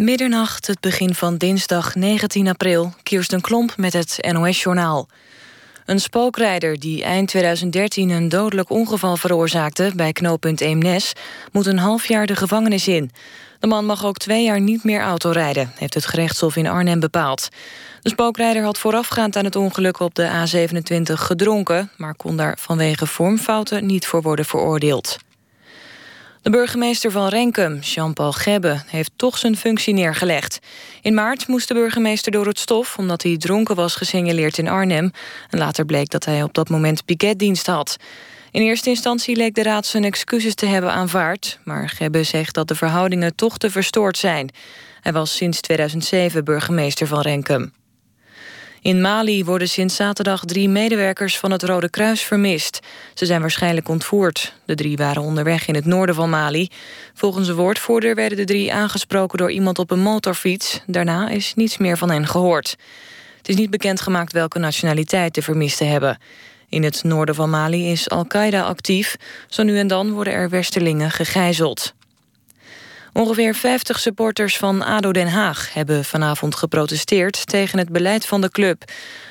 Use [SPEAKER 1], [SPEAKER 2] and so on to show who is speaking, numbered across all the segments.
[SPEAKER 1] Middernacht, het begin van dinsdag 19 april. Kirsten Klomp met het NOS-journaal. Een spookrijder die eind 2013 een dodelijk ongeval veroorzaakte... bij knooppunt Eemnes, moet een half jaar de gevangenis in. De man mag ook twee jaar niet meer autorijden... heeft het gerechtshof in Arnhem bepaald. De spookrijder had voorafgaand aan het ongeluk op de A27 gedronken... maar kon daar vanwege vormfouten niet voor worden veroordeeld. De burgemeester van Renkum, Jean-Paul Gebbe, heeft toch zijn functie neergelegd. In maart moest de burgemeester door het stof... omdat hij dronken was gesignaleerd in Arnhem. En later bleek dat hij op dat moment piketdienst had. In eerste instantie leek de raad zijn excuses te hebben aanvaard... maar Gebbe zegt dat de verhoudingen toch te verstoord zijn. Hij was sinds 2007 burgemeester van Renkum. In Mali worden sinds zaterdag drie medewerkers van het Rode Kruis vermist. Ze zijn waarschijnlijk ontvoerd. De drie waren onderweg in het noorden van Mali. Volgens een woordvoerder werden de drie aangesproken door iemand op een motorfiets. Daarna is niets meer van hen gehoord. Het is niet bekendgemaakt welke nationaliteit de vermisten hebben. In het noorden van Mali is Al-Qaeda actief. Zo nu en dan worden er westerlingen gegijzeld. Ongeveer 50 supporters van ADO Den Haag hebben vanavond geprotesteerd tegen het beleid van de club.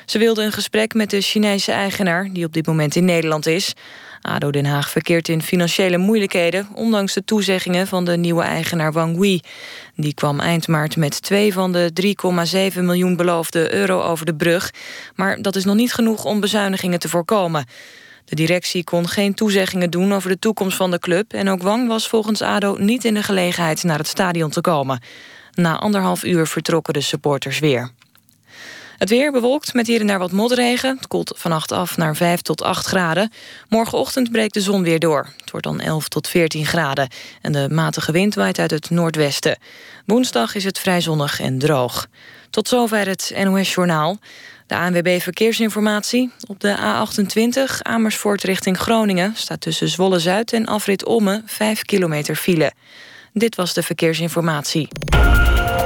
[SPEAKER 1] Ze wilden een gesprek met de Chinese eigenaar, die op dit moment in Nederland is. ADO Den Haag verkeert in financiële moeilijkheden... ondanks de toezeggingen van de nieuwe eigenaar Wang Wei. Die kwam eind maart met twee van de 3,7 miljoen beloofde euro over de brug. Maar dat is nog niet genoeg om bezuinigingen te voorkomen. De directie kon geen toezeggingen doen over de toekomst van de club... en ook Wang was volgens ADO niet in de gelegenheid naar het stadion te komen. Na anderhalf uur vertrokken de supporters weer. Het weer bewolkt met hier en daar wat motregen. Het koelt vannacht af naar 5 tot 8 graden. Morgenochtend breekt de zon weer door. Het wordt dan 11 tot 14 graden. En de matige wind waait uit het noordwesten. Woensdag is het vrij zonnig en droog. Tot zover het NOS Journaal. De ANWB Verkeersinformatie. Op de A28 Amersfoort richting Groningen... staat tussen Zwolle-Zuid en Afrit Omme 5 kilometer file. Dit was de Verkeersinformatie.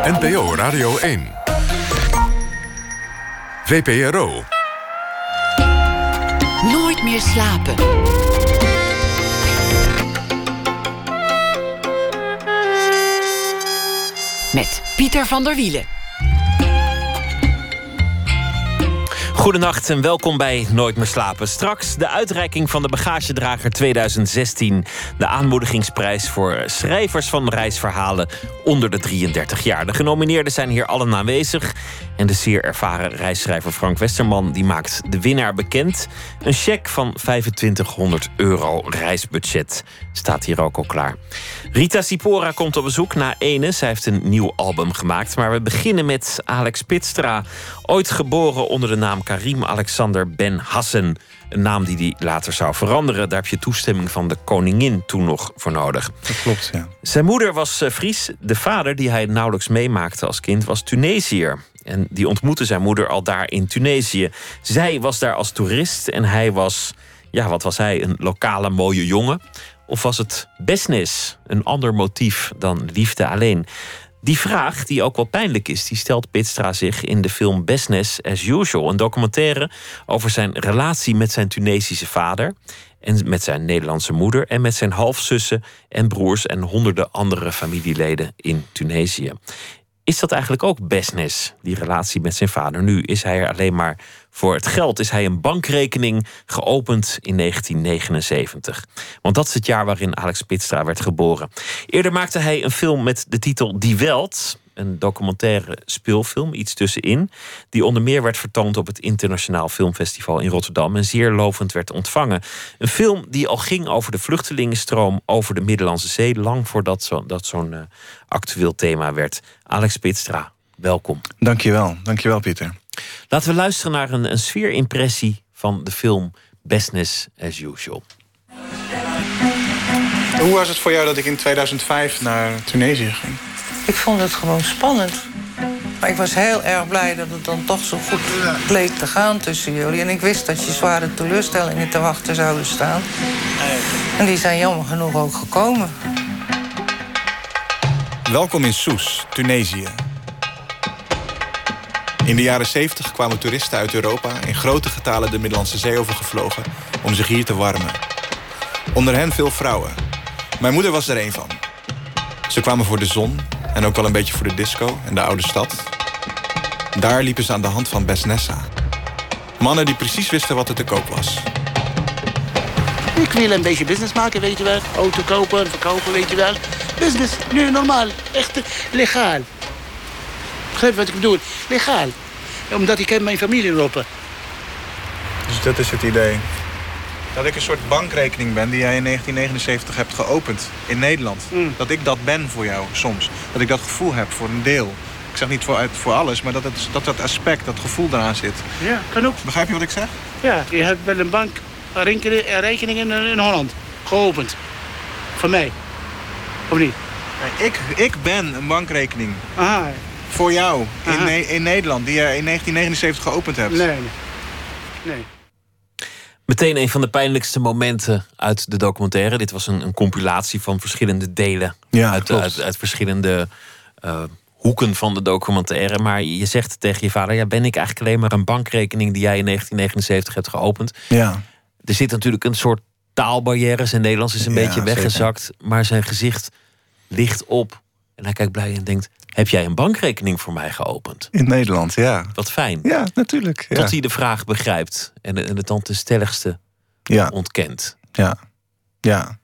[SPEAKER 2] NPO Radio 1. VPRO.
[SPEAKER 3] Nooit meer slapen. Met Pieter van der Wielen.
[SPEAKER 4] Goedenacht en welkom bij Nooit meer slapen. Straks de uitreiking van de bagagedrager 2016. De aanmoedigingsprijs voor schrijvers van reisverhalen onder de 33 jaar. De genomineerden zijn hier allen aanwezig. En de zeer ervaren reisschrijver Frank Westerman die maakt de winnaar bekend. Een cheque van 2500 euro reisbudget staat hier ook al klaar. Rita Sipora komt op bezoek na ene. Zij heeft een nieuw album gemaakt. Maar we beginnen met Alex Pitstra. Ooit geboren onder de naam Karim Alexander Ben Hassen. Een naam die hij later zou veranderen. Daar heb je toestemming van de koningin toen nog voor nodig.
[SPEAKER 5] Dat klopt, ja.
[SPEAKER 4] Zijn moeder was eh, Fries. De vader, die hij nauwelijks meemaakte als kind, was Tunesiër. En die ontmoette zijn moeder al daar in Tunesië. Zij was daar als toerist en hij was, ja, wat was hij? Een lokale mooie jongen. Of was het business, een ander motief dan liefde alleen? Die vraag, die ook wel pijnlijk is, die stelt Pitstra zich in de film Business as Usual. Een documentaire over zijn relatie met zijn Tunesische vader. En met zijn Nederlandse moeder. En met zijn halfzussen en broers en honderden andere familieleden in Tunesië. Is dat eigenlijk ook business, die relatie met zijn vader? Nu is hij er alleen maar voor het geld. Is hij een bankrekening geopend in 1979. Want dat is het jaar waarin Alex Pitstra werd geboren. Eerder maakte hij een film met de titel Die Welt een documentaire speelfilm, iets tussenin, die onder meer werd vertoond op het Internationaal Filmfestival in Rotterdam en zeer lovend werd ontvangen. Een film die al ging over de vluchtelingenstroom over de Middellandse Zee, lang voordat zo, dat zo'n uh, actueel thema werd. Alex Pitstra, welkom.
[SPEAKER 5] Dankjewel, dankjewel Pieter.
[SPEAKER 4] Laten we luisteren naar een, een sfeerimpressie van de film Business as Usual.
[SPEAKER 5] Hoe was het voor jou dat ik in 2005 naar Tunesië ging?
[SPEAKER 6] Ik vond het gewoon spannend. Maar ik was heel erg blij dat het dan toch zo goed bleek te gaan tussen jullie. En ik wist dat je zware teleurstellingen te wachten zouden staan. En die zijn jammer genoeg ook gekomen.
[SPEAKER 5] Welkom in Soes, Tunesië. In de jaren 70 kwamen toeristen uit Europa in grote getalen de Middellandse Zee overgevlogen om zich hier te warmen. Onder hen veel vrouwen. Mijn moeder was er een van. Ze kwamen voor de zon En ook wel een beetje voor de disco en de oude stad. Daar liepen ze aan de hand van Besnessa. Mannen die precies wisten wat er te koop was.
[SPEAKER 7] Ik wil een beetje business maken, weet je wel. Auto kopen, verkopen, weet je wel. Business, nu normaal. Echt legaal. Begrijp wat ik bedoel? Legaal. Omdat ik heb mijn familie lopen.
[SPEAKER 5] Dus dat is het idee. Dat ik een soort bankrekening ben die jij in 1979 hebt geopend in Nederland.
[SPEAKER 7] Mm.
[SPEAKER 5] Dat ik dat ben voor jou soms. Dat ik dat gevoel heb voor een deel. Ik zeg niet voor, voor alles, maar dat, het, dat dat aspect, dat gevoel eraan zit.
[SPEAKER 7] Ja, kan ook.
[SPEAKER 5] Begrijp je wat ik zeg?
[SPEAKER 7] Ja, je hebt wel een bank een rekening, een rekening in, in Holland geopend. Voor mij. Of niet?
[SPEAKER 5] Nee, ik, ik ben een bankrekening
[SPEAKER 7] Aha.
[SPEAKER 5] voor jou in,
[SPEAKER 7] Aha.
[SPEAKER 5] In Nederland die jij in 1979 geopend hebt.
[SPEAKER 7] Nee, nee. Nee.
[SPEAKER 4] Meteen een van de pijnlijkste momenten uit de documentaire. Dit was een, een compilatie van verschillende delen.
[SPEAKER 5] Ja,
[SPEAKER 4] uit, uit, uit verschillende eh, hoeken van de documentaire. Maar je zegt tegen je vader: ja, ben ik eigenlijk alleen maar een bankrekening die jij in 1979 hebt geopend?
[SPEAKER 5] Ja.
[SPEAKER 4] Er zit natuurlijk een soort taalbarrière. Zijn Nederlands is een
[SPEAKER 5] Ja,
[SPEAKER 4] beetje weggezakt. Maar zijn gezicht ligt op. En hij kijkt blij en denkt: Heb jij een bankrekening voor mij geopend?
[SPEAKER 5] In Nederland, ja.
[SPEAKER 4] Wat fijn.
[SPEAKER 5] Ja, natuurlijk. Ja.
[SPEAKER 4] Tot hij de vraag begrijpt en, en het dan ten stelligste
[SPEAKER 5] Ja,
[SPEAKER 4] ontkent.
[SPEAKER 5] ja. Ja.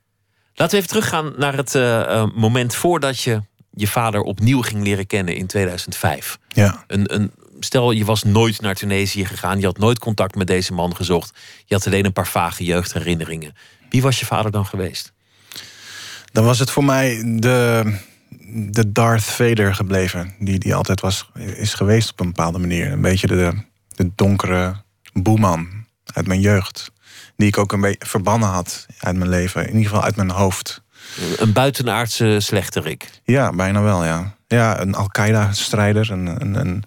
[SPEAKER 4] Laten we even teruggaan naar het eh, eh, moment voordat je je vader opnieuw ging leren kennen in 2005.
[SPEAKER 5] Ja.
[SPEAKER 4] Een, een, stel, je was nooit naar Tunesië gegaan, je had nooit contact met deze man gezocht, je had alleen een paar vage jeugdherinneringen. Wie was je vader dan geweest?
[SPEAKER 5] Dan was het voor mij de, de Darth Vader gebleven. Die, die altijd was, is geweest op een bepaalde manier. Een beetje de, de donkere boeman uit mijn jeugd. Die ik ook een beetje verbannen had uit mijn leven. In ieder geval uit mijn hoofd.
[SPEAKER 4] Een buitenaardse slechterik.
[SPEAKER 5] Ja, bijna wel, ja. Ja, een Al-Qaeda-strijder. Een, een, een,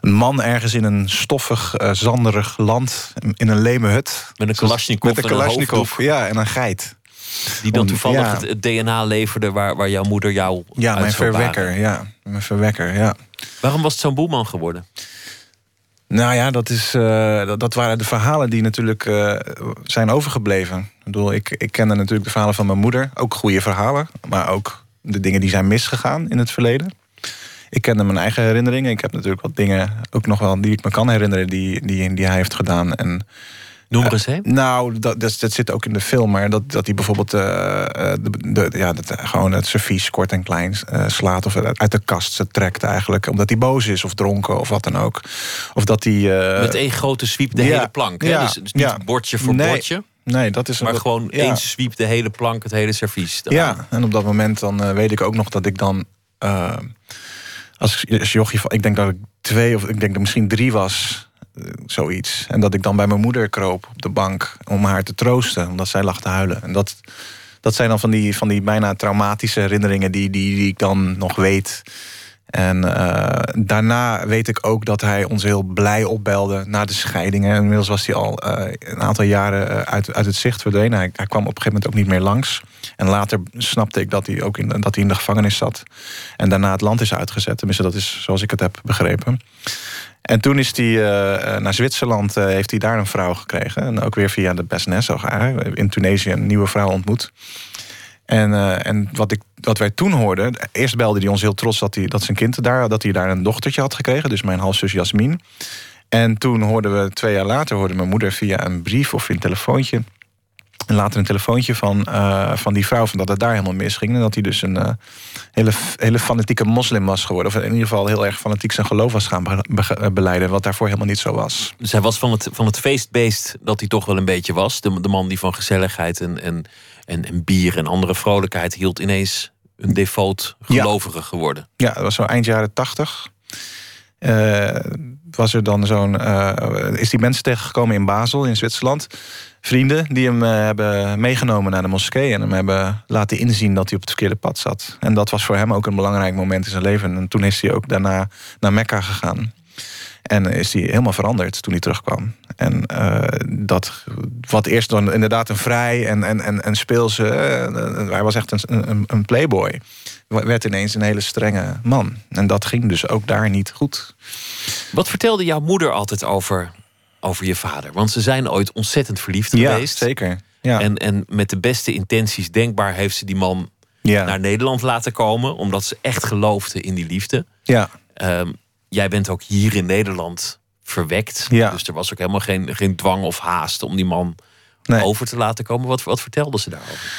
[SPEAKER 5] een man ergens in een stoffig, eh, zanderig land. In een leme hut.
[SPEAKER 4] Met een Kalashnikov
[SPEAKER 5] Met een
[SPEAKER 4] en een
[SPEAKER 5] Kalashnikov, ja, en een geit.
[SPEAKER 4] Die dan
[SPEAKER 5] Om-
[SPEAKER 4] toevallig
[SPEAKER 5] ja.
[SPEAKER 4] het, het DNA leverde waar, waar jouw moeder jou
[SPEAKER 5] Ja,
[SPEAKER 4] uit
[SPEAKER 5] mijn verwekker, ja. Mijn verwekker, ja.
[SPEAKER 4] Waarom was het zo'n boeman geworden?
[SPEAKER 5] Nou ja, dat, is, eh, dat, dat waren de verhalen die natuurlijk eh, zijn overgebleven. Ik bedoel, ik, ik kende natuurlijk de verhalen van mijn moeder. Ook goede verhalen, maar ook de dingen die zijn misgegaan in het verleden. Ik kende mijn eigen herinneringen. Ik heb natuurlijk wat dingen ook nog wel die ik me kan herinneren die, die, die hij heeft gedaan. En
[SPEAKER 4] Noem er eens een.
[SPEAKER 5] nou, dat, dat, dat zit ook in de film, maar dat, dat hij bijvoorbeeld eh, eh, de, de, ja, dat, eh, gewoon het servies kort en klein eh, slaat of uit de kast ze trekt eigenlijk, omdat hij boos is of dronken of wat dan ook. Of dat hij. eh,
[SPEAKER 4] Met één grote sweep de
[SPEAKER 5] ja,
[SPEAKER 4] hele plank. Hè?
[SPEAKER 5] ja,
[SPEAKER 4] Dus, dus niet
[SPEAKER 5] ja.
[SPEAKER 4] bordje voor
[SPEAKER 5] Nee,
[SPEAKER 4] bordje.
[SPEAKER 5] Nee, dat is een-
[SPEAKER 4] Maar gewoon
[SPEAKER 5] ja.
[SPEAKER 4] één sweep de hele plank, het hele servies.
[SPEAKER 5] Ja, en op dat moment dan eh, weet ik ook nog dat ik dan. eh, als, als jochie van. Ik denk dat ik twee of ik denk dat misschien drie was. Eh, zoiets. En dat ik dan bij mijn moeder kroop op de bank om haar te troosten, omdat zij lag te huilen. En dat, dat zijn dan van die, van die bijna traumatische herinneringen die, die, die ik dan nog weet. En eh, daarna weet ik ook dat hij ons heel blij opbelde na de scheiding. En inmiddels was hij al eh, een aantal jaren uit, uit het zicht verdwenen. Hij, hij kwam op een gegeven moment ook niet meer langs. En later snapte ik dat hij ook in, dat hij in de gevangenis zat. En daarna het land is uitgezet. Tenminste, dat is zoals ik het heb begrepen. En toen is hij eh, naar Zwitserland, eh, heeft hij daar een vrouw gekregen. En ook weer via de Besnes, in Tunesië een nieuwe vrouw ontmoet. En, eh, en wat, ik, wij toen hoorden, eerst belde hij ons heel trots dat, hij, dat zijn kind daar, dat hij daar een dochtertje had gekregen, dus mijn halfzus Jasmin. En toen hoorden we, twee jaar later, hoorde mijn moeder via een brief of een telefoontje. En later een telefoontje van, eh, van die vrouw van dat het daar helemaal misging. En dat hij dus een eh, hele, hele fanatieke moslim was geworden. Of in ieder geval heel erg fanatiek zijn geloof was gaan be- be- beleiden. Wat daarvoor helemaal niet zo was.
[SPEAKER 4] Dus hij was van het, van het feestbeest dat hij toch wel een beetje was. De, de man die van gezelligheid en, en, en, en bier en andere vrolijkheid hield, ineens een devoot gelovige geworden.
[SPEAKER 5] Ja, dat was zo eind jaren tachtig. Eh, was er dan zo'n. eh, is die mensen tegengekomen in Basel, in Zwitserland. Vrienden die hem eh, hebben meegenomen naar de moskee. En hem hebben laten inzien dat hij op het verkeerde pad zat. En dat was voor hem ook een belangrijk moment in zijn leven. En toen is hij ook daarna naar Mekka gegaan. En is hij helemaal veranderd toen hij terugkwam. En eh, dat, wat eerst dan inderdaad een vrij en, en, en, en speelse... hij was echt een, een, een playboy. Werd ineens een hele strenge man. En dat ging dus ook daar niet goed.
[SPEAKER 4] Wat vertelde jouw moeder altijd over, over je vader? Want ze zijn ooit ontzettend verliefd
[SPEAKER 5] Ja,
[SPEAKER 4] geweest.
[SPEAKER 5] zeker. Ja.
[SPEAKER 4] En, en met de beste intenties denkbaar heeft ze die man
[SPEAKER 5] Ja.
[SPEAKER 4] naar Nederland laten komen, omdat ze echt geloofden in die liefde.
[SPEAKER 5] Ja.
[SPEAKER 4] Ehm, jij bent ook hier in Nederland verwekt.
[SPEAKER 5] Ja.
[SPEAKER 4] Dus er was ook helemaal geen, geen dwang of haast om die man
[SPEAKER 5] Nee.
[SPEAKER 4] over te laten komen. Wat, wat vertelden ze daarover?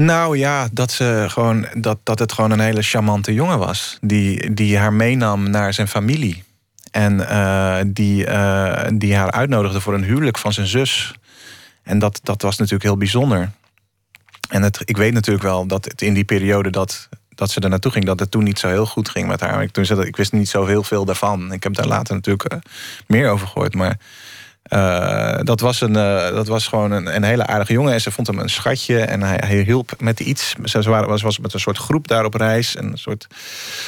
[SPEAKER 5] Nou ja, dat, ze gewoon, dat, dat het gewoon een hele charmante jongen was. Die, die haar meenam naar zijn familie. En eh, die, eh, die haar uitnodigde voor een huwelijk van zijn zus. En dat, dat was natuurlijk heel bijzonder. En het, ik weet natuurlijk wel dat het in die periode dat, dat ze er naartoe ging... dat het toen niet zo heel goed ging met haar. Ik, toen ze dat, ik wist niet zo heel veel daarvan. Ik heb daar later natuurlijk eh, meer over gehoord. Maar eh, dat, was een, eh, dat was gewoon een, een hele aardige jongen. En ze vond hem een schatje. En hij, hielp met iets. Ze waren, was, was met een soort groep daar op reis. Een soort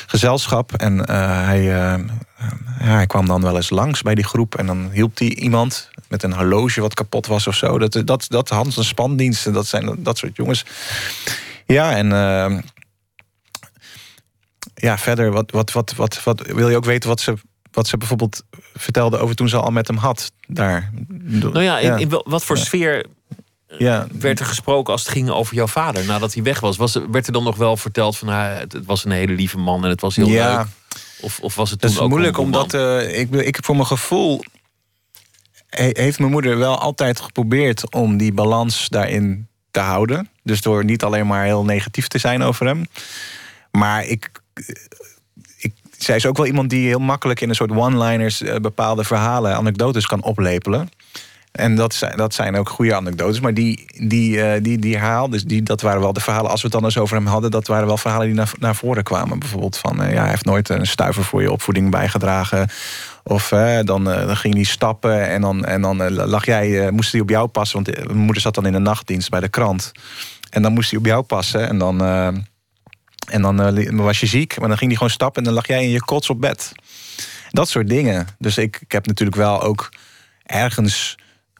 [SPEAKER 5] gezelschap. En eh, hij, hij kwam dan wel eens langs bij die groep. En dan hielp hij iemand met een horloge wat kapot was of zo. Dat, dat, dat Hans en spandiensten, dat zijn dat soort jongens. Ja, en... ja, verder, wat, wat, wat, wat, wat wil je ook weten wat ze, wat ze bijvoorbeeld vertelde over toen ze al met hem had daar?
[SPEAKER 4] Nou ja, in, wat voor sfeer
[SPEAKER 5] ja,
[SPEAKER 4] werd er gesproken als het ging over jouw vader nadat hij weg was? was er- werd er dan nog wel verteld van nou, het, het was een hele lieve man en het was heel
[SPEAKER 5] Ja.
[SPEAKER 4] leuk? Of, of was het toen
[SPEAKER 5] Dat is
[SPEAKER 4] ook
[SPEAKER 5] moeilijk, omdat eh, ik, ik voor mijn gevoel he- heeft mijn moeder wel altijd geprobeerd om die balans daarin te houden. Dus door niet alleen maar heel negatief te zijn over hem. Maar ik, zij is ook wel iemand die heel makkelijk in een soort one-liners eh, bepaalde verhalen, anekdotes kan oplepelen. En dat zijn, dat zijn ook goede anekdotes. Maar die, die, eh, die, die herhaal, dus die, dat waren wel de verhalen. Als we het dan eens over hem hadden, dat waren wel verhalen die naar, naar voren kwamen. Bijvoorbeeld van, eh, ja, hij heeft nooit een stuiver voor je opvoeding bijgedragen. Of dan, dan ging hij stappen en dan, en dan lag jij, moest hij op jou passen. Want mijn moeder zat dan in de nachtdienst bij de krant. En dan moest hij op jou passen. En dan, en dan eh, li- was je ziek, maar dan ging hij gewoon stappen en dan lag jij in je kots op bed. Dat soort dingen. Dus ik, ik heb natuurlijk wel ook ergens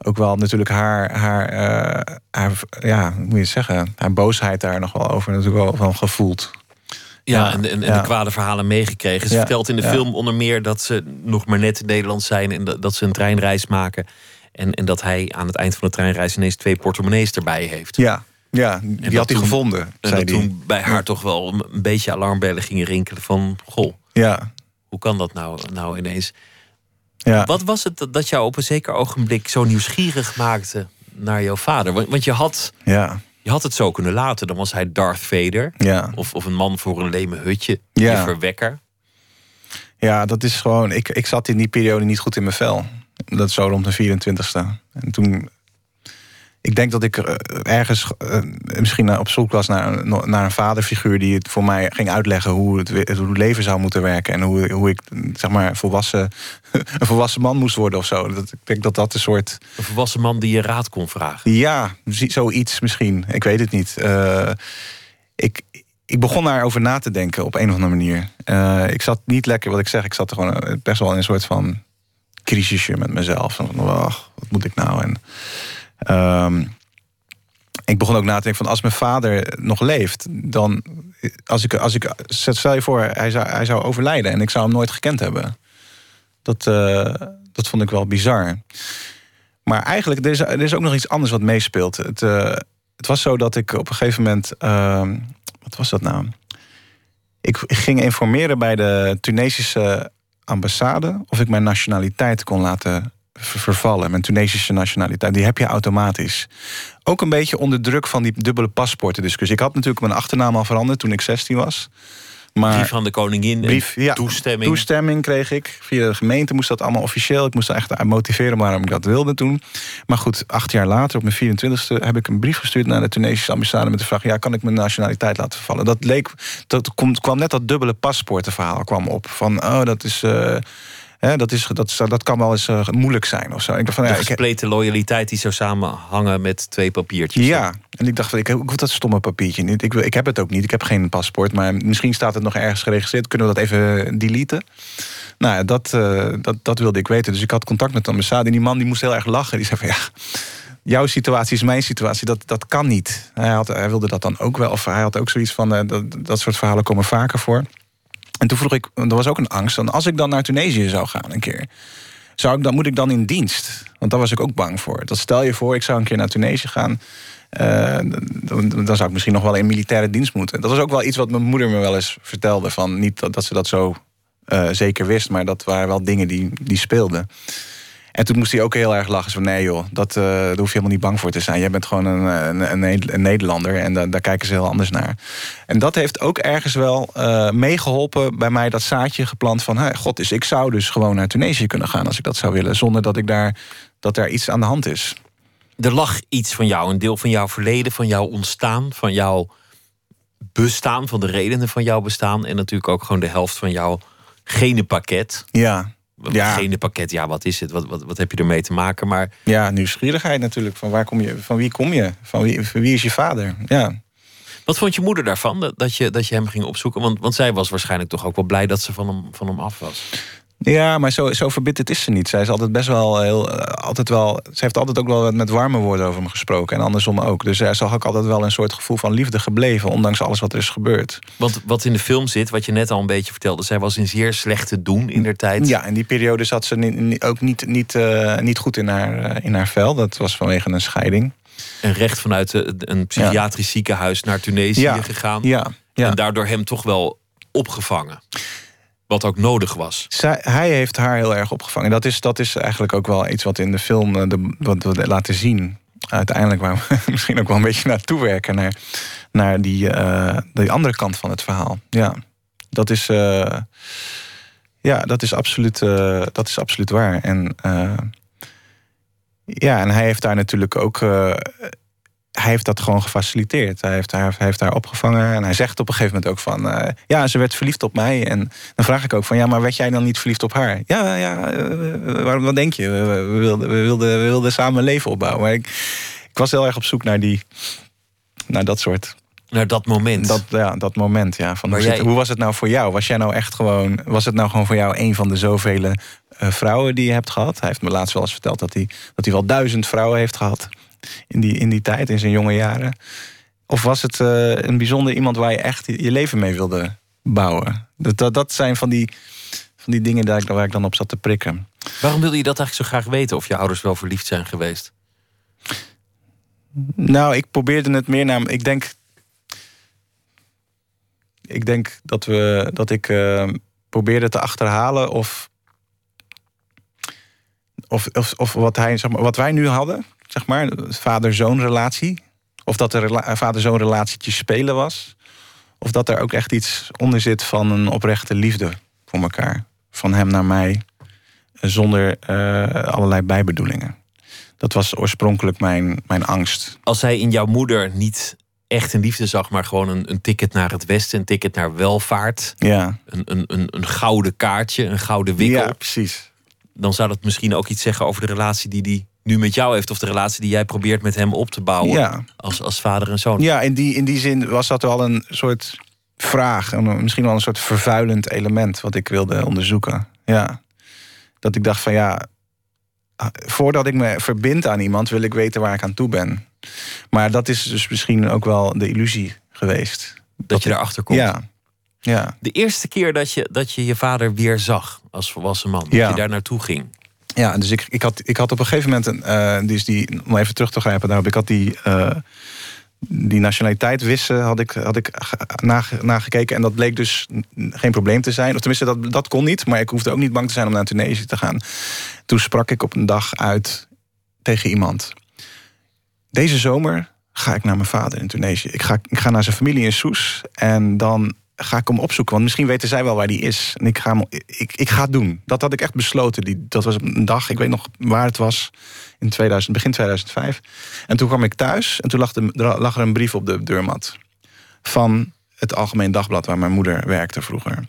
[SPEAKER 5] ook wel natuurlijk haar, haar, eh, haar ja, hoe moet je het zeggen, haar boosheid daar nog wel over natuurlijk wel van gevoeld.
[SPEAKER 4] Ja,
[SPEAKER 5] Ja,
[SPEAKER 4] en, en,
[SPEAKER 5] ja.
[SPEAKER 4] de kwade verhalen meegekregen. Ze
[SPEAKER 5] Ja,
[SPEAKER 4] vertelt in de film onder meer dat ze nog maar net in Nederland zijn en dat, dat ze een treinreis maken. En, en dat hij aan het eind van de treinreis ineens twee portemonnees erbij heeft.
[SPEAKER 5] Ja, ja die
[SPEAKER 4] dat
[SPEAKER 5] had hij gevonden,
[SPEAKER 4] En
[SPEAKER 5] zei
[SPEAKER 4] dat toen bij haar toch wel een- beetje alarmbellen gingen rinkelen van... Goh,
[SPEAKER 5] Ja,
[SPEAKER 4] hoe kan dat nou, nou ineens?
[SPEAKER 5] ja.
[SPEAKER 4] Wat was het dat- jou op een zeker ogenblik zo nieuwsgierig maakte naar jouw vader? Want, want je, had,
[SPEAKER 5] ja,
[SPEAKER 4] je had het zo kunnen laten. Dan was hij Darth Vader.
[SPEAKER 5] ja.
[SPEAKER 4] Of, of een man voor een leme hutje.
[SPEAKER 5] Ja.
[SPEAKER 4] Verwekker.
[SPEAKER 5] Ja, dat is gewoon. Ik, ik zat in die periode niet goed in mijn vel. Dat is zo rond de 24ste. En toen. Ik denk dat ik eh, ergens eh, misschien op zoek was naar, een- naar een vaderfiguur die het voor mij ging uitleggen hoe het, hoe het leven zou moeten werken. En hoe, hoe ik zeg maar volwassen, een volwassen man moest worden of zo. Dat, ik denk dat dat een soort.
[SPEAKER 4] Een volwassen man die je raad kon vragen.
[SPEAKER 5] Ja, zoiets misschien. Ik weet het niet. Eh, ik, ik begon daarover na te denken op een of andere manier. Ik zat niet lekker, wat ik zeg, ik zat er gewoon best wel in een soort van crisisje met mezelf. Van, ach, wat moet ik nou? En, ehm, ik begon ook na te denken van als mijn vader nog leeft, dan als ik, als ik stel je voor, hij zou, hij zou overlijden en ik zou hem nooit gekend hebben. Dat, eh, dat vond ik wel bizar. Maar eigenlijk, er is, er is ook nog iets anders wat meespeelt. Het, eh, het was zo dat ik op een gegeven moment. ehm, wat was dat nou? Ik, ging informeren bij de Tunesische ambassade of ik mijn nationaliteit kon laten vervallen. Mijn Tunesische nationaliteit. Die heb je automatisch. Ook een beetje onder druk van die dubbele paspoorten discussie. Ik had natuurlijk mijn achternaam al veranderd toen ik 16 was. Maar
[SPEAKER 4] Brief van de koningin.
[SPEAKER 5] brief, ja,
[SPEAKER 4] toestemming.
[SPEAKER 5] Toestemming kreeg ik. Via de gemeente moest dat allemaal officieel. Ik moest er echt motiveren waarom ik dat wilde toen. Maar goed, acht jaar later, op mijn 24e, heb ik een brief gestuurd naar de Tunesische ambassade met de vraag: ja, kan ik mijn nationaliteit laten vervallen? Dat leek, dat kwam net dat dubbele paspoortenverhaal kwam op. Van, oh, dat is. eh, hè, dat, is, dat, dat kan wel eens eh, moeilijk zijn of zo. Ik dacht van,
[SPEAKER 4] de
[SPEAKER 5] ja, ik,
[SPEAKER 4] gespleten loyaliteit die zou samenhangen met twee papiertjes.
[SPEAKER 5] ja, en ik dacht, van, ik, ik hoef dat stomme papiertje niet. Ik, wil- ik heb het ook niet, ik heb geen paspoort. Maar misschien staat het nog ergens geregistreerd. Kunnen we dat even deleten? Nou, ja, dat, eh, dat, dat wilde ik weten. Dus ik had contact met de ambassade. En die man die moest heel erg lachen. Die zei van, ja, jouw situatie is mijn situatie. Dat, dat kan niet. Hij, had, hij wilde dat dan ook wel. Of hij had ook zoiets van, eh, dat, dat soort verhalen komen vaker voor. En toen vroeg ik, er was ook een angst. Dan als ik dan naar Tunesië zou gaan een keer... Zou ik dan, moet ik dan in dienst? Want daar was ik ook bang voor. Dat stel je voor, ik zou een keer naar Tunesië gaan. eh, dan, dan zou ik misschien nog wel in militaire dienst moeten. Dat was ook wel iets wat mijn moeder me wel eens vertelde. Van niet dat, ze dat zo eh, zeker wist, maar dat waren wel dingen die, die speelden. En toen moest hij ook heel erg lachen. Van nee joh, dat, uh, daar hoef je helemaal niet bang voor te zijn. Jij bent gewoon een, een, een Nederlander en da daar kijken ze heel anders naar. En dat heeft ook ergens wel uh, meegeholpen bij mij dat zaadje geplant van... Hey, god, dus ik zou dus gewoon naar Tunesië kunnen gaan als ik dat zou willen. Zonder dat, ik daar, dat daar iets aan de hand is.
[SPEAKER 4] Er lag iets van jou, een deel van jouw verleden, van jouw ontstaan... van jouw bestaan, van de redenen van jouw bestaan... en natuurlijk ook gewoon de helft van jouw genenpakket.
[SPEAKER 5] Ja.
[SPEAKER 4] Ja. Genenpakket, ja, wat is het? Wat, wat, wat heb je ermee te maken? Maar...
[SPEAKER 5] Ja, nieuwsgierigheid natuurlijk. Van, waar kom je, van wie kom je? Van wie, van wie is je vader? Ja.
[SPEAKER 4] Wat vond je moeder daarvan, dat je, dat je hem ging opzoeken? Want, want zij was waarschijnlijk toch ook wel blij dat ze van hem, van hem af was.
[SPEAKER 5] Ja, maar zo, zo verbitterd is ze niet. Zij is altijd best wel heel. Altijd wel, ze heeft altijd ook wel met warme woorden over hem gesproken. En andersom ook. Dus er zag ook altijd wel een soort gevoel van liefde gebleven. Ondanks alles wat er is gebeurd.
[SPEAKER 4] Want wat in de film zit, wat je net al een beetje vertelde. Zij was in zeer slechte doen in der tijd.
[SPEAKER 5] Ja, in die periode zat ze ook niet, niet, uh, niet goed in haar, uh, in haar vel. Dat was vanwege een scheiding.
[SPEAKER 4] En recht vanuit een psychiatrisch ja. ziekenhuis naar Tunesië
[SPEAKER 5] ja.
[SPEAKER 4] gegaan.
[SPEAKER 5] Ja. Ja.
[SPEAKER 4] En daardoor hem toch wel opgevangen. Wat ook nodig was.
[SPEAKER 5] Hij heeft haar heel erg opgevangen. Dat is, dat is eigenlijk ook wel iets wat in de film de, wat we laten zien. Uiteindelijk waar we misschien ook wel een beetje naartoe werken. Naar, naar die, uh, die andere kant van het verhaal. Ja, dat is, uh, ja, dat is, absoluut, dat is absoluut waar. En, ja, en hij heeft daar natuurlijk ook hij heeft dat gewoon gefaciliteerd. Hij heeft haar, heeft haar opgevangen. En hij zegt op een gegeven moment ook van... Uh, ja, ze werd verliefd op mij. En dan vraag ik ook van... ja, maar werd jij dan niet verliefd op haar? Ja, ja, uh, waarom, wat denk je? We, we, wilden, we, wilden, we wilden samen een leven opbouwen. Maar ik, ik was heel erg op zoek naar, die, naar dat soort...
[SPEAKER 4] Naar dat moment.
[SPEAKER 5] Dat, ja, dat moment, ja. Van, hoe, jij... zit, hoe, was het nou voor jou? Was jij nou echt gewoon... Was het nou gewoon voor jou een van de zoveel uh, vrouwen die je hebt gehad? Hij heeft me laatst wel eens verteld dat hij, dat hij wel duizend vrouwen heeft gehad in die, in die tijd, in zijn jonge jaren? Of was het uh, een bijzonder iemand waar je echt je leven mee wilde bouwen? Dat, dat, dat zijn van die, van die dingen daar, waar ik dan op zat te prikken.
[SPEAKER 4] Waarom wilde je dat eigenlijk zo graag weten? Of je ouders wel verliefd zijn geweest?
[SPEAKER 5] Nou, ik probeerde het meer naar. Ik denk. Ik denk dat, we, dat ik uh, probeerde te achterhalen of. Of, of, of wat, hij, zeg maar, wat wij nu hadden, zeg maar, vader-zoon relatie. Of dat er een vader-zoon relatietje spelen was. Of dat er ook echt iets onder zit van een oprechte liefde voor elkaar. Van hem naar mij, zonder uh, allerlei bijbedoelingen. Dat was oorspronkelijk mijn, mijn angst.
[SPEAKER 4] Als hij in jouw moeder niet echt een liefde zag, maar gewoon een, een ticket naar het westen, een ticket naar welvaart.
[SPEAKER 5] Ja.
[SPEAKER 4] Een, een, een, een gouden kaartje, een gouden wikkel.
[SPEAKER 5] Ja, precies.
[SPEAKER 4] Dan zou dat misschien ook iets zeggen over de relatie die hij nu met jou heeft, of de relatie die jij probeert met hem op te bouwen
[SPEAKER 5] ja.
[SPEAKER 4] als, als vader en zoon.
[SPEAKER 5] Ja, in die, in die zin was dat wel een soort vraag, misschien wel een soort vervuilend element wat ik wilde onderzoeken. Ja. Dat ik dacht van ja, voordat ik me verbind aan iemand, wil ik weten waar ik aan toe ben. Maar dat is dus misschien ook wel de illusie geweest.
[SPEAKER 4] Dat, dat je erachter komt.
[SPEAKER 5] Ja. ja.
[SPEAKER 4] De eerste keer dat je, dat je je vader weer zag als volwassen man, dat je daar naartoe ging.
[SPEAKER 5] Ja, dus ik, ik, had, ik had op een gegeven moment, een, eh, dus die, om even terug te grijpen daarop, ik had die, eh, die nationaliteit wissen, had ik, had ik nage- nagekeken. En dat bleek dus geen probleem te zijn. Of tenminste, dat, dat kon niet, maar ik hoefde ook niet bang te zijn om naar Tunesië te gaan. Toen sprak ik op een dag uit tegen iemand. Deze zomer ga ik naar mijn vader in Tunesië. Ik ga, ik ga naar zijn familie in Soes en dan ga ik hem opzoeken. Want misschien weten zij wel waar die is. En ik ga, hem, ik, ik ga het doen. Dat had ik echt besloten. Die, dat was een dag, ik weet nog waar het was. In 2000, begin 2005. En toen kwam ik thuis. En toen lag, er lag er een brief op de deurmat. Van het Algemeen Dagblad waar mijn moeder werkte vroeger.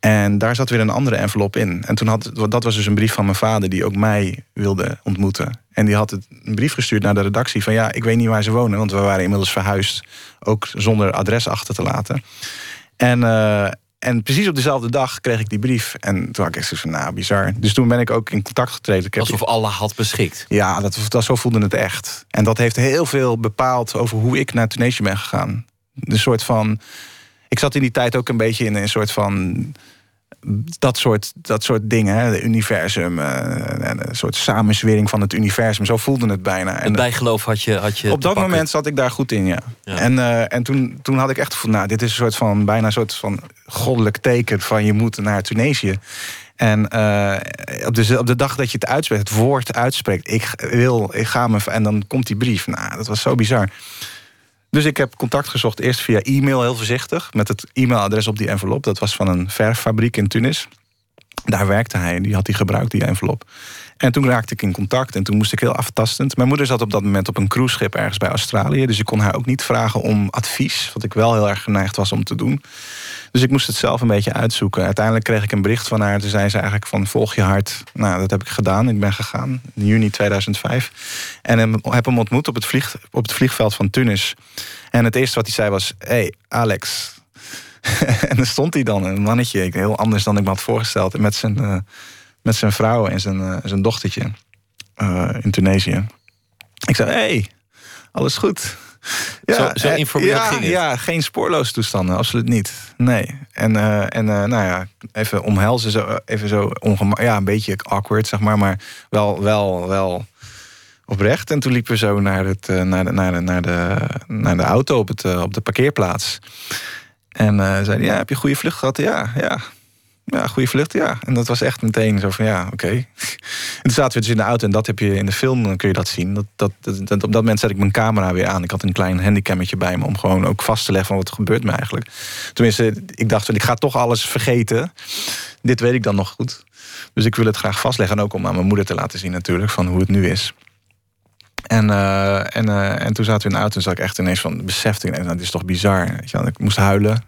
[SPEAKER 5] En daar zat weer een andere envelop in. En toen had, dat was dus een brief van mijn vader... die ook mij wilde ontmoeten. En die had een brief gestuurd naar de redactie... van ja, ik weet niet waar ze wonen... want we waren inmiddels verhuisd. Ook zonder adres achter te laten. En, uh, en precies op dezelfde dag kreeg ik die brief. En toen had ik echt zoiets van, nou, bizar. Dus toen ben ik ook in contact getreden. Ik
[SPEAKER 4] Alsof Allah had beschikt.
[SPEAKER 5] Ja, dat, dat, zo voelde het echt. En dat heeft heel veel bepaald over hoe ik naar Tunesië ben gegaan. Een soort van... Ik zat in die tijd ook een beetje in een soort van dat soort, dat soort dingen, hè, het universum, uh, een soort samenzwering van het universum. Zo voelde het bijna.
[SPEAKER 4] En bijgeloof had je. Had je
[SPEAKER 5] op dat moment zat ik daar goed in, ja. En, uh, en toen, toen had ik echt gevoeld, nou, dit is een soort van bijna een soort van goddelijk teken van je moet naar Tunesië. En uh, op, de, op de dag dat je het uitspreekt, het woord uitspreekt, ik wil, ik ga me. En dan komt die brief. Nou, dat was zo bizar. Dus ik heb contact gezocht, eerst via e-mail, heel voorzichtig, met het e-mailadres op die envelop. Dat was van een verffabriek in Tunis. Daar werkte hij, die had hij gebruikt, die envelop. En toen raakte ik in contact en toen moest ik heel aftastend. Mijn moeder zat op dat moment op een cruiseschip ergens bij Australië. Dus ik kon haar ook niet vragen om advies, wat ik wel heel erg geneigd was om te doen. Dus ik moest het zelf een beetje uitzoeken. Uiteindelijk kreeg ik een bericht van haar. Toen zei ze eigenlijk van volg je hart. Nou, dat heb ik gedaan. Ik ben gegaan in juni 2005. En heb hem ontmoet op het, vlieg, op het vliegveld van Tunis. En het eerste wat hij zei was... hey, Alex. en dan stond hij dan, een mannetje. Heel anders dan ik me had voorgesteld. Met zijn, uh, met zijn vrouw en zijn, uh, zijn dochtertje. Uh, in Tunesië. Ik zei, hey, alles goed.
[SPEAKER 4] Ja, zo, zo informeel
[SPEAKER 5] ja,
[SPEAKER 4] ging het.
[SPEAKER 5] Ja, geen spoorloze toestanden, absoluut niet. Nee. En, uh, en uh, nou ja, even omhelzen, zo, even zo ja, een beetje awkward, zeg maar, maar wel, wel, wel oprecht. En toen liepen we zo naar, het, naar, de, naar, de, naar, de, naar de auto op, het, op de parkeerplaats. En zeiden, ja, heb je een goede vlucht gehad? Ja, ja. Ja, goede vlucht, ja. En dat was echt meteen zo van, ja, oké. En toen zaten we dus in de auto en dat heb je in de film, dan kun je dat zien. Dat, dat, dat, op dat moment zet ik mijn camera weer aan. Ik had een klein handicammetje bij me om gewoon ook vast te leggen van wat er gebeurt me eigenlijk. Tenminste, ik dacht, ik ga toch alles vergeten. Dit weet ik dan nog goed. Dus ik wil het graag vastleggen. En ook om aan mijn moeder te laten zien natuurlijk, van hoe het nu is. En, uh, en, uh, en toen zaten we in de auto en zat ik echt ineens van besefte. Ik, nou, dit is toch bizar. Weet je. Ik moest huilen.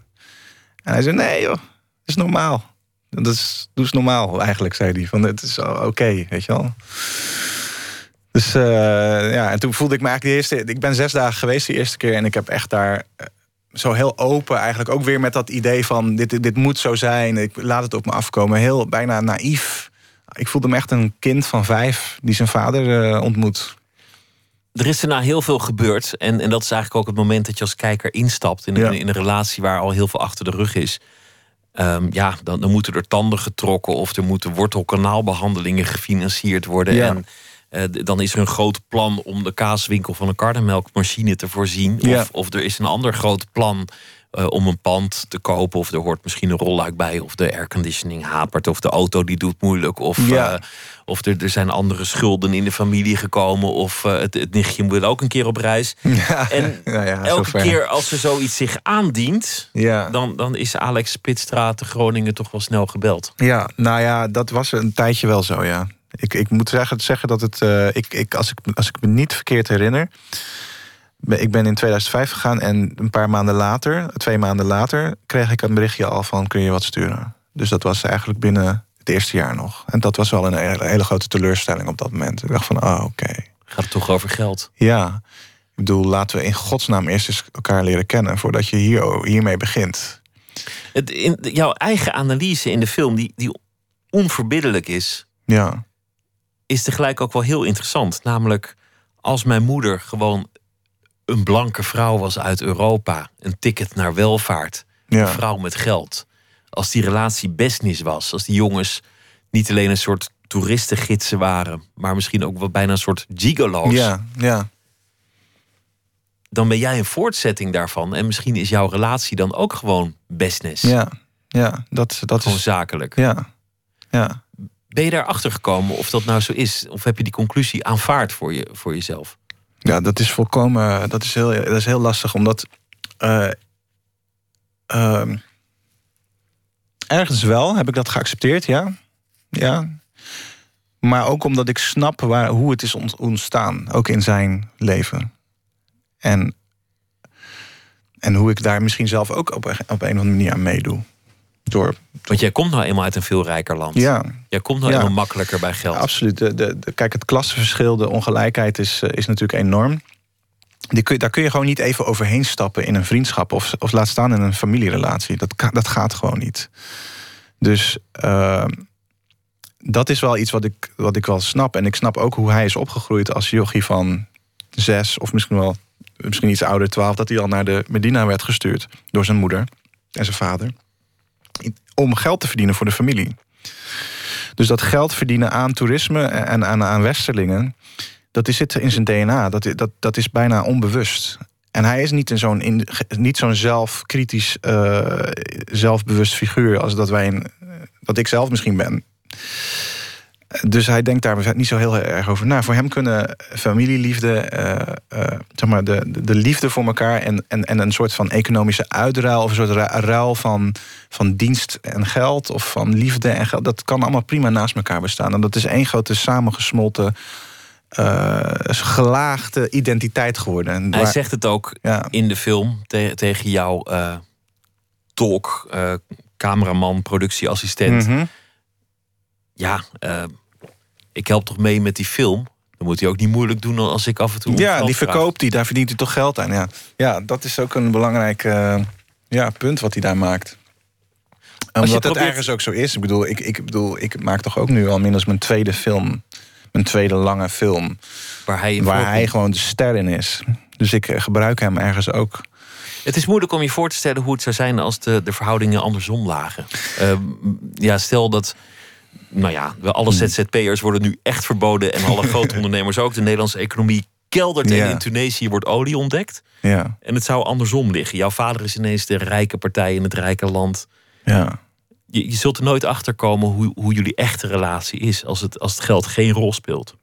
[SPEAKER 5] En hij zei, nee joh, dat is normaal. Dat is, doe eens normaal eigenlijk, zei hij. Van, het is oké, weet je wel. Dus uh, ja, en toen voelde ik me eigenlijk de eerste... Ik ben zes dagen geweest de eerste keer... en ik heb echt daar zo heel open eigenlijk... ook weer met dat idee van dit, dit moet zo zijn. Ik laat het op me afkomen. Heel bijna naïef. Ik voelde me echt een kind van vijf... die zijn vader uh, ontmoet.
[SPEAKER 4] Er is daarna heel veel gebeurd. En, en dat is eigenlijk ook het moment dat je als kijker instapt... in, ja. in een relatie waar al heel veel achter de rug is... Um, ja, dan, dan, moeten er tanden getrokken of er moeten wortelkanaalbehandelingen gefinancierd worden.
[SPEAKER 5] Ja.
[SPEAKER 4] En uh, dan is er een groot plan om de kaaswinkel van een karnemelkmachine te voorzien.
[SPEAKER 5] Ja.
[SPEAKER 4] Of, of er is een ander groot plan uh, om een pand te kopen. Of er hoort misschien een rolluik bij. Of de airconditioning hapert. Of de auto die doet moeilijk. Of,
[SPEAKER 5] ja.
[SPEAKER 4] uh, of er, er zijn andere schulden in de familie gekomen. Of het, het nichtje wil ook een keer op reis.
[SPEAKER 5] Ja.
[SPEAKER 4] En
[SPEAKER 5] ja,
[SPEAKER 4] elke
[SPEAKER 5] zover.
[SPEAKER 4] keer als er zoiets zich aandient...
[SPEAKER 5] Ja.
[SPEAKER 4] Dan, dan is Alex Pitstraat te Groningen toch wel snel gebeld.
[SPEAKER 5] Ja, nou ja, dat was een tijdje wel zo, ja. Ik, ik moet zeggen, zeggen dat het... Ik, ik, als, ik, als ik me niet verkeerd herinner... Ik ben in 2005 gegaan en een paar maanden later, twee maanden later, kreeg ik een berichtje al van kun je wat sturen. Dus dat was eigenlijk binnen het eerste jaar nog. En dat was wel een hele, hele grote teleurstelling op dat moment. Ik dacht van, oh, oké. Okay.
[SPEAKER 4] Gaat het toch over geld?
[SPEAKER 5] Ja. Ik bedoel, laten we in godsnaam eerst eens elkaar leren kennen voordat je hier, hiermee begint.
[SPEAKER 4] Het, in, jouw eigen analyse in de film, die, die onverbiddelijk is,
[SPEAKER 5] ja.
[SPEAKER 4] is tegelijk ook wel heel interessant. Namelijk, als mijn moeder gewoon een blanke vrouw was uit Europa, een ticket naar welvaart,
[SPEAKER 5] ja.
[SPEAKER 4] een vrouw met geld. Als die relatie business was, als die jongens niet alleen een soort toeristengidsen waren, maar misschien ook wel bijna een soort gigolo's.
[SPEAKER 5] Ja, ja.
[SPEAKER 4] Dan ben jij een voortzetting daarvan. En misschien is jouw relatie dan ook gewoon business.
[SPEAKER 5] Ja, ja dat, dat
[SPEAKER 4] gewoon
[SPEAKER 5] is
[SPEAKER 4] zakelijk.
[SPEAKER 5] Ja, ja.
[SPEAKER 4] Ben je daarachter gekomen of dat nou zo is? Of heb je die conclusie aanvaard voor, je, voor jezelf?
[SPEAKER 5] Ja, dat is volkomen. Dat is heel, dat is heel lastig, omdat. Uh, uh, ergens wel heb ik dat geaccepteerd, ja. Ja. Maar ook omdat ik snap waar, hoe het is ontstaan, ook in zijn leven. En, en hoe ik daar misschien zelf ook op, op een of andere manier aan meedoe.
[SPEAKER 4] Want jij komt nou eenmaal uit een veel rijker land.
[SPEAKER 5] Ja.
[SPEAKER 4] Jij komt nou
[SPEAKER 5] Ja.
[SPEAKER 4] eenmaal makkelijker bij geld.
[SPEAKER 5] Ja, absoluut. De, de, de- kijk, het klassenverschil, de ongelijkheid is, eh, is natuurlijk enorm. Die kun, daar kun je gewoon niet even overheen stappen in een vriendschap of, of laat staan in een familierelatie. Dat, dat gaat gewoon niet. Dus eh, dat is wel iets wat ik, wat ik wel snap. En ik snap ook hoe hij is opgegroeid als jochie van zes of misschien wel misschien iets ouder, twaalf, dat hij al naar de Medina werd gestuurd door zijn moeder en zijn vader. Om geld te verdienen voor de familie. Dus dat geld verdienen aan toerisme en aan, aan westerlingen, dat zit in zijn DNA. Dat, dat, dat is bijna onbewust. En hij is niet, zo'n zo'n zelfkritisch, uh, zelfbewust figuur als dat, wij in, dat ik zelf misschien ben. Dus hij denkt daar niet zo heel erg over na. Voor hem kunnen familieliefde, uh, uh, zeg maar de, de liefde voor elkaar en, en, en een soort van economische uitruil of een soort ruil van, van dienst en geld of van liefde en geld, dat kan allemaal prima naast elkaar bestaan. En dat is één grote samengesmolten uh, gelaagde identiteit geworden.
[SPEAKER 4] Hij zegt het ook in de film tegen jouw uh, tolk, uh, cameraman, productieassistent. Mhm. Ja, ik help toch mee met die film. Dan moet hij ook niet moeilijk doen als ik af en toe.
[SPEAKER 5] Ja, die verkoopt hij, daar verdient hij toch geld aan. Ja, ja dat is ook een belangrijk ja, punt wat hij daar maakt. Omdat het ergens ook zo is. Ik bedoel, ik, ik bedoel, ik maak toch ook nu al minstens mijn tweede film een tweede lange film.
[SPEAKER 4] Waar hij,
[SPEAKER 5] waar hij gewoon de ster in is. Dus ik eh, gebruik hem ergens ook.
[SPEAKER 4] Het is moeilijk om je voor te stellen hoe het zou zijn als de, de verhoudingen andersom lagen. Uh, ja, stel dat. Nou ja, alle hmm. ZZP'ers worden nu echt verboden. En alle grote ondernemers ook. De Nederlandse economie keldert. En in Tunesië wordt olie ontdekt.
[SPEAKER 5] Ja.
[SPEAKER 4] En het zou andersom liggen. Jouw vader is ineens de rijke partij in het rijke land.
[SPEAKER 5] Ja
[SPEAKER 4] je, je zult er nooit achter komen hoe, hoe jullie echte relatie is als het, als het geld geen rol speelt.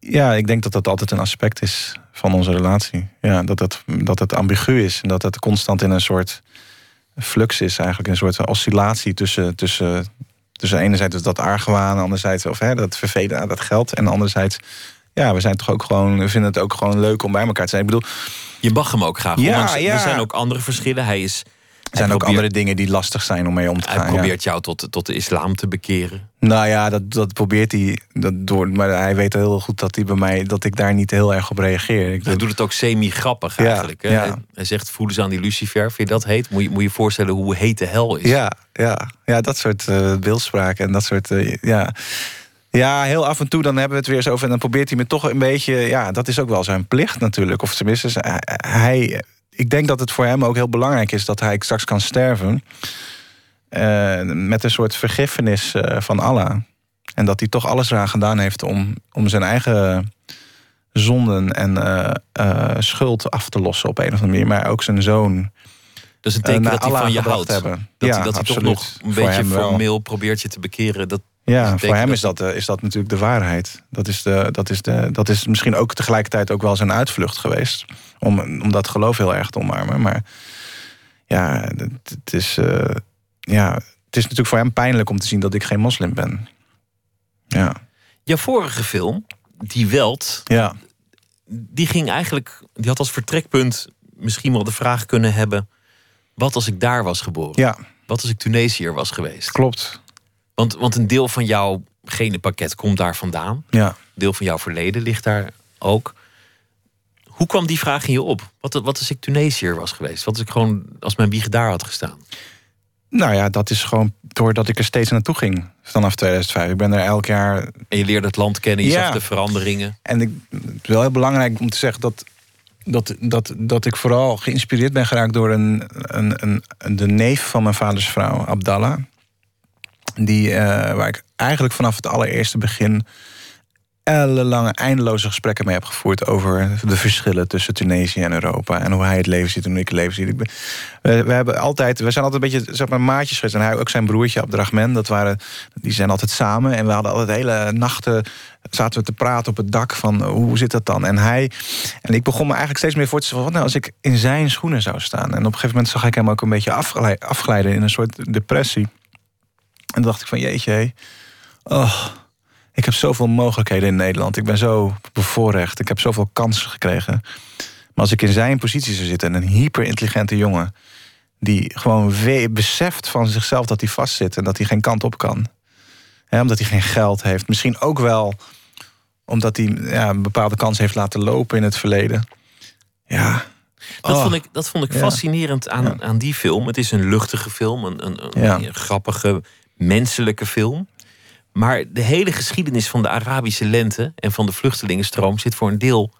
[SPEAKER 5] Ja, ik denk dat dat altijd een aspect is van onze relatie. Ja, dat het, dat het ambigu is en dat het constant in een soort flux is, eigenlijk een soort oscillatie tussen, tussen, tussen enerzijds dat argwaan, anderzijds of hè, dat vervelen dat geld, en anderzijds, ja, we zijn toch ook gewoon, we vinden het ook gewoon leuk om bij elkaar te zijn. Ik bedoel,
[SPEAKER 4] je mag hem ook graag. Ja, ja. Er zijn ook andere verschillen. Hij is
[SPEAKER 5] er zijn ook andere dingen die lastig zijn om mee om te gaan.
[SPEAKER 4] Hij probeert jou tot, tot de islam te bekeren.
[SPEAKER 5] Nou ja, dat, dat probeert hij. Dat door, maar hij weet heel goed dat, hij bij mij, dat ik daar niet heel erg op reageer. Ik
[SPEAKER 4] hij doet het ook semi-grappig eigenlijk. Ja, Hij zegt, voelen ze aan die lucifer. Vind je dat heet? Moet je moet je voorstellen hoe heet de hel is.
[SPEAKER 5] Ja, ja, ja dat soort uh, beeldspraak en dat soort... Uh, ja. Ja, heel af en toe dan hebben we het weer zo over. En dan probeert hij me toch een beetje. Ja, dat is ook wel zijn plicht natuurlijk. Of tenminste, hij, ik denk dat het voor hem ook heel belangrijk is dat hij straks kan sterven. Uh, met een soort vergiffenis uh, van Allah. En dat hij toch alles eraan gedaan heeft om, om zijn eigen zonden en uh, schuld af te lossen op een of andere manier. Maar ook zijn zoon.
[SPEAKER 4] Is een teken dat hij van je houdt. Hebben. Dat, ja, hij, dat hij toch nog een beetje formeel probeert je te bekeren. Dat,
[SPEAKER 5] ja, voor hem is dat, is dat natuurlijk de waarheid. Dat is, de, dat, is de, dat is misschien ook tegelijkertijd ook wel zijn uitvlucht geweest. Om, om dat geloof heel erg te omarmen. Maar ja, het, is, uh, ja, het is natuurlijk voor hem pijnlijk om te zien dat ik geen moslim ben. Ja.
[SPEAKER 4] Jouw vorige film, Die Welt,
[SPEAKER 5] ja.
[SPEAKER 4] die ging eigenlijk, die had als vertrekpunt misschien wel de vraag kunnen hebben: wat als ik daar was geboren?
[SPEAKER 5] Ja.
[SPEAKER 4] Wat als ik Tunesiër was geweest?
[SPEAKER 5] Klopt.
[SPEAKER 4] Want, want een deel van jouw genenpakket komt daar vandaan.
[SPEAKER 5] Ja.
[SPEAKER 4] Deel van jouw verleden ligt daar ook. Hoe kwam die vraag in je op? Wat, wat als ik Tunesiër was geweest? Wat als ik gewoon als mijn wieg daar had gestaan?
[SPEAKER 5] Nou ja, dat is gewoon doordat ik er steeds naartoe ging vanaf 2005. Ik ben er elk jaar.
[SPEAKER 4] En je leerde het land kennen, je zag de veranderingen.
[SPEAKER 5] En ik, het is wel heel belangrijk om te zeggen dat, dat, dat, dat ik vooral geïnspireerd ben geraakt door een, een, een, de neef van mijn vaders vrouw, Abdallah. Die, uh, waar ik eigenlijk vanaf het allereerste begin ellenlange, eindeloze gesprekken mee heb gevoerd over de verschillen tussen Tunesië en Europa. En hoe hij het leven ziet en hoe ik het leven zie. We, we, hebben altijd, we zijn altijd een beetje zeg maar, maatjes geweest. En hij ook zijn broertje Abdrachmen, dat waren, die zijn altijd samen. En we hadden altijd hele nachten zaten we te praten op het dak van hoe zit dat dan? En hij en ik begon me eigenlijk steeds meer voor te stellen: wat nou als ik in zijn schoenen zou staan? En op een gegeven moment zag ik hem ook een beetje afglijden in een soort depressie. En dacht ik van jeetje. Oh, ik heb zoveel mogelijkheden in Nederland. Ik ben zo bevoorrecht. Ik heb zoveel kansen gekregen. Maar als ik in zijn positie zou zitten... en een hyperintelligente jongen... die gewoon beseft van zichzelf dat hij vastzit... en dat hij geen kant op kan. omdat hij geen geld heeft. Misschien ook wel omdat hij ja, een bepaalde kans heeft laten lopen in het verleden. Ja,
[SPEAKER 4] dat, oh. vond ik, dat vond ik fascinerend aan, aan die film. Het is een luchtige film, een, een, een grappige, menselijke film. Maar de hele geschiedenis van de Arabische lente en van de vluchtelingenstroom zit voor een deel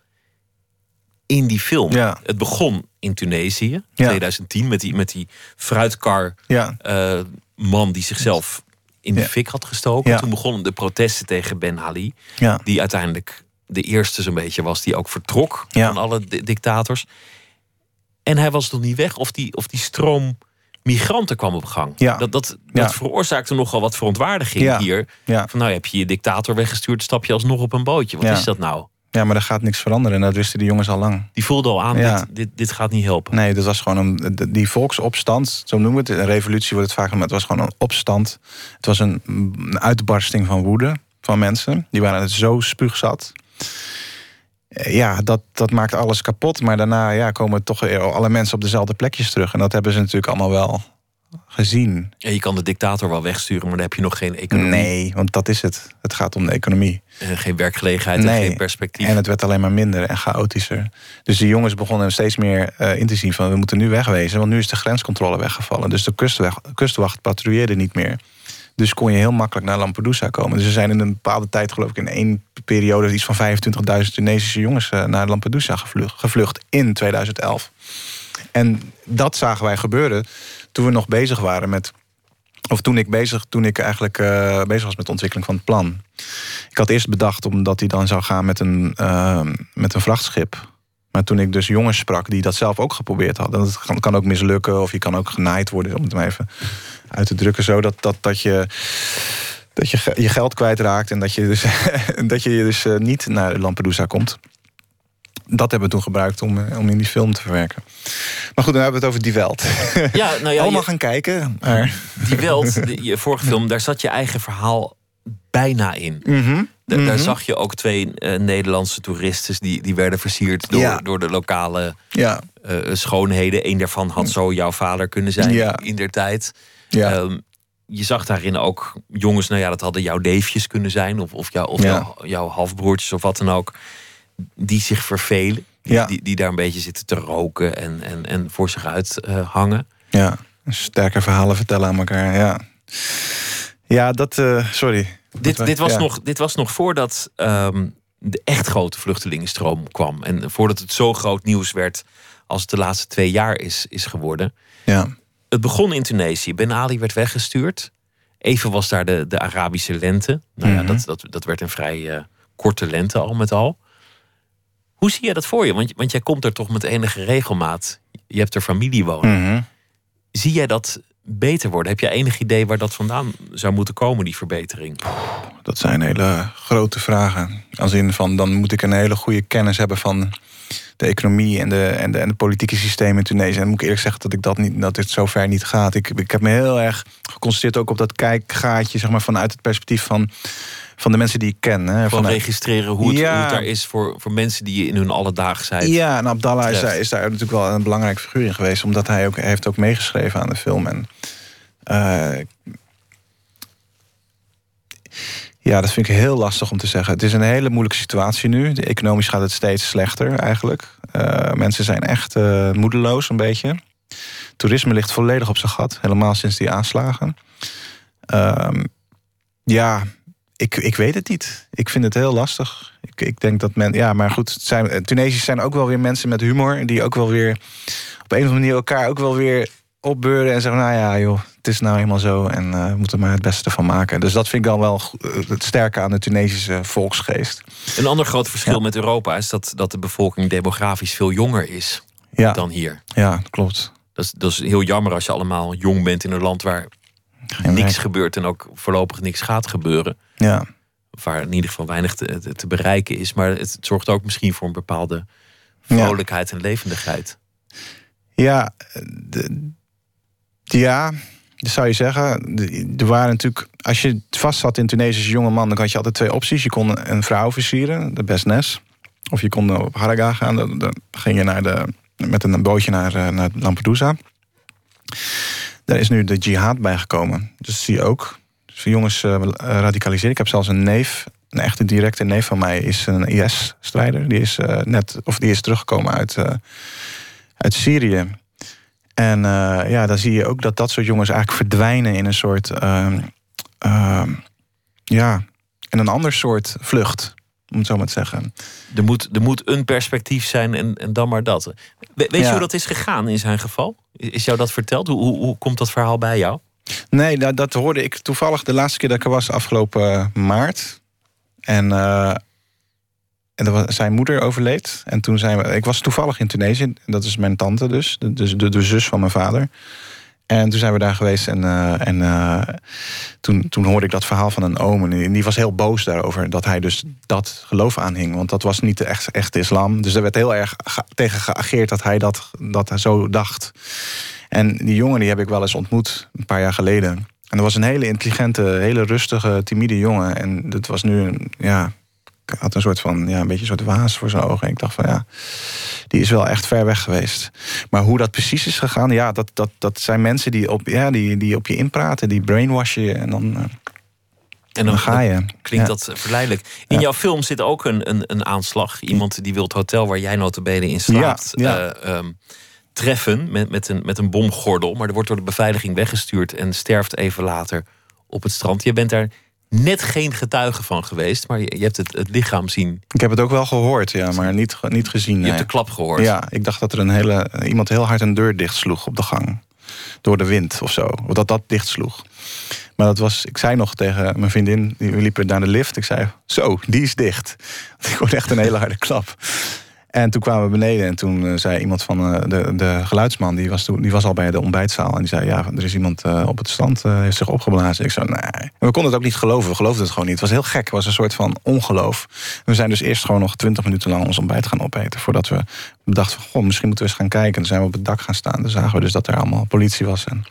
[SPEAKER 4] in die film.
[SPEAKER 5] Ja.
[SPEAKER 4] Het begon in Tunesië. 2010 met die, met die fruitkar
[SPEAKER 5] Ja.
[SPEAKER 4] eh, man die zichzelf in de
[SPEAKER 5] Ja.
[SPEAKER 4] fik had gestoken.
[SPEAKER 5] Ja.
[SPEAKER 4] Toen begonnen de protesten tegen Ben Ali.
[SPEAKER 5] Ja.
[SPEAKER 4] Die uiteindelijk de eerste zo'n beetje was die ook vertrok
[SPEAKER 5] Ja.
[SPEAKER 4] van alle di- dictators. En hij was nog niet weg of die, of die stroom migranten kwam op gang.
[SPEAKER 5] Ja.
[SPEAKER 4] Dat, dat,
[SPEAKER 5] Ja.
[SPEAKER 4] dat veroorzaakte nogal wat verontwaardiging
[SPEAKER 5] Ja.
[SPEAKER 4] hier.
[SPEAKER 5] Ja.
[SPEAKER 4] Van nou heb je je dictator weggestuurd, stap je alsnog op een bootje. Wat is dat nou?
[SPEAKER 5] ja, maar er gaat niks veranderen. En dat wisten die jongens al lang.
[SPEAKER 4] Die voelde al aan, dit, dit, dit gaat niet helpen.
[SPEAKER 5] Nee, dat was gewoon een, die volksopstand, zo noemen we het. Een revolutie wordt het vaak genoemd. Het was gewoon een opstand. Het was een, een uitbarsting van woede van mensen. Die waren het zo spuugzat. Eh, Ja, dat, dat maakt alles kapot. Maar daarna ja, komen toch weer alle mensen op dezelfde plekjes terug. En dat hebben ze natuurlijk allemaal wel gezien.
[SPEAKER 4] En je kan de dictator wel wegsturen, maar dan heb je nog geen economie.
[SPEAKER 5] Nee, want dat is het. Het gaat om de economie.
[SPEAKER 4] En geen werkgelegenheid en geen perspectief.
[SPEAKER 5] En het werd alleen maar minder en chaotischer. Dus die jongens begonnen steeds meer eh, in te zien van we moeten nu wegwezen, want nu is de grenscontrole weggevallen. Dus de kustweg, kustwacht patrouilleerde niet meer. Dus kon je heel makkelijk naar Lampedusa komen. Dus er zijn in een bepaalde tijd, geloof ik, in één periode iets van 25.000 Tunesische jongens eh, naar Lampedusa gevlucht, gevlucht in 2011. En dat zagen wij gebeuren toen we nog bezig waren met. Of toen ik, bezig, toen ik eigenlijk eh, bezig was met de ontwikkeling van het plan. Ik had eerst bedacht omdat hij dan zou gaan met een, eh, met een vrachtschip. Maar toen ik dus jongens sprak die dat zelf ook geprobeerd hadden. Dat kan, kan ook mislukken of je kan ook genaaid worden, om het maar even uit te drukken. Zo dat, dat, dat je. Dat je je geld kwijtraakt en dat je dus, dat je dus eh, niet naar Lampedusa komt. Dat hebben we toen gebruikt om, eh, om in die film te verwerken. Maar goed, dan hebben we het over Die Welt.
[SPEAKER 4] Ja, nou ja,
[SPEAKER 5] Allemaal
[SPEAKER 4] je-
[SPEAKER 5] gaan kijken. Maar...
[SPEAKER 4] die Welt, je vorige film, daar zat je eigen verhaal bijna in.
[SPEAKER 5] Mhm,
[SPEAKER 4] Da- Daar
[SPEAKER 5] mhm.
[SPEAKER 4] zag je ook twee eh, Nederlandse toeristen die, die werden versierd door,
[SPEAKER 5] Ja.
[SPEAKER 4] door de lokale
[SPEAKER 5] Ja,
[SPEAKER 4] eh, schoonheden. Eén daarvan had zo jouw vader kunnen zijn
[SPEAKER 5] Ja.
[SPEAKER 4] in der tijd.
[SPEAKER 5] ja.
[SPEAKER 4] Ehm, je zag daarin ook jongens, nou ja, dat hadden jouw neefjes kunnen zijn, of, of, jou, of jouw, jouw halfbroertjes of wat dan ook, die zich vervelen. Die,
[SPEAKER 5] Ja.
[SPEAKER 4] die, die daar een beetje zitten te roken en, en, en voor zich uit eh, hangen.
[SPEAKER 5] Ja, sterke verhalen vertellen aan elkaar. Ja, ja dat. sorry.
[SPEAKER 4] Dit, dit, was
[SPEAKER 5] ja.
[SPEAKER 4] nog, dit was nog voordat ehm, de echt grote vluchtelingenstroom kwam. En voordat het zo groot nieuws werd als het de laatste twee jaar is, is geworden.
[SPEAKER 5] Ja,
[SPEAKER 4] Het begon in Tunesië. Ben Ali werd weggestuurd. Even was daar de, de Arabische lente. Nou ja,
[SPEAKER 5] Mhm.
[SPEAKER 4] dat, dat, dat werd een vrij eh, korte lente al met al. Hoe zie je dat voor je? Want, want jij komt er toch met enige regelmaat. Je hebt er familie wonen.
[SPEAKER 5] Mhm.
[SPEAKER 4] Zie jij dat beter worden? Heb je enig idee waar dat vandaan zou moeten komen, die verbetering?
[SPEAKER 5] dat zijn hele grote vragen. Als in van dan moet ik een hele goede kennis hebben van de economie en de, en de, politieke systemen in Tunesië. En moet ik eerlijk zeggen dat ik dat niet, dat dit zo ver niet gaat. Ik, ik heb me heel erg geconcentreerd ook op dat kijkgaatje, zeg maar, vanuit het perspectief van, van de mensen die ik ken. Hè,
[SPEAKER 4] Van registreren hoe het,
[SPEAKER 5] Ja.
[SPEAKER 4] hoe het daar is voor, voor mensen die in hun alledaagsheid.
[SPEAKER 5] Ja, en Abdallah is is daar natuurlijk wel een belangrijke figuur in geweest. Omdat hij ook hij heeft ook meegeschreven aan de film. En, eh, ja, dat vind ik heel lastig om te zeggen. Het is een hele moeilijke situatie nu. De economisch gaat het steeds slechter eigenlijk. Eh, mensen zijn echt eh, moedeloos een beetje. Toerisme ligt volledig op zijn gat. Helemaal sinds die aanslagen. Ehm, ja, ik, ik weet het niet. Ik vind het heel lastig. Ik, ik denk dat men. Ja, maar goed. Zijn, eh, Tunesiërs zijn ook wel weer mensen met humor. Die ook wel weer op een of andere manier elkaar ook wel weer opbeuren. En zeggen: Nou ja, joh, het is nou eenmaal zo. En eh, we moeten er maar het beste van maken. Dus dat vind ik dan wel eh, het sterke aan de Tunesische volksgeest.
[SPEAKER 4] Een ander groot verschil
[SPEAKER 5] Ja.
[SPEAKER 4] met Europa is dat, dat de bevolking demografisch veel jonger is
[SPEAKER 5] Ja,
[SPEAKER 4] dan hier.
[SPEAKER 5] ja klopt.
[SPEAKER 4] Dat is, dat is heel jammer als je allemaal jong bent in een land waar
[SPEAKER 5] Geen
[SPEAKER 4] niks
[SPEAKER 5] werk.
[SPEAKER 4] gebeurt en ook voorlopig niks gaat gebeuren.
[SPEAKER 5] Ja.
[SPEAKER 4] Waar in ieder geval weinig te, te, bereiken is. Maar het zorgt ook misschien voor een bepaalde vrolijkheid en levendigheid.
[SPEAKER 5] Ja, de- ja, dat zou je zeggen. Er waren natuurlijk, als je vast zat in Tunesische jonge man, dan had je altijd twee opties. Je kon een vrouw versieren, de Besnes. Of je kon op Haraga gaan. Dan, dan ging je naar de, met een bootje naar, eh, naar Lampedusa. Daar is nu de jihad bijgekomen. Dus zie je ook. Dus jongens eh, radicaliseren. Ik heb zelfs een neef, een echte directe neef van mij, is een IS-strijder. Die is eh, net, of die is teruggekomen uit, eh, uit Syrië. En ja, dan zie je ook dat dat soort jongens eigenlijk verdwijnen in een soort. ehm, ehm, ja, in een ander soort vlucht. om het zo maar te zeggen.
[SPEAKER 4] Er moet, er moet een perspectief zijn en, en dan maar dat. We- weet je hoe dat is gegaan in zijn geval? Is jou dat verteld? Hoe, hoe, hoe komt dat verhaal bij jou?
[SPEAKER 5] Nee, dat, dat hoorde ik toevallig de laatste keer dat ik er was, afgelopen eh, maart. En, eh, en dat was, zijn moeder overleed. En toen zijn we. Ik was toevallig in Tunesië. Dat is mijn tante dus. De, de, zus van mijn vader. En toen zijn we daar geweest. En, eh, en toen, toen hoorde ik dat verhaal van een oom. En die- was heel boos daarover. Dat hij dus dat geloof aanhing. Want dat was niet de echt, echte islam. Dus er werd heel erg ge- tegen geageerd dat hij dat, dat hij zo dacht. En die jongen die heb ik wel eens ontmoet. Een paar jaar geleden. En dat was een hele intelligente, hele rustige, timide jongen. En dat was nu een, ja, ik had een soort van, ja, een beetje een soort waas voor zijn ogen. En ik dacht van, ja, die is wel echt ver weg geweest. Maar hoe dat precies is gegaan, ja, dat, dat, dat zijn mensen die op, ja, die, die op je inpraten, die brainwashen je. En dan, eh,
[SPEAKER 4] En
[SPEAKER 5] dan ga je.
[SPEAKER 4] Klinkt
[SPEAKER 5] Ja.
[SPEAKER 4] dat verleidelijk. In
[SPEAKER 5] Ja.
[SPEAKER 4] jouw film zit ook een, een, een aanslag. Iemand die wil het hotel waar jij notabene in slaapt...
[SPEAKER 5] Ja, ja.
[SPEAKER 4] eh, ehm, treffen met, met, een, met een bomgordel. Maar er wordt door de beveiliging weggestuurd... en sterft even later op het strand. Je bent daar net geen getuige van geweest... maar je, je hebt het, het lichaam zien.
[SPEAKER 5] Ik heb het ook wel gehoord, ja, maar niet, niet gezien.
[SPEAKER 4] Je
[SPEAKER 5] nee.
[SPEAKER 4] hebt de klap gehoord.
[SPEAKER 5] Ja, ik dacht dat er een hele, iemand heel hard een deur dichtsloeg op de gang. Door de wind of zo. Of dat dat dichtsloeg. Maar dat was, ik zei nog tegen mijn vriendin, die liepen naar de lift. Ik zei, zo, die is dicht. Ik hoorde echt een hele harde klap. En toen kwamen we beneden en toen eh, zei iemand van eh, de, de geluidsman, die was, toen, die was al bij de ontbijtzaal. En die zei, ja, er is iemand eh, op het strand, heeft zich opgeblazen. Ik zei, nee. En we konden het ook niet geloven, we geloofden het gewoon niet. Het was heel gek, het was een soort van ongeloof. We zijn dus eerst gewoon nog twintig minuten lang ons ontbijt gaan opeten. Voordat we bedachten, van, goh, misschien moeten we eens gaan kijken. En toen zijn we op het dak gaan staan. Dan zagen we dus dat er allemaal politie was. En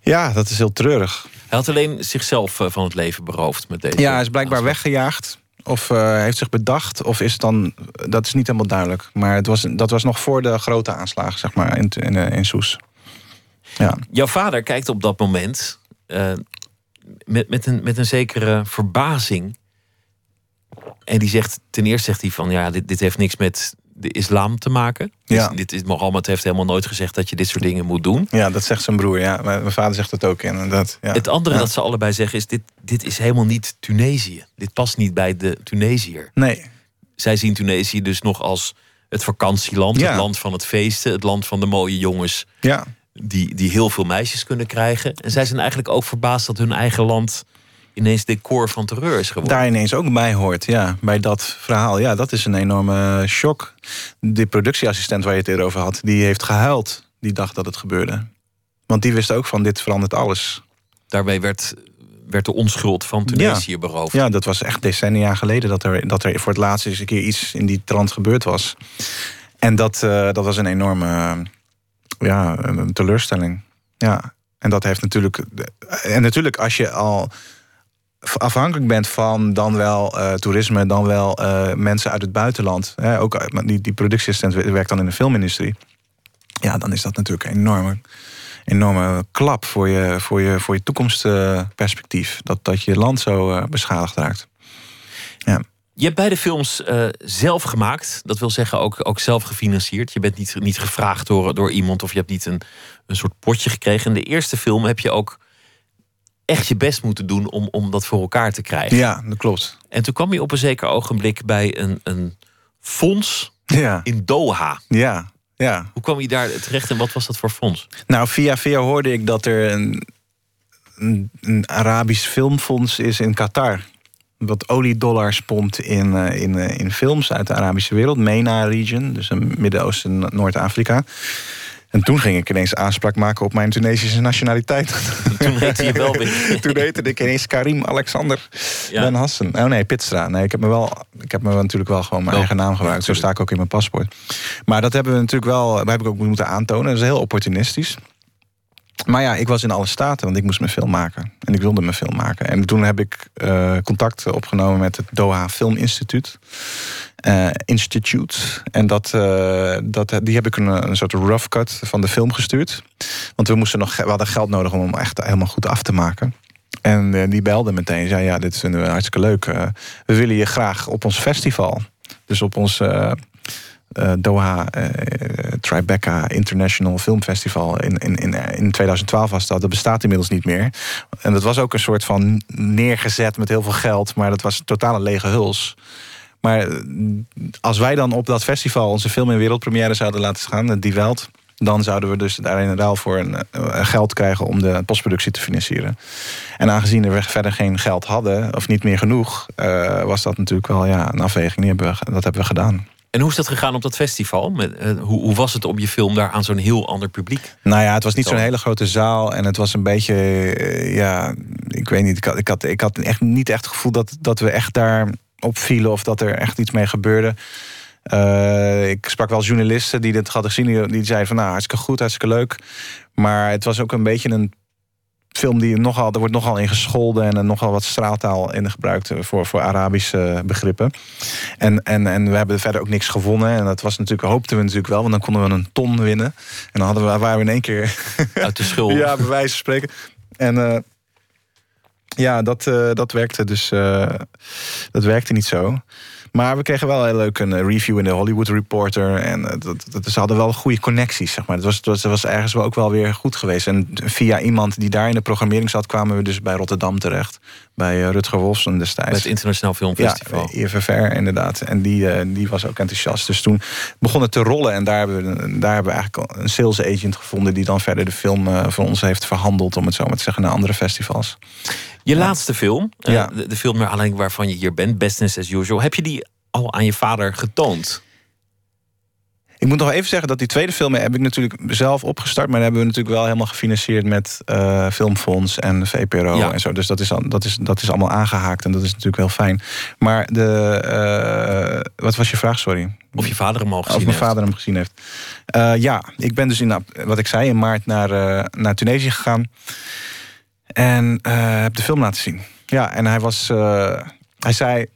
[SPEAKER 5] ja, dat is heel treurig.
[SPEAKER 4] Hij had alleen zichzelf van het leven beroofd met deze.
[SPEAKER 5] Ja, hij is blijkbaar weggejaagd. Of eh, heeft zich bedacht. Of is het dan. Dat is niet helemaal duidelijk. Maar het was, dat was nog voor de grote aanslagen, zeg maar, in, in, eh, in Soes. Ja.
[SPEAKER 4] Jouw vader kijkt op dat moment eh, met, met, een, met een zekere verbazing. En die zegt, ten eerste zegt hij van ja, dit, dit heeft niks met de islam te maken.
[SPEAKER 5] Ja.
[SPEAKER 4] Dit, dit is, Mohammed heeft helemaal nooit gezegd dat je dit soort dingen moet doen.
[SPEAKER 5] ja, dat zegt zijn broer. Ja. Mijn mijn vader zegt het ook inderdaad. Ja.
[SPEAKER 4] Het andere
[SPEAKER 5] Ja.
[SPEAKER 4] dat ze allebei zeggen is: dit, dit is helemaal niet Tunesië. Dit past niet bij de Tunesiër.
[SPEAKER 5] Nee,
[SPEAKER 4] Zij zien Tunesië dus nog als het vakantieland,
[SPEAKER 5] Ja.
[SPEAKER 4] het land van het feesten, het land van de mooie jongens
[SPEAKER 5] ja.
[SPEAKER 4] die, die heel veel meisjes kunnen krijgen. En zij zijn eigenlijk ook verbaasd dat hun eigen land ineens decor van terreur is geworden.
[SPEAKER 5] daar ineens ook bij hoort. Ja, bij dat verhaal. Ja, dat is een enorme shock. De productieassistent waar je het eerder over had, die heeft gehuild die dag dat het gebeurde. Want die wist ook van dit verandert alles.
[SPEAKER 4] Daarmee werd, werd de onschuld van Tunesië beroofd.
[SPEAKER 5] Ja, dat was echt decennia geleden dat er, dat er voor het laatst eens een keer iets in die trant gebeurd was. En dat, eh, dat was een enorme ja, een teleurstelling. Ja, en dat heeft natuurlijk. En natuurlijk, als je al afhankelijk bent van dan wel eh, toerisme, dan wel eh, mensen uit het buitenland. Hè, ook uit- die, die productieassistent werkt dan in de filmindustrie. Ja, dan is dat natuurlijk een enorme, enorme klap voor je, voor je, voor je toekomstperspectief. dat, dat je land zo eh, beschadigd raakt. Ja.
[SPEAKER 4] Je hebt beide films eh, zelf gemaakt. Dat wil zeggen ook, ook zelf gefinancierd. Je bent niet, niet gevraagd door, door iemand of je hebt niet een, een soort potje gekregen. In de eerste film heb je ook echt je best moeten doen om, om dat voor elkaar te krijgen.
[SPEAKER 5] ja, dat klopt.
[SPEAKER 4] En toen kwam je op een zeker ogenblik bij een, een fonds
[SPEAKER 5] Ja,
[SPEAKER 4] in Doha.
[SPEAKER 5] ja, ja.
[SPEAKER 4] Hoe kwam je daar terecht en wat was dat voor fonds?
[SPEAKER 5] Nou, via via hoorde ik dat er een, een, een Arabisch filmfonds is in Qatar. Wat oliedollars pompt in, eh, in, eh, in films uit de Arabische wereld. MENA-region, dus Midden-Oosten, Noord-Afrika. En toen ging ik ineens aanspraak maken op mijn Tunesische nationaliteit.
[SPEAKER 4] Toen heette je wel weer.
[SPEAKER 5] toen heette ik ineens Karim Alexander
[SPEAKER 4] Ja.
[SPEAKER 5] Ben Hassan. Oh nee, Pitstra. Nee, ik heb me wel, ik heb me wel natuurlijk wel gewoon mijn
[SPEAKER 4] Wel,
[SPEAKER 5] eigen naam gebruikt. Zo sta ik ook in mijn paspoort. Maar dat hebben we natuurlijk wel, dat heb ik ook moeten aantonen. Dat is heel opportunistisch. Maar ja, ik was in alle staten, want ik moest mijn film maken. En ik wilde mijn film maken. En toen heb ik eh, contact opgenomen met het Doha Film Instituut. Eh, Institute. En dat, eh, dat, die heb ik een, een soort rough cut van de film gestuurd. Want we, moesten nog, we hadden geld nodig om hem echt helemaal goed af te maken. En eh, die belde meteen. Zei, ja, dit vinden we hartstikke leuk. We willen je graag op ons festival. Dus op ons... uh, Doha uh, Tribeca International Film Festival. In, in, in, in 2012 was dat. Dat bestaat inmiddels niet meer. En dat was ook een soort van neergezet met heel veel geld. Maar dat was totale lege huls. Maar als wij dan op dat festival onze film in wereldpremière zouden laten gaan, Die Welt dan zouden we dus daar in ruil voor een, geld krijgen om de postproductie te financieren. En aangezien we verder geen geld hadden, of niet meer genoeg, uh, was dat natuurlijk wel ja, een afweging. Die hebben we, dat hebben we gedaan.
[SPEAKER 4] En hoe is dat gegaan op dat festival? Met, uh, hoe, hoe, was het om je film daar aan zo'n heel ander publiek?
[SPEAKER 5] Nou ja, het was niet zo'n hele grote zaal. En het was een beetje, uh, ja, ik weet niet. Ik had, ik had, ik had echt niet echt het gevoel dat, dat we echt daar opvielen of dat er echt iets mee gebeurde. Uh, ik sprak wel journalisten die dit hadden gezien. Die, die zeiden van nou, hartstikke goed, hartstikke leuk. Maar het was ook een beetje een film die nogal, er wordt nogal in gescholden en nogal wat straaltaal in gebruikt voor, voor Arabische begrippen. En, en, en we hebben verder ook niks gewonnen. En dat was natuurlijk, hoopten we natuurlijk wel, want dan konden we een ton winnen. En dan hadden we, waren we in één keer
[SPEAKER 4] uit de schuld.
[SPEAKER 5] ja, bij wijze van spreken. En uh, ja, dat, uh, dat werkte dus. Uh, dat werkte niet zo. Maar we kregen wel heel leuk een eh, review in de Hollywood Reporter. En eh, dat, dat, ze hadden wel goede connecties, zeg maar. Het was, het was, ergens wel ook wel weer goed geweest. En via iemand die daar in de programmering zat... kwamen we dus bij Rotterdam terecht. Bij Rutger Wolfson destijds.
[SPEAKER 4] Bij het Internationaal Filmfestival.
[SPEAKER 5] Ja, IFFR inderdaad. En die, die was ook enthousiast. Dus toen begon het te rollen. En daar hebben we, daar hebben we eigenlijk een sales agent gevonden... die dan verder de film voor ons heeft verhandeld... om het zo maar te zeggen, naar andere festivals.
[SPEAKER 4] Je laatste film, ja. de, de, film naar aanleiding waarvan je hier bent, Business as Usual, heb je die al aan je vader getoond?
[SPEAKER 5] Ik moet nog even zeggen dat die tweede film heb ik natuurlijk zelf opgestart. Maar hebben we natuurlijk wel helemaal gefinancierd met uh, Filmfonds en VPRO ja. en zo. Dus dat is, dat, is, dat is allemaal aangehaakt en dat is natuurlijk heel fijn. Maar de. Uh, wat was je vraag, sorry?
[SPEAKER 4] Of je vader hem al gezien
[SPEAKER 5] Of mijn vader hem gezien heeft. Uh, ja, ik ben dus in, wat ik zei, in maart naar, naar Tunesië gegaan. En heb de film laten zien. Ja, en hij was. hij zei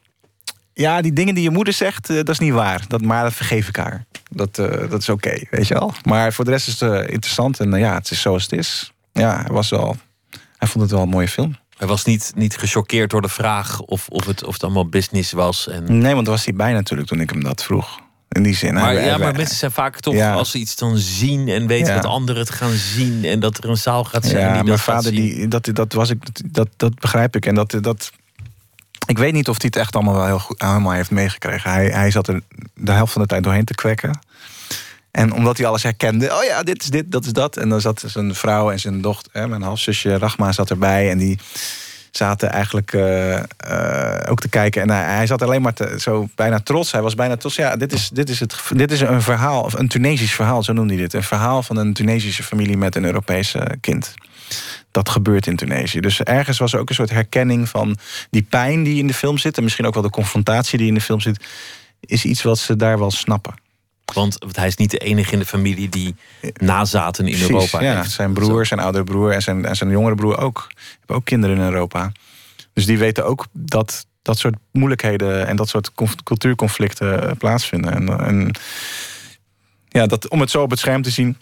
[SPEAKER 5] ja, die dingen die je moeder zegt, uh, dat is niet waar. Dat, maar dat vergeef ik haar. Dat, uh, dat is oké, okay, weet je wel. Maar voor de rest is het uh, interessant. En ja, het is zoals het is. Ja, hij, was wel, hij vond het wel een mooie film.
[SPEAKER 4] Hij was niet, niet gechoqueerd door de vraag of, of, het, of het allemaal business was. En...
[SPEAKER 5] Nee, want was hij bij natuurlijk toen ik hem dat vroeg. In die zin.
[SPEAKER 4] Maar, ja, maar mensen zijn vaak toch, ja. als ze iets dan zien en weten ja. dat anderen het gaan zien en dat er een zaal gaat zijn. Ja, die
[SPEAKER 5] mijn vader, die, dat, dat, was ik, dat, dat begrijp ik. En dat, dat, ik weet niet of hij het echt allemaal wel heel goed helemaal heeft meegekregen. Hij, hij zat er de helft van de tijd doorheen te kwekken. En omdat hij alles herkende, oh ja, dit is dit, dat is dat. En dan zat zijn vrouw en zijn dochter, mijn halfzusje Rachma zat erbij. En die zaten eigenlijk uh, uh, ook te kijken. En hij, zat alleen maar zo bijna trots. Hij was bijna trots. Ja, dit is, dit is, het, dit is een verhaal, of een Tunesisch verhaal, zo noemde hij dit. Een verhaal van een Tunesische familie met een Europese kind dat gebeurt in Tunesië. Dus ergens was er ook een soort herkenning van die pijn die in de film zit. En misschien ook wel de confrontatie die in de film zit. Is iets wat ze daar wel snappen.
[SPEAKER 4] Want hij is niet de enige in de familie die nazaten in Europa
[SPEAKER 5] ja, Zijn broer, zijn oudere broer en zijn, en zijn jongere broer ook. Hebben ook kinderen in Europa. Dus die weten ook dat dat soort moeilijkheden en dat soort cultuurconflicten plaatsvinden. En, en ja, dat, om het zo op het scherm te zien,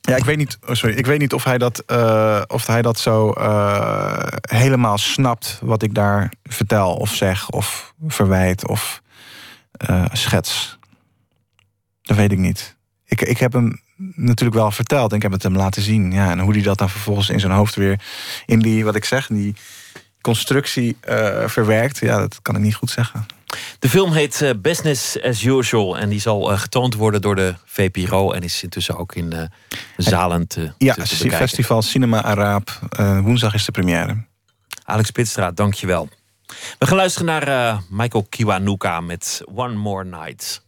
[SPEAKER 5] ja, ik weet niet, oh, sorry, ik weet niet of hij dat, uh, of hij dat zo uh, helemaal snapt wat ik daar vertel of zeg of verwijt of uh, schets. Dat weet ik niet. Ik, ik heb hem natuurlijk wel verteld en ik heb het hem laten zien. Ja, en hoe hij dat dan vervolgens in zijn hoofd weer in die, wat ik zeg, die constructie verwerkt, ja, dat kan ik niet goed zeggen.
[SPEAKER 4] De film heet uh, Business as Usual en die zal uh, getoond worden door de VPRO en is intussen ook in zalen te,
[SPEAKER 5] ja,
[SPEAKER 4] te,
[SPEAKER 5] te Festival Cinema Araab. woensdag is de première.
[SPEAKER 4] Alex Pitstra, dankjewel. We gaan luisteren naar Michael Kiwanuka met One More Night.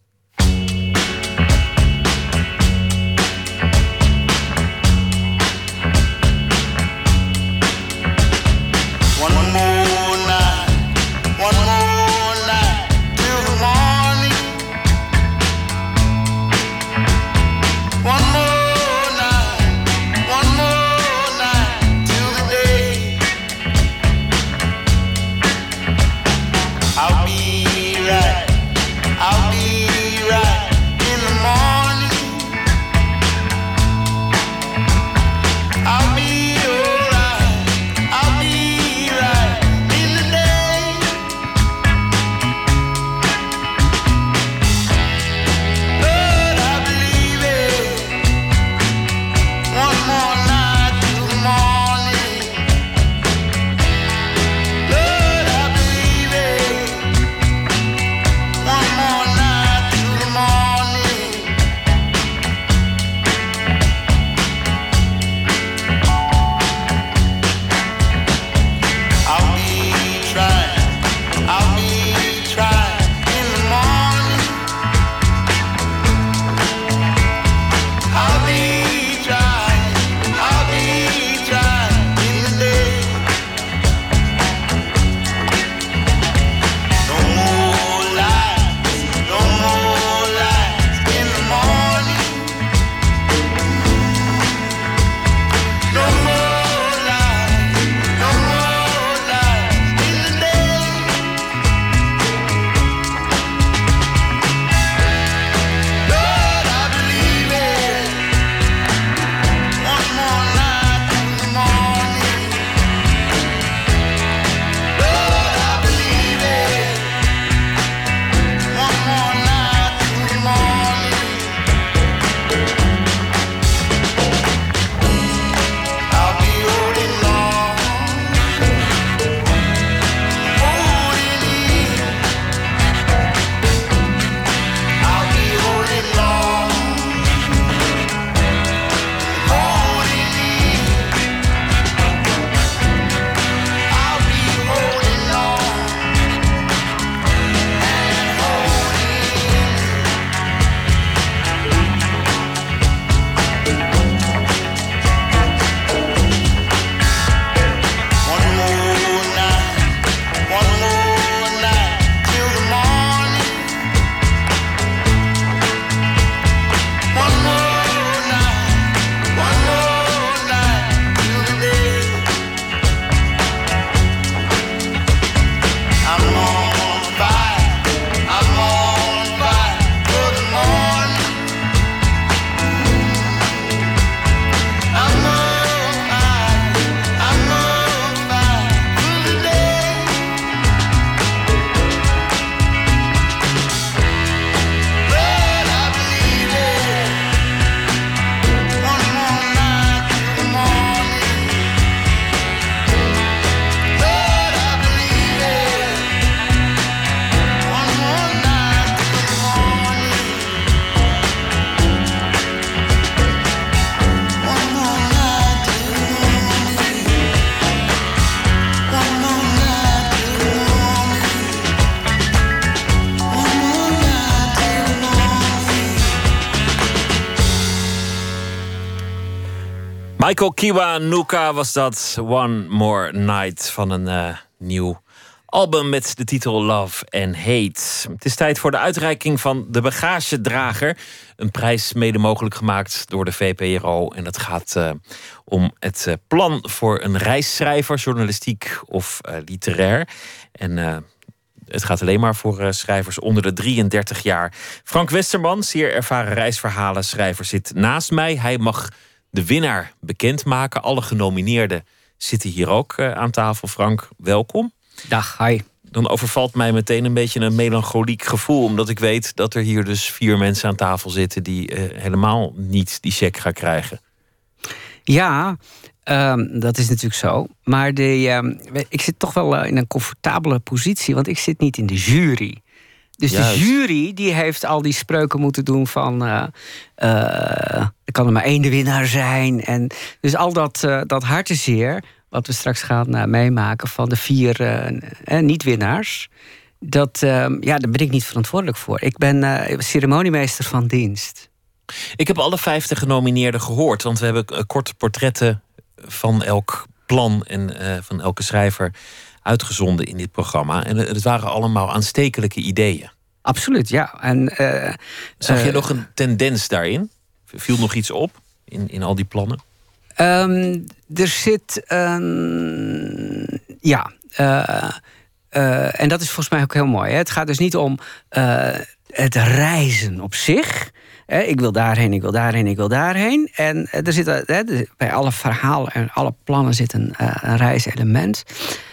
[SPEAKER 4] Michael Kiwanuka was dat. One More Night van een uh, nieuw album met de titel Love and Hate. Het is tijd voor de uitreiking van de bagagedrager. Een prijs mede mogelijk gemaakt door de VPRO. En het gaat uh, om het uh, plan voor een reisschrijver, journalistiek of literair. En het gaat alleen maar voor schrijvers onder de 33 jaar. Frank Westerman, zeer ervaren reisverhalen schrijver, zit naast mij. Hij mag de winnaar bekendmaken. Alle genomineerden zitten hier ook uh, aan tafel. Frank, welkom.
[SPEAKER 8] Dag, hi.
[SPEAKER 4] Dan overvalt mij meteen een beetje een melancholiek gevoel. Omdat ik weet dat er hier dus vier mensen aan tafel zitten die uh, helemaal niet die check gaan krijgen.
[SPEAKER 8] Ja, um, dat is natuurlijk zo. Maar de, uh, ik zit toch wel in een comfortabele positie, want ik zit niet in de jury. Dus de jury die heeft al die spreuken moeten doen van... Uh, uh, er kan er maar één de winnaar zijn. En dus al dat, uh, dat hartezeer, wat we straks gaan meemaken... van de vier niet-winnaars... Dat, ehm, ja, daar ben ik niet verantwoordelijk voor. Ik ben ceremoniemeester van dienst.
[SPEAKER 4] Ik heb alle vijftig genomineerden gehoord. Want we hebben korte portretten van elk plan en van elke schrijver uitgezonden in dit programma. En het waren allemaal aanstekelijke ideeën.
[SPEAKER 8] Absoluut, ja. En, uh,
[SPEAKER 4] Zag je uh, nog een tendens daarin? Viel nog iets op in, in al die plannen?
[SPEAKER 8] Um, er zit. Ja. Uh, en dat is volgens mij ook heel mooi. Hè? Het gaat dus niet om het reizen op zich. Ik wil daarheen, ik wil daarheen, ik wil daarheen. En er zit, bij alle verhalen en alle plannen zit een, een reiselement.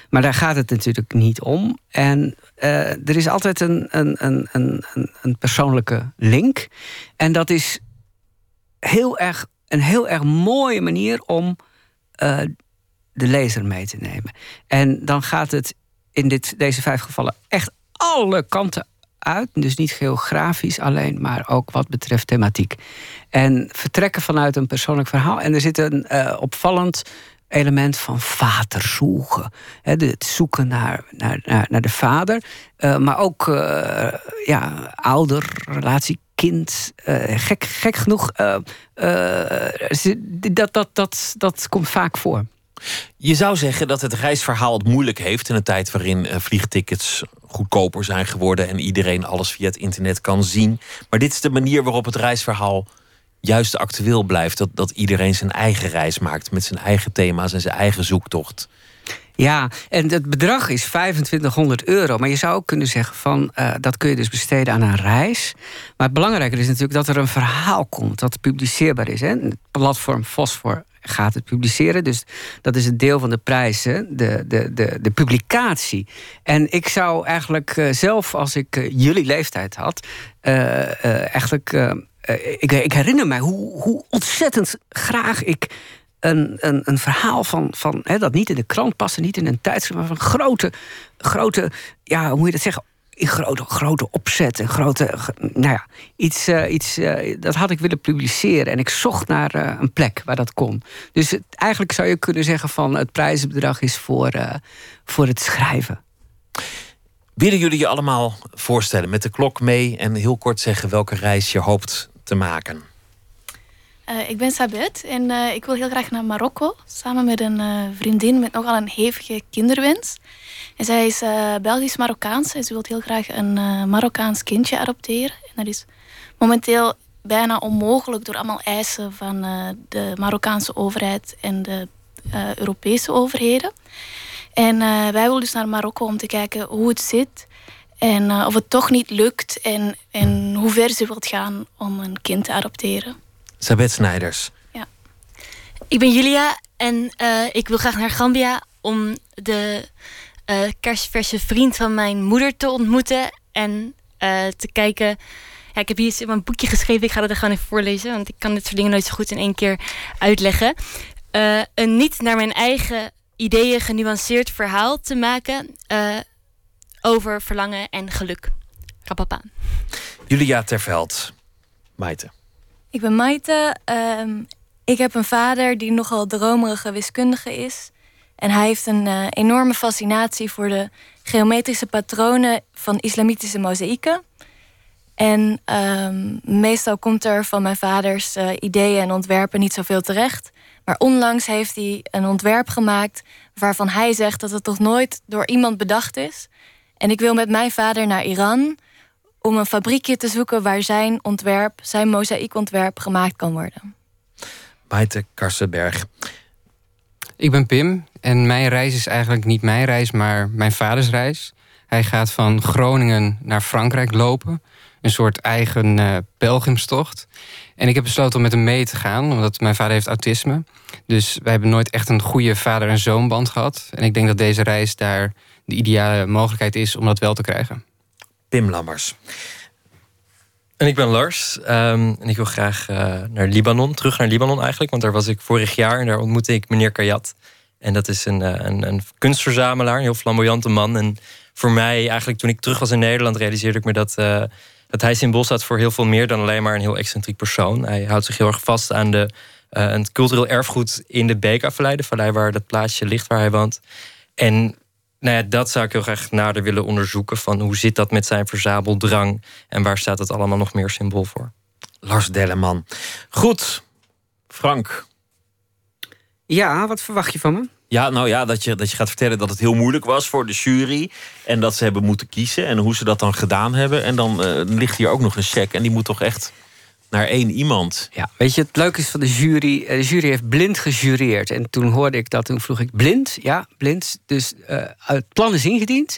[SPEAKER 8] Maar daar gaat het natuurlijk niet om. En uh, er is altijd een, een, een, een, een persoonlijke link. En dat is heel erg, een heel erg mooie manier om uh, de lezer mee te nemen. En dan gaat het in dit, deze vijf gevallen echt alle kanten uit. Dus niet geografisch alleen, maar ook wat betreft thematiek. En vertrekken vanuit een persoonlijk verhaal. En er zit een uh, opvallend element van vaderzoeken. Het zoeken naar, naar, naar, naar de vader. Uh, maar ook uh, ja, ouder, relatie, kind. Uh, gek, gek genoeg, dat, dat, dat, dat komt vaak voor.
[SPEAKER 4] Je zou zeggen dat het reisverhaal het moeilijk heeft in een tijd waarin vliegtickets goedkoper zijn geworden en iedereen alles via het internet kan zien. Maar dit is de manier waarop het reisverhaal juist actueel blijft. Dat, dat iedereen zijn eigen reis maakt met zijn eigen thema's en zijn eigen zoektocht.
[SPEAKER 8] Ja, en het bedrag is 2500 euro. Maar je zou ook kunnen zeggen van uh, dat kun je dus besteden aan een reis. Maar het belangrijker is natuurlijk dat er een verhaal komt dat publiceerbaar is. Hè? Het platform Fosfor gaat het publiceren. Dus dat is een deel van de prijzen, de, de, de, de publicatie. En ik zou eigenlijk uh, zelf, als ik uh, jullie leeftijd had, eigenlijk uh, ik, ik, herinner mij hoe, hoe, ontzettend graag ik een, een, een verhaal van, van hè, dat niet in de krant paste, niet in een tijdschrift, maar van grote, grote, ja, hoe moet je dat zeggen? In grote, grote opzet, en grote, nou ja, iets, uh, iets uh, dat had ik willen publiceren. En ik zocht naar een plek waar dat kon. Dus eigenlijk zou je kunnen zeggen van het prijzenbedrag is voor, voor het schrijven.
[SPEAKER 4] Willen jullie je allemaal voorstellen met de klok mee en heel kort zeggen welke reis je hoopt te maken?
[SPEAKER 9] Uh, ik ben Sabet en uh, ik wil heel graag naar Marokko. Samen met een uh, vriendin met nogal een hevige kinderwens. En zij is Belgisch-Marokkaans en ze wil heel graag een Marokkaans kindje adopteren. En dat is momenteel bijna onmogelijk door allemaal eisen van de Marokkaanse overheid en de Europese overheden. En wij willen dus naar Marokko om te kijken hoe het zit en uh, of het toch niet lukt en, en hoe ver ze wilt gaan om een kind te adopteren.
[SPEAKER 4] Sabet Snijders.
[SPEAKER 10] Ja. Ik ben Julia en uh, ik wil graag naar Gambia om de uh, kerstverse vriend van mijn moeder te ontmoeten. En te kijken. Ja, ik heb hier in mijn boekje geschreven. Ik ga dat er gewoon even voorlezen. Want ik kan dit soort dingen nooit zo goed in één keer uitleggen. een niet naar mijn eigen ideeën genuanceerd verhaal te maken over verlangen en geluk. Rapapa.
[SPEAKER 4] Julia Terveld. Maite.
[SPEAKER 11] Ik ben Maite. Um, ik heb een vader die nogal dromerige wiskundige is. En hij heeft een uh, enorme fascinatie voor de geometrische patronen van islamitische mozaïeken. En um, meestal komt er van mijn vaders uh, ideeën en ontwerpen niet zoveel terecht. Maar onlangs heeft hij een ontwerp gemaakt waarvan hij zegt dat het toch nooit door iemand bedacht is. En ik wil met mijn vader naar Iran om een fabriekje te zoeken waar zijn ontwerp, zijn mozaïekontwerp gemaakt kan worden.
[SPEAKER 4] Maite Karsenberg.
[SPEAKER 8] Ik ben Pim en mijn reis is eigenlijk niet mijn reis, maar mijn vaders reis. Hij gaat van Groningen naar Frankrijk lopen. Een soort eigen uh, pelgrimstocht. En ik heb besloten om met hem mee te gaan, omdat mijn vader heeft autisme. Dus wij hebben nooit echt een goede vader- en zoonband gehad. En ik denk dat deze reis daar de ideale mogelijkheid is om dat wel te krijgen.
[SPEAKER 4] Pim Lammers.
[SPEAKER 12] En ik ben Lars. Um, en ik wil graag uh, naar Libanon, terug naar Libanon eigenlijk. Want daar was ik vorig jaar en daar ontmoette ik meneer Kayat. En dat is een, een, een kunstverzamelaar, een heel flamboyante man. En voor mij, eigenlijk toen ik terug was in Nederland, realiseerde ik me dat, uh, dat hij symbool staat voor heel veel meer dan alleen maar een heel excentriek persoon. Hij houdt zich heel erg vast aan de, uh, het cultureel erfgoed in de Beka-vallei, de vallei waar dat plaatsje ligt waar hij woont. En nou ja, dat zou ik heel graag nader willen onderzoeken. Van hoe zit dat met zijn verzameldrang en waar staat het allemaal nog meer symbool voor?
[SPEAKER 4] Lars Delleman. Goed, Frank.
[SPEAKER 8] Ja, wat verwacht je van me?
[SPEAKER 4] Ja, nou ja, dat je, dat je gaat vertellen dat het heel moeilijk was voor de jury. En dat ze hebben moeten kiezen. En hoe ze dat dan gedaan hebben. En dan uh, ligt hier ook nog een cheque. En die moet toch echt naar één iemand.
[SPEAKER 8] Ja, weet je, het leuke is van de jury. De jury heeft blind gejureerd. En toen hoorde ik dat, toen vroeg ik blind. Ja, blind. Dus uh, het plan is ingediend.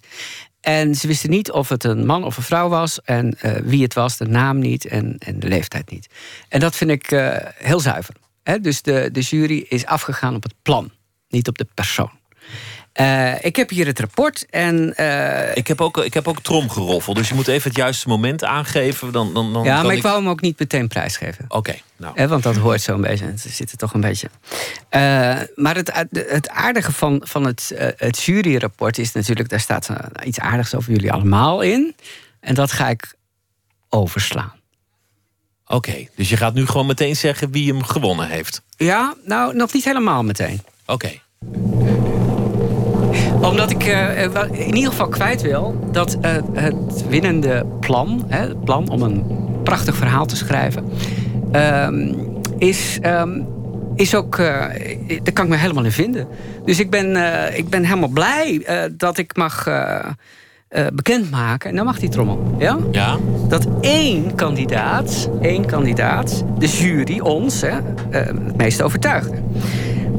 [SPEAKER 8] En ze wisten niet of het een man of een vrouw was. En uh, wie het was, de naam niet en, en de leeftijd niet. En dat vind ik heel zuiver. Dus de, de jury is afgegaan op het plan niet op de persoon. Uh, ik heb hier het rapport en... Uh,
[SPEAKER 4] ik, heb ook, ik heb ook tromgeroffel, dus je moet even het juiste moment aangeven. Dan, dan, dan
[SPEAKER 8] ja, maar ik,
[SPEAKER 4] ik
[SPEAKER 8] wou hem ook niet meteen prijsgeven.
[SPEAKER 4] Oké, okay, nou.
[SPEAKER 8] Eh, want dat hoort zo een beetje, het zit er toch een beetje... Uh, maar het, het aardige van, van het, het juryrapport is natuurlijk... daar staat iets aardigs over jullie allemaal in. En dat ga ik overslaan.
[SPEAKER 4] Oké, okay, dus je gaat nu gewoon meteen zeggen wie hem gewonnen heeft?
[SPEAKER 8] Ja, nou, nog niet helemaal meteen.
[SPEAKER 4] Oké. Okay.
[SPEAKER 8] Omdat ik uh, in ieder geval kwijt wil dat uh, het winnende plan, hè, het plan om een prachtig verhaal te schrijven, uh, is, um, is ook. daar kan ik me helemaal in vinden. Dus ik ben, ik ben helemaal blij dat ik mag. bekendmaken, en dan mag die trommel. Ja?
[SPEAKER 4] ja?
[SPEAKER 8] Dat één kandidaat, één kandidaat, de jury, ons, hè, het meest overtuigde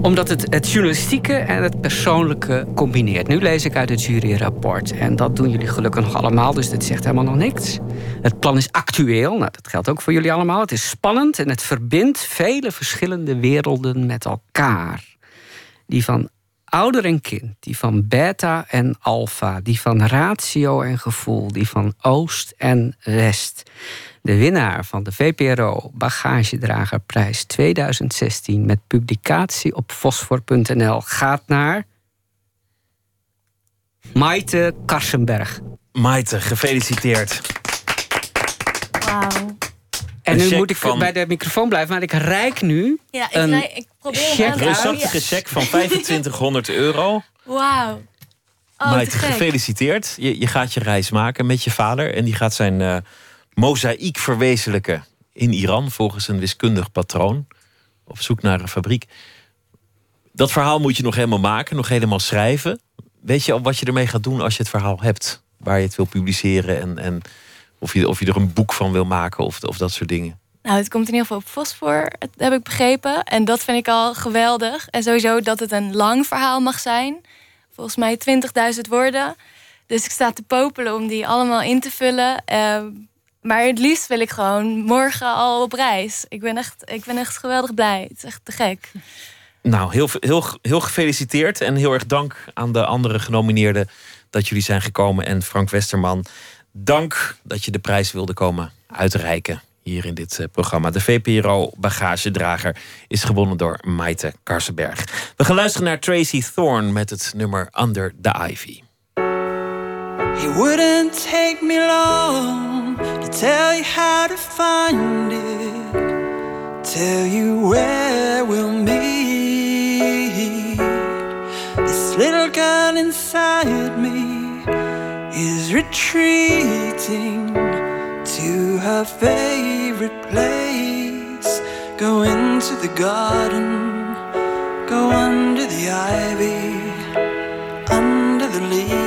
[SPEAKER 8] omdat het het journalistieke en het persoonlijke combineert. Nu lees ik uit het juryrapport. En dat doen jullie gelukkig nog allemaal, dus dit zegt helemaal nog niks. Het plan is actueel, nou, dat geldt ook voor jullie allemaal. Het is spannend en het verbindt vele verschillende werelden met elkaar. Die van ouder en kind, die van beta en alpha, die van ratio en gevoel, die van oost en west. De winnaar van de VPRO Bagagedragerprijs 2016 met publicatie op fosfor.nl gaat naar. Maite Karsenberg.
[SPEAKER 4] Maite, gefeliciteerd.
[SPEAKER 11] Wauw.
[SPEAKER 8] En nu moet ik van... bij de microfoon blijven, maar ik rijk nu.
[SPEAKER 11] Ja, ik,
[SPEAKER 8] een
[SPEAKER 11] rij, ik probeer hem
[SPEAKER 4] Een reusachtige cheque van 2500 euro.
[SPEAKER 11] Wauw. Oh,
[SPEAKER 4] Maite, gefeliciteerd. Je, je gaat je reis maken met je vader. En die gaat zijn uh, mozaïek verwezenlijken in Iran volgens een wiskundig patroon. Op zoek naar een fabriek. Dat verhaal moet je nog helemaal maken, nog helemaal schrijven. Weet je al wat je ermee gaat doen als je het verhaal hebt? Waar je het wil publiceren en, en of, je, of je er een boek van wil maken of, of dat soort dingen.
[SPEAKER 11] Nou, het komt in ieder geval op Fosfor, heb ik begrepen. En dat vind ik al geweldig. En sowieso dat het een lang verhaal mag zijn. Volgens mij 20.000 woorden. Dus ik sta te popelen om die allemaal in te vullen. Uh, maar het liefst wil ik gewoon morgen al op reis. Ik ben echt, ik ben echt geweldig blij. Het is echt te gek.
[SPEAKER 4] Nou, heel, heel, heel gefeliciteerd. En heel erg dank aan de andere genomineerden dat jullie zijn gekomen. En Frank Westerman, dank dat je de prijs wilde komen uitreiken hier in dit eh, programma. De VPRO Bagagedrager is gewonnen door Maite Karsenberg. We gaan luisteren naar Tracy Thorn met het nummer Under the Ivy.
[SPEAKER 13] It wouldn't take me long to tell you how to find it, tell you where we'll meet. This little girl inside me is retreating to her favorite place. Go into the garden Go under the ivy, under the leaves,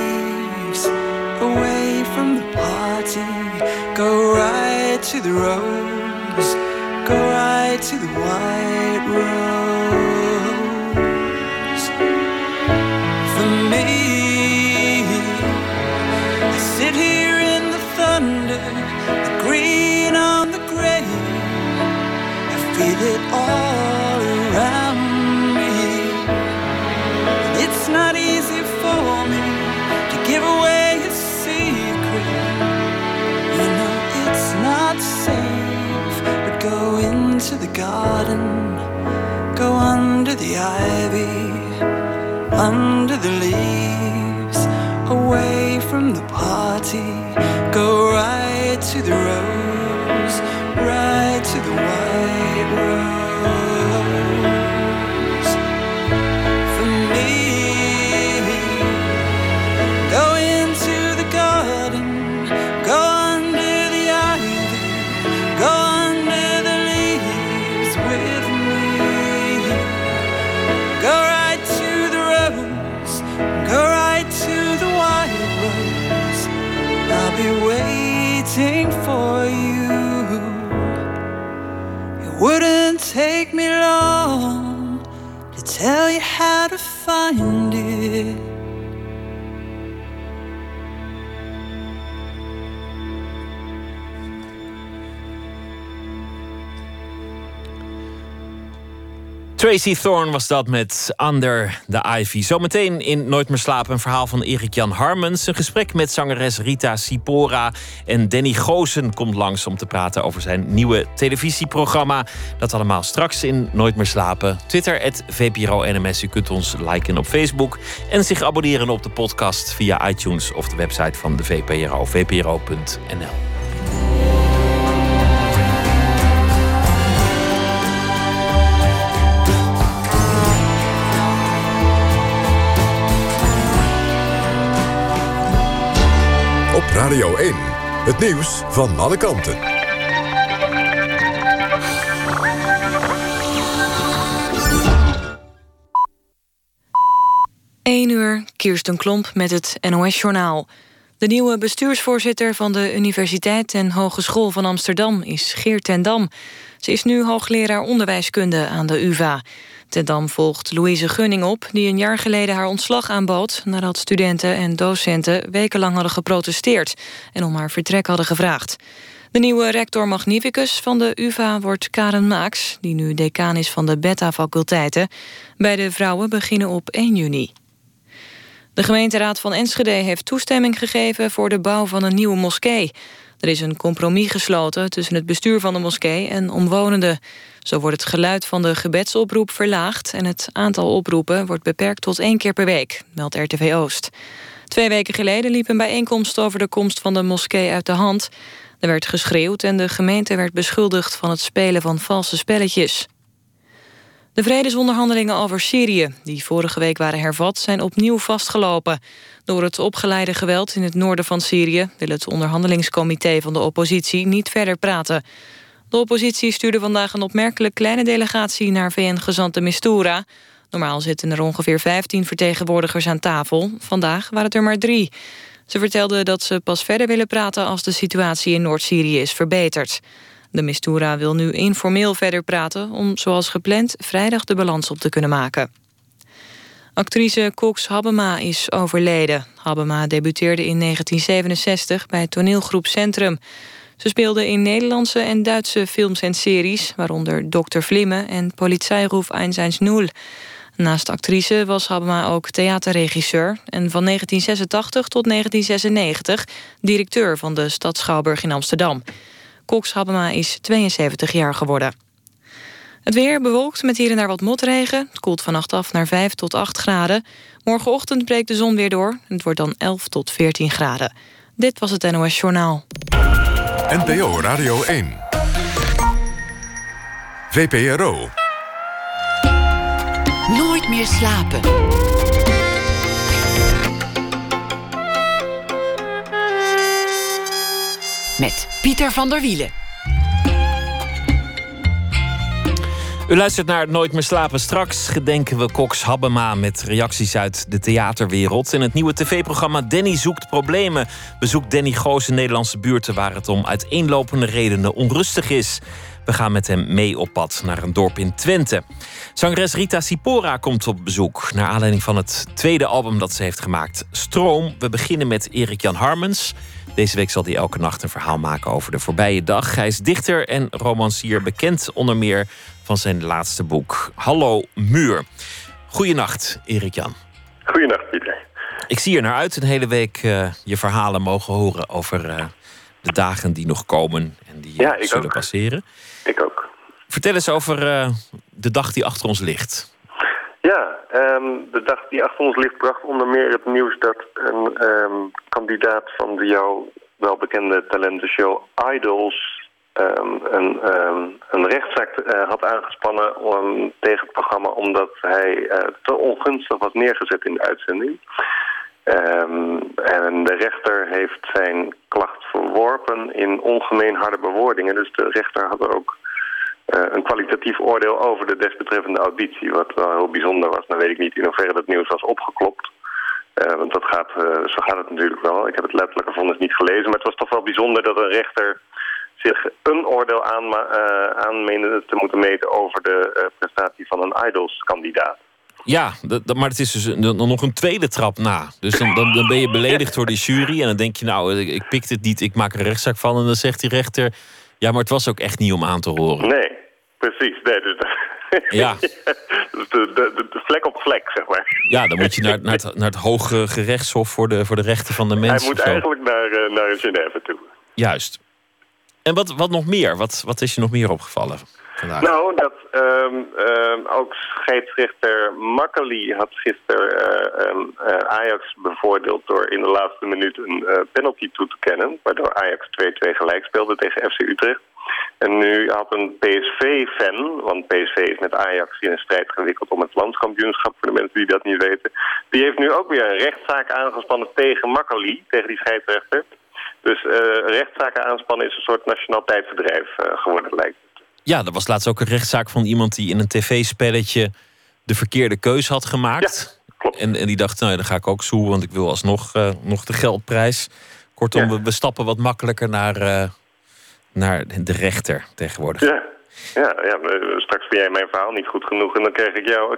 [SPEAKER 13] to the rose, go right to the white rose. Into the garden, go under the ivy, under the leaves, away from the party. Go right to the rose, right to the white rose. Wouldn't take me long to tell you how to find it.
[SPEAKER 4] Tracy Thorn was dat met Under the Ivy. Zometeen in Nooit meer slapen een verhaal van Erik-Jan Harmens. Een gesprek met zangeres Rita Sipora. En Danny Goosen komt langs om te praten over zijn nieuwe televisieprogramma. Dat allemaal straks in Nooit meer slapen. Twitter, het VPRO-NMS. U kunt ons liken op Facebook. En zich abonneren op de podcast via iTunes of de website van de VPRO. vpro.nl
[SPEAKER 2] Radio 1. Het nieuws van alle kanten.
[SPEAKER 1] 1 uur, Kirsten Klomp met het NOS-journaal. De nieuwe bestuursvoorzitter van de Universiteit en Hogeschool van Amsterdam is Geert ten Dam. Ze is nu hoogleraar onderwijskunde aan de UvA. Ten Dam volgt Louise Gunning op, die een jaar geleden haar ontslag aanbood... nadat studenten en docenten wekenlang hadden geprotesteerd... en om haar vertrek hadden gevraagd. De nieuwe rector magnificus van de UvA wordt Karen Maaks... die nu decaan is van de beta-faculteiten. Bij de vrouwen beginnen op 1 juni. De gemeenteraad van Enschede heeft toestemming gegeven... voor de bouw van een nieuwe moskee. Er is een compromis gesloten tussen het bestuur van de moskee en omwonenden. Zo wordt het geluid van de gebedsoproep verlaagd... en het aantal oproepen wordt beperkt tot één keer per week, meldt RTV Oost. Twee weken geleden liep een bijeenkomst over de komst van de moskee uit de hand. Er werd geschreeuwd en de gemeente werd beschuldigd van het spelen van valse spelletjes. De vredesonderhandelingen over Syrië, die vorige week waren hervat, zijn opnieuw vastgelopen. Door het opgeleide geweld in het noorden van Syrië wil het onderhandelingscomité van de oppositie niet verder praten. De oppositie stuurde vandaag een opmerkelijk kleine delegatie naar VN-gezant de Mistura. Normaal zitten er ongeveer 15 vertegenwoordigers aan tafel. Vandaag waren het er maar drie. Ze vertelden dat ze pas verder willen praten als de situatie in Noord-Syrië is verbeterd. De Mistura wil nu informeel verder praten om, zoals gepland, vrijdag de balans op te kunnen maken. Actrice Cox Habema is overleden. Habema debuteerde in 1967 bij toneelgroep Centrum. Ze speelde in Nederlandse en Duitse films en series... waaronder Dr. Vlimme en Polizeiroef 110. Naast actrice was Habema ook theaterregisseur... en van 1986 tot 1996 directeur van de Stad Schouwburg in Amsterdam. Cox Habema is 72 jaar geworden. Het weer bewolkt met hier en daar wat motregen. Het koelt vannacht af naar 5 tot 8 graden. Morgenochtend breekt de zon weer door. Het wordt dan 11 tot 14 graden. Dit was het NOS Journaal.
[SPEAKER 2] NPO Radio 1. VPRO.
[SPEAKER 3] Nooit meer slapen. Met Pieter van der Wielen.
[SPEAKER 4] U luistert naar Nooit meer slapen. Straks gedenken we Cox Habbema met reacties uit de theaterwereld. In het nieuwe tv-programma Danny zoekt problemen bezoekt Danny Goos in Nederlandse buurten waar het om uiteenlopende redenen onrustig is. We gaan met hem mee op pad naar een dorp in Twente. Zangeres Rita Sipora komt op bezoek naar aanleiding van het tweede album dat ze heeft gemaakt, Stroom. We beginnen met Erik Jan Harmens. Deze week zal hij elke nacht een verhaal maken over de voorbije dag. Hij is dichter en romancier, bekend onder meer van zijn laatste boek, Hallo Muur. Goeienacht, Erik Jan.
[SPEAKER 14] Goeienacht, Pieter.
[SPEAKER 4] Ik zie er naar uit een hele week uh, je verhalen mogen horen over uh, de dagen die nog komen en die
[SPEAKER 14] ja,
[SPEAKER 4] uh, zullen
[SPEAKER 14] ook.
[SPEAKER 4] passeren.
[SPEAKER 14] Ik ook.
[SPEAKER 4] Vertel eens over de dag die achter ons ligt.
[SPEAKER 14] Ja, um, de dag die achter ons ligt bracht onder meer het nieuws dat een um, kandidaat van de jou welbekende talentenshow Idols um, een, een, rechtszaak uh, had aangespannen om, tegen het programma omdat hij uh, te ongunstig was neergezet in de uitzending. en de rechter heeft zijn klacht verworpen in ongemeen harde bewoordingen. Dus de rechter had er ook een kwalitatief oordeel over de desbetreffende auditie. Wat wel heel bijzonder was. Dan weet ik niet in hoeverre dat nieuws was opgeklopt. Uh, want dat gaat, uh, zo gaat het natuurlijk wel. Ik heb het letterlijke vonnis niet gelezen. Maar het was toch wel bijzonder dat een rechter zich een oordeel aan, aan meende te moeten meten over de prestatie van een Idols-kandidaat.
[SPEAKER 4] Ja, maar het is dus nog een tweede trap na. Dus dan, dan, dan ben je beledigd door die jury. En dan denk je, nou, ik pik het niet, ik maak een rechtszaak van. En dan zegt die rechter, ja, maar het was ook echt niet om aan te horen.
[SPEAKER 14] Nee, precies. Nee, dus,
[SPEAKER 4] ja.
[SPEAKER 14] de, de, de, de, vlek op vlek, zeg maar.
[SPEAKER 4] Ja, dan moet je naar, naar, het, naar het Hoge Gerechtshof voor de, voor de rechten van de mensen.
[SPEAKER 14] Hij moet eigenlijk naar, uh, naar Genève toe.
[SPEAKER 4] Juist. En wat, wat nog meer? Wat, wat is je nog meer opgevallen vandaag?
[SPEAKER 14] Nou, dat um, um, ook scheidsrechter Makkeli had gisteren uh, um, uh, Ajax bevoordeeld... door in de laatste minuut een uh, penalty toe te kennen... waardoor Ajax 2-2 gelijk speelde tegen FC Utrecht. En nu had een PSV-fan, want PSV is met Ajax in een strijd gewikkeld om het landskampioenschap, voor de mensen die dat niet weten. Die heeft nu ook weer een rechtszaak aangespannen tegen Makkeli, tegen die scheidsrechter. Dus uh, rechtszaken aanspannen is een soort nationaal tijdverdrijf uh, geworden, lijkt het.
[SPEAKER 4] Ja, er was laatst ook een rechtszaak van iemand die in een tv-spelletje de verkeerde keus had gemaakt.
[SPEAKER 14] Ja, klopt.
[SPEAKER 4] En, en die dacht, nou ja, dan ga ik ook zoe, want ik wil alsnog uh, nog de geldprijs. Kortom, ja. we, we stappen wat makkelijker naar naar de rechter tegenwoordig.
[SPEAKER 14] Ja, ja, ja straks vind jij mijn verhaal niet goed genoeg... en dan krijg ik jou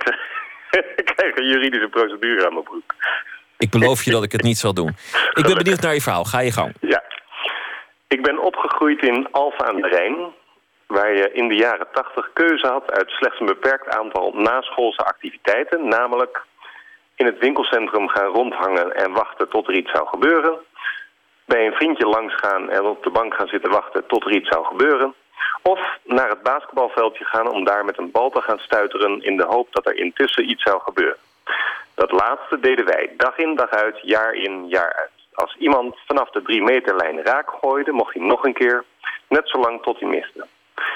[SPEAKER 14] ik krijg een juridische procedure aan mijn broek.
[SPEAKER 4] Ik beloof je dat ik het niet zal doen. Ik ben benieuwd naar je verhaal. Ga je gang.
[SPEAKER 14] Ja. Ik ben opgegroeid in Alphen aan de Rijn... waar je in de jaren tachtig keuze had uit slechts een beperkt aantal naschoolse activiteiten... namelijk in het winkelcentrum gaan rondhangen en wachten tot er iets zou gebeuren bij een vriendje langs gaan en op de bank gaan zitten wachten tot er iets zou gebeuren. Of naar het basketbalveldje gaan om daar met een bal te gaan stuiteren in de hoop dat er intussen iets zou gebeuren. Dat laatste deden wij dag in dag uit, jaar in jaar uit. Als iemand vanaf de drie meterlijn raak gooide, mocht hij nog een keer, net zolang tot hij miste.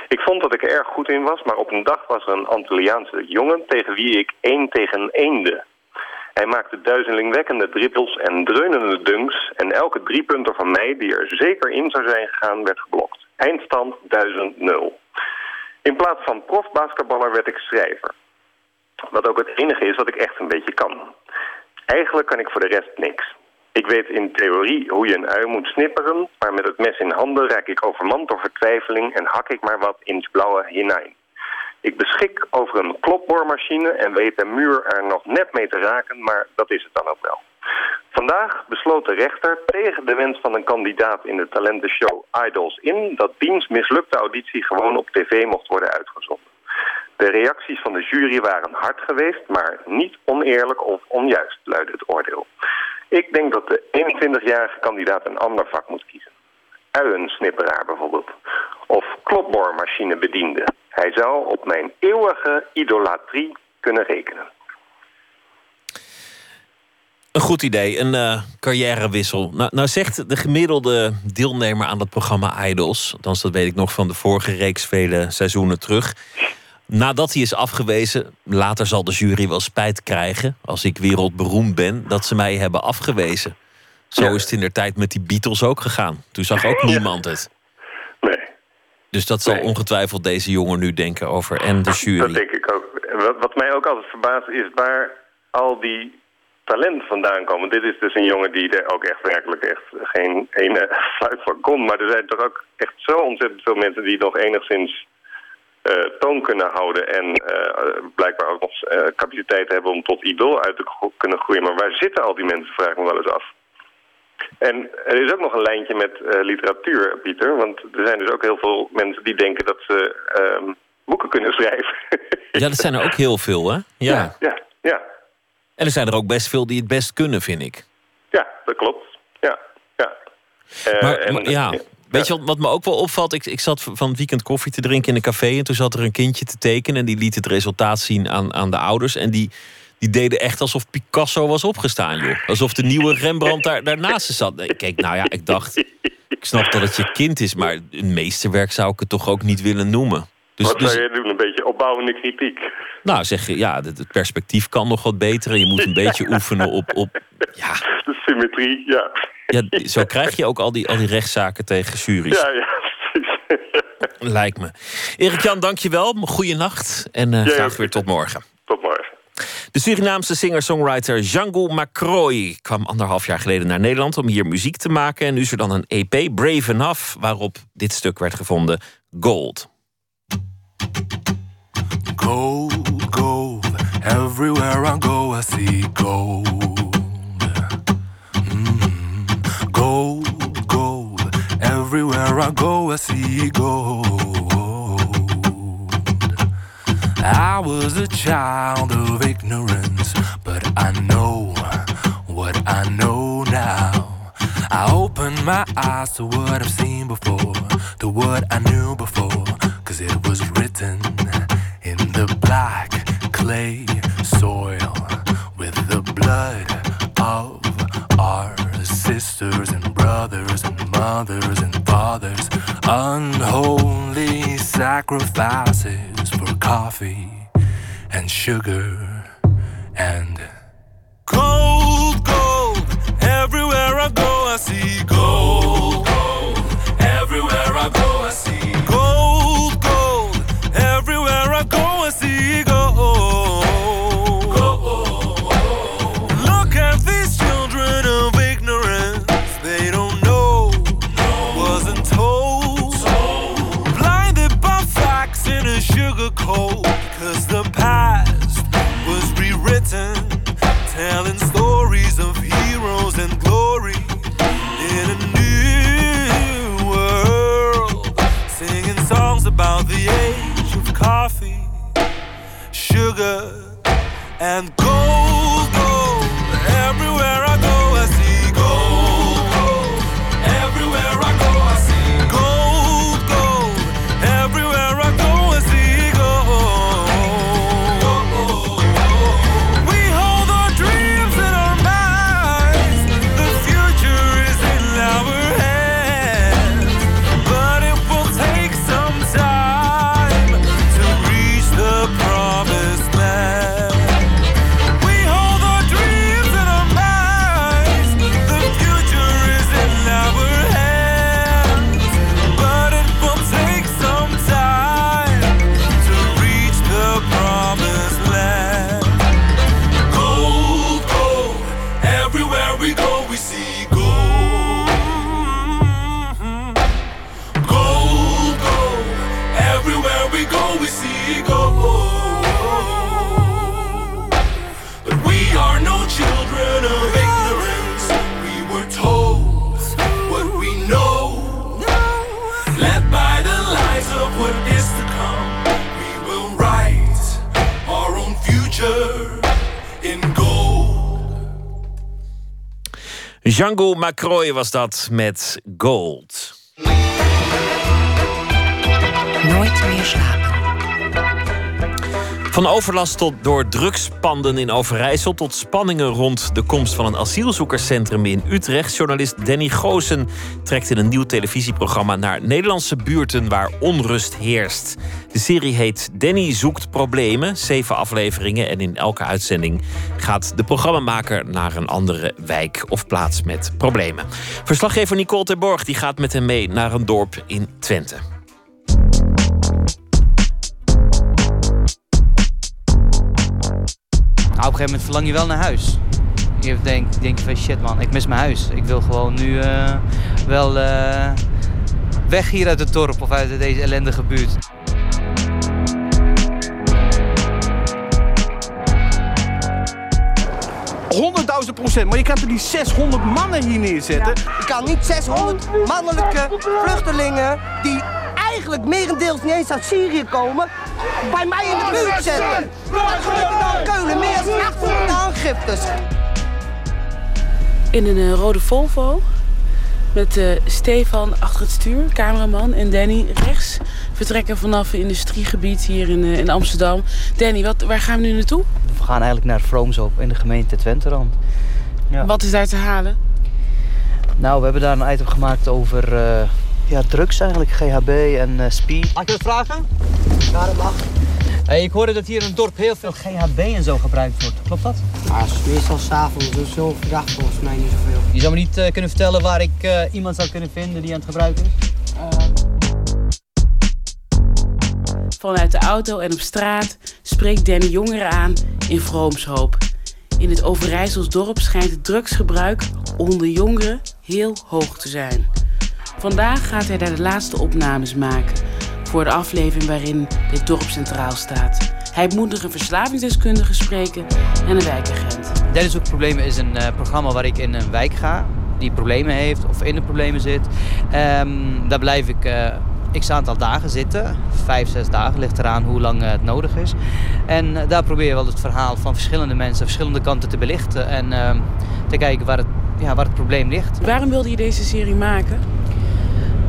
[SPEAKER 14] Ik vond dat ik er erg goed in was, maar op een dag was er een Antilliaanse jongen tegen wie ik één tegen eende hij maakte duizelingwekkende dribbels en dreunende dunks... en elke driepunter van mij die er zeker in zou zijn gegaan werd geblokt. Eindstand 1000-0. In plaats van profbasketballer werd ik schrijver. Wat ook het enige is wat ik echt een beetje kan. Eigenlijk kan ik voor de rest niks. Ik weet in theorie hoe je een ui moet snipperen... maar met het mes in handen raak ik overmand door vertwijfeling... en hak ik maar wat in het blauwe hinein. Ik beschik over een klopboormachine en weet de muur er nog net mee te raken, maar dat is het dan ook wel. Vandaag besloot de rechter tegen de wens van een kandidaat in de talentenshow Idols in... dat diens mislukte auditie gewoon op tv mocht worden uitgezonden. De reacties van de jury waren hard geweest, maar niet oneerlijk of onjuist, luidde het oordeel. Ik denk dat de 21-jarige kandidaat een ander vak moet kiezen. Uiensnipperaar bijvoorbeeld. Of klopboormachine bediende. Hij zou op mijn eeuwige idolatrie kunnen rekenen.
[SPEAKER 4] Een goed idee, een uh, carrièrewissel. Nou, nou zegt de gemiddelde deelnemer aan het programma Idols... althans dat weet ik nog van de vorige reeks vele seizoenen terug... nadat hij is afgewezen, later zal de jury wel spijt krijgen... als ik wereldberoemd ben, dat ze mij hebben afgewezen. Zo ja. is het in der tijd met die Beatles ook gegaan. Toen zag ook niemand het.
[SPEAKER 14] Nee.
[SPEAKER 4] Dus dat zal ongetwijfeld deze jongen nu denken over en de jury.
[SPEAKER 14] Dat denk ik ook. Wat, wat mij ook altijd verbaast is waar al die talent vandaan komen. Dit is dus een jongen die er ook echt werkelijk echt geen ene fluit voor kon. Maar er zijn toch ook echt zo ontzettend veel mensen die nog enigszins eh, toon kunnen houden. En eh, blijkbaar ook nog eh, capaciteit hebben om tot idool uit te kunnen groeien. Maar waar zitten al die mensen, vraag ik me wel eens af. En er is ook nog een lijntje met eh, literatuur, Pieter. Want er zijn dus ook heel veel mensen die denken dat ze ehm, boeken kunnen schrijven.
[SPEAKER 4] Ja, dat zijn er ook heel veel, hè? Ja.
[SPEAKER 14] ja, ja.
[SPEAKER 4] En er zijn er ook best veel die het best kunnen, vind ik.
[SPEAKER 14] Ja, dat klopt. Ja, ja. Eh,
[SPEAKER 4] Maar,
[SPEAKER 14] en-
[SPEAKER 4] maar ja, weet je wat, wat me ook wel opvalt? Ik, ik zat van het weekend koffie te drinken in een café... en toen zat er een kindje te tekenen... en die liet het resultaat zien aan, aan de ouders. En die, die deden echt alsof Picasso was opgestaan, joh. Alsof de nieuwe Rembrandt daar, daarnaast zat. Nee, kijk, nou ja, ik dacht... Ik snap dat het je kind is, maar een meesterwerk zou ik het toch ook niet willen noemen. Dus,
[SPEAKER 14] Wat
[SPEAKER 4] dus
[SPEAKER 14] zou je doen? Een beetje opbouwende kritiek.
[SPEAKER 4] nou, zeg je, ja, het, het perspectief kan nog wat beter... en je moet een beetje oefenen op, op
[SPEAKER 14] De symmetrie, ja.
[SPEAKER 4] Ja, zo krijg je ook al die, al die rechtszaken tegen juries.
[SPEAKER 14] Ja, ja, precies.
[SPEAKER 4] Lijkt me. Erik-Jan, dankjewel. Goeienacht. En eh, graag weer tot morgen. De Surinaamse singer-songwriter Django Macroy kwam anderhalf jaar geleden naar Nederland om hier muziek te maken. En nu is er dan een EP, Brave Enough, waarop dit stuk werd gevonden: Gold.
[SPEAKER 15] Gold, gold. Everywhere I go, I see gold. Mm. Gold, gold. Everywhere I go, I see gold. I was a child of ignorance, but I know what I know now. I opened my eyes to what I've seen before, to what I knew before, cause it was written in the black clay soil with the blood of our sisters and brothers and mothers and fathers. Unholy sacrifices for coffee and sugar and gold, gold. Everywhere I go, I see gold. gold. Telling stories of heroes and glory in a new world. Singing songs about the age of coffee, sugar, and gold,
[SPEAKER 4] Django Macroy was dat met Gold.
[SPEAKER 3] Nooit meer slapen.
[SPEAKER 4] Van overlast tot door drugspanden in Overijssel tot spanningen rond de komst van een asielzoekerscentrum in Utrecht. Journalist Danny Goosen trekt in een nieuw televisieprogramma naar Nederlandse buurten waar onrust heerst. De serie heet Danny zoekt problemen, zeven afleveringen en in elke uitzending gaat de programmamaker naar een andere wijk of plaats met problemen. Verslaggever Nicole Terborg die gaat met hem mee naar een dorp in Twente.
[SPEAKER 16] Een gegeven moment verlang je wel naar huis. Je denkt, denk je van shit man, ik mis mijn huis. Ik wil gewoon nu eh, wel eh, weg hier uit het dorp of uit deze ellendige buurt.
[SPEAKER 17] 100.000 procent. Maar je kan er die 600 mannen hier neerzetten?
[SPEAKER 18] Je kan niet 600 mannelijke vluchtelingen die eigenlijk merendeels niet eens uit Syrië komen, bij mij in de buurt zetten. Wat gebeurt er dan in Keulen? Meer dan 800 aangiftes.
[SPEAKER 19] In een eh, rode Volvo. Met eh, Stefan achter het stuur, cameraman. En Danny rechts. Vertrekken vanaf een industriegebied hier in, eh, in Amsterdam. Danny, wat, waar gaan we nu naartoe?
[SPEAKER 16] We gaan eigenlijk naar Vroomsop in de gemeente Twenterand. Ja.
[SPEAKER 19] Wat is daar te halen?
[SPEAKER 16] Nou, we hebben daar een item gemaakt over eh, ja, drugs eigenlijk, GHB en eh, speed.
[SPEAKER 18] Mag ik het vragen? Ja, dat mag.
[SPEAKER 16] Hey, ik hoorde dat hier in het dorp heel veel GHB en zo gebruikt wordt. Klopt dat?
[SPEAKER 18] Ja, het is meestal s'avonds, dus zo verdacht volgens mij niet zoveel.
[SPEAKER 16] Je zou me niet eh, kunnen vertellen waar ik eh, iemand zou kunnen vinden die aan het gebruiken is?
[SPEAKER 19] Vanuit de auto en op straat spreekt Danny jongeren aan in Vroomshoop. In het Overijssels dorp schijnt het drugsgebruik onder jongeren heel hoog te zijn. Vandaag gaat hij daar de laatste opnames maken voor de aflevering waarin dit dorp centraal staat. Hij moet nog een verslavingsdeskundige spreken en een wijkagent.
[SPEAKER 16] Dennis Zoekt Problemen is een eh, programma waar ik in een wijk ga die problemen heeft of in de problemen zit. Ehm, daar blijf ik eh, x aantal dagen zitten. Vijf, zes dagen, ligt eraan hoe lang eh, het nodig is. En daar probeer je wel het verhaal van verschillende mensen, verschillende kanten te belichten. En ehm, te kijken waar het, ja, waar het probleem ligt.
[SPEAKER 19] Waarom wilde je deze serie maken?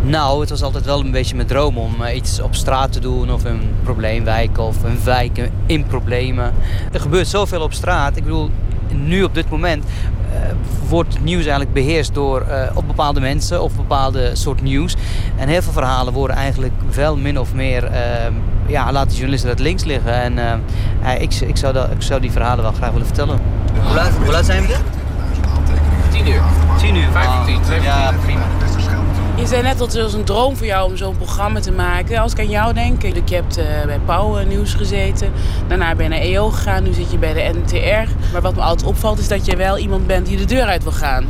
[SPEAKER 16] Nou, het was altijd wel een beetje mijn droom om eh, iets op straat te doen of een probleemwijk of een wijk in problemen. Er gebeurt zoveel op straat. Ik bedoel, nu op dit moment eh, wordt het nieuws eigenlijk beheerst door eh, op bepaalde mensen of bepaalde soort nieuws. En heel veel verhalen worden eigenlijk wel min of meer, ja, laten journalisten dat links liggen. En ik, ik, zou dat, ik zou die verhalen wel graag willen vertellen. Hoe laat, hoe laat zijn we er? 10 uur. 10 uur? 5 uur 10. Ja, prima.
[SPEAKER 19] Je zei net dat het een droom voor jou om zo'n programma te maken. Als ik aan jou denk, je hebt eh, bij Pauw Nieuws gezeten. Daarna ben je naar EO gegaan, nu zit je bij de NTR. Maar wat me altijd opvalt is dat je wel iemand bent die de deur uit wil gaan.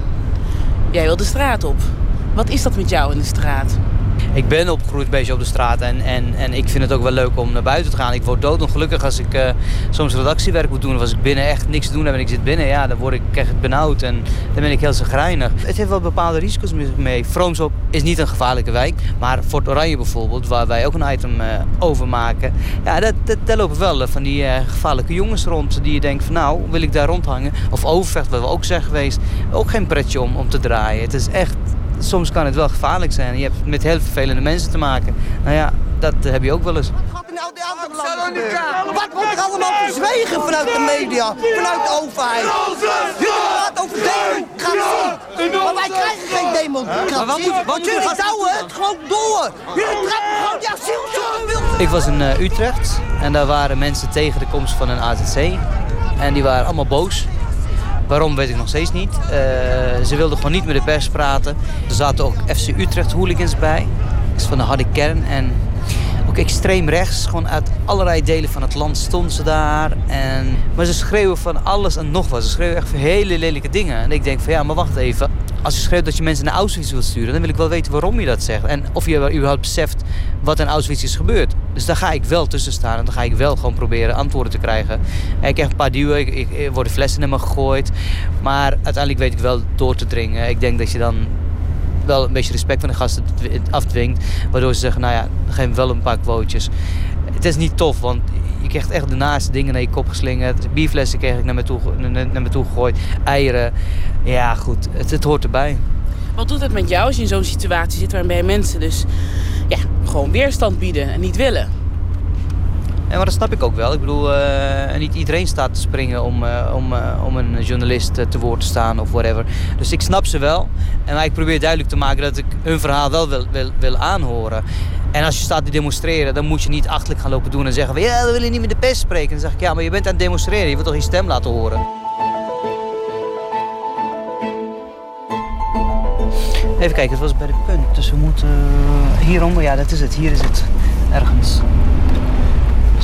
[SPEAKER 19] Jij wil de straat op. Wat is dat met jou in de straat?
[SPEAKER 16] Ik ben opgegroeid beetje op de straat en, en, en ik vind het ook wel leuk om naar buiten te gaan. Ik word doodongelukkig als ik eh, soms redactiewerk moet doen. Of als ik binnen echt niks te doen heb en ik zit binnen, ja, dan word ik echt benauwd en dan ben ik heel zagrijnig. Het heeft wel bepaalde risico's mee. Vroomsop is niet een gevaarlijke wijk, maar Fort Oranje bijvoorbeeld, waar wij ook een item eh, over maken. Ja, dat, lopen wel van die eh, gevaarlijke jongens rond die je denkt van nou, wil ik daar rondhangen? Of Overvecht, wat we ook zijn geweest, ook geen pretje om, om te draaien. Het is echt soms kan het wel gevaarlijk zijn. Je hebt met heel vervelende mensen te maken. Nou ja, dat heb je ook wel eens.
[SPEAKER 18] Wat wordt er allemaal verzwegen vanuit de media, vanuit de overheid? Jullie praten over democratie, maar wij krijgen geen democratie.
[SPEAKER 16] Maar wat moet- wat-
[SPEAKER 18] Jullie douwen het gewoon door. Jullie trekken gewoon die asielzoekers.
[SPEAKER 16] Ik was in eh, Utrecht en daar waren mensen tegen de komst van een AZC. En die waren allemaal boos. Waarom weet ik nog steeds niet. Eh, ze wilden gewoon niet met de pers praten. Er zaten ook FC Utrecht hooligans bij. Dat is van de harde kern. En ook extreem rechts. Gewoon uit allerlei delen van het land stonden ze daar. En, maar ze schreeuwen van alles en nog wat. Ze schreeuwen echt hele lelijke dingen. En ik denk van ja, maar wacht even. Als je schreeuwt dat je mensen naar Auschwitz wilt sturen... dan wil ik wel weten waarom je dat zegt. En of je überhaupt beseft wat in Auschwitz is gebeurd. Dus daar ga ik wel tussen staan. En dan ga ik wel gewoon proberen antwoorden te krijgen. En ik krijg een paar duwen. Ik, er worden flessen in me gegooid. Maar uiteindelijk weet ik wel door te dringen. Ik denk dat je dan wel een beetje respect van de gasten dw- afdwingt. Waardoor ze zeggen, nou ja, we wel een paar quotejes. Het is niet tof, want je krijgt echt de naaste dingen naar je kop geslingerd. Bierflessen kreeg ik naar me toe, naar me toe gegooid. Eieren. Ja, goed. Het, het hoort erbij.
[SPEAKER 19] Wat doet het met jou als je in zo'n situatie zit waarbij mensen dus ja, gewoon weerstand bieden en niet willen?
[SPEAKER 16] Ja, maar dat snap ik ook wel. Ik bedoel, eh, niet iedereen staat te springen om, eh, om, eh, om een journalist te woord te staan of whatever. Dus ik snap ze wel. En maar ik probeer duidelijk te maken dat ik hun verhaal wel wil, wil, wil aanhoren. En als je staat te demonstreren, dan moet je niet achterlijk gaan lopen doen en zeggen ja, we willen niet met de pers spreken. Dan zeg ik ja, maar je bent aan het demonstreren. Je wilt toch je stem laten horen. Even kijken, het was bij de punt. Dus we moeten hieronder, ja, dat is het. Hier is het. Ergens.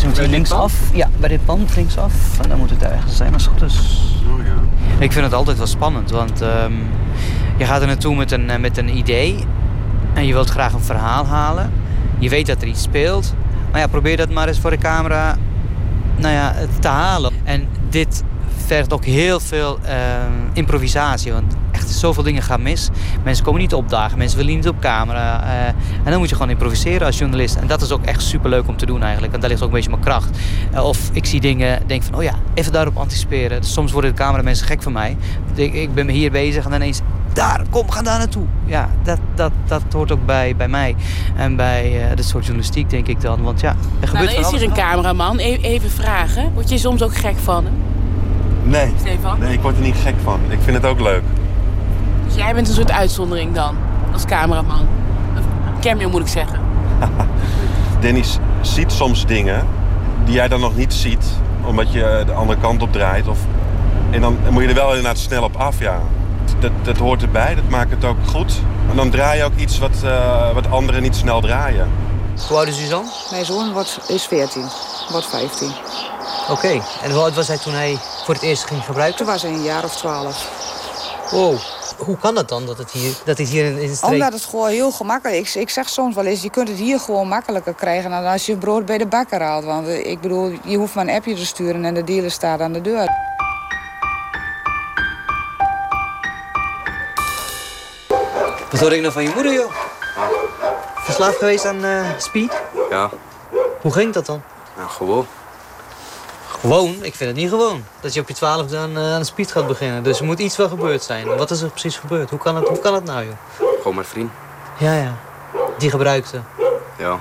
[SPEAKER 16] Dus moet linksaf. Ja, bij dit pand linksaf. En dan moet het ergens zijn als het goed is.
[SPEAKER 20] Oh ja.
[SPEAKER 16] Ik vind het altijd wel spannend, want ehm, je gaat er naartoe met een, eh, met een idee. En je wilt graag een verhaal halen. Je weet dat er iets speelt. Maar ja, probeer dat maar eens voor de camera nou ja, te halen. En dit vergt ook heel veel ehm, improvisatie. Want echt zoveel dingen gaan mis. Mensen komen niet opdagen, mensen willen niet op camera. eh, en dan moet je gewoon improviseren als journalist. En dat is ook echt super leuk om te doen eigenlijk. En daar ligt ook een beetje mijn kracht. Eh, of ik zie dingen, denk van, oh ja, even daarop anticiperen. Dus soms worden de cameramensen gek van mij. Ik, ik ben hier bezig en dan ineens, daar, kom, ga daar naartoe. Ja, dat, dat, dat hoort ook bij, bij mij. En bij eh dit soort journalistiek, denk ik dan. Want ja, er
[SPEAKER 19] Nou,
[SPEAKER 16] gebeurt
[SPEAKER 19] er
[SPEAKER 16] van
[SPEAKER 19] is hier een cameraman. E- even vragen. Word je soms ook gek van hem?
[SPEAKER 20] Nee.
[SPEAKER 19] Stefan?
[SPEAKER 20] Nee, ik word er niet gek van. Ik vind het ook leuk.
[SPEAKER 19] Dus jij bent een soort uitzondering dan, als cameraman. Of cameo moet ik zeggen.
[SPEAKER 20] Dennis ziet soms dingen die jij dan nog niet ziet, omdat je de andere kant op draait. Of... En dan moet je er wel inderdaad snel op af, ja. Dat, dat hoort erbij, dat maakt het ook goed. En dan draai je ook iets wat, eh, wat anderen niet snel draaien.
[SPEAKER 16] Hoe oud is Suzanne?
[SPEAKER 21] Mijn zoon wordt, is 14, wordt 15.
[SPEAKER 16] Oké, en hoe oud was hij toen hij voor het eerst ging gebruiken?
[SPEAKER 21] Toen was hij een jaar of 12.
[SPEAKER 16] Wow. Hoe kan dat dan, dat het hier, dat het hier in, in de streek...
[SPEAKER 21] Omdat het gewoon heel gemakkelijk is. Ik, ik zeg soms wel eens, je kunt het hier gewoon makkelijker krijgen... dan als je brood bij de bakker haalt. Want eh, ik bedoel, je hoeft maar een appje te sturen en de dealer staat aan de deur.
[SPEAKER 16] Wat hoor ik nou van je moeder, joh? Verslaafd geweest aan eh, speed?
[SPEAKER 20] Ja,
[SPEAKER 16] Hoe ging dat dan?
[SPEAKER 20] nou gewoon.
[SPEAKER 16] Gewoon? Ik vind het niet gewoon. Dat je op je twaalfde aan, eh, aan de speed gaat beginnen. Dus er moet iets wel gebeurd zijn. Wat is er precies gebeurd? Hoe kan het, hoe kan het nou, joh?
[SPEAKER 20] Gewoon mijn vriend.
[SPEAKER 16] Ja, ja. Die gebruikte.
[SPEAKER 20] Ja.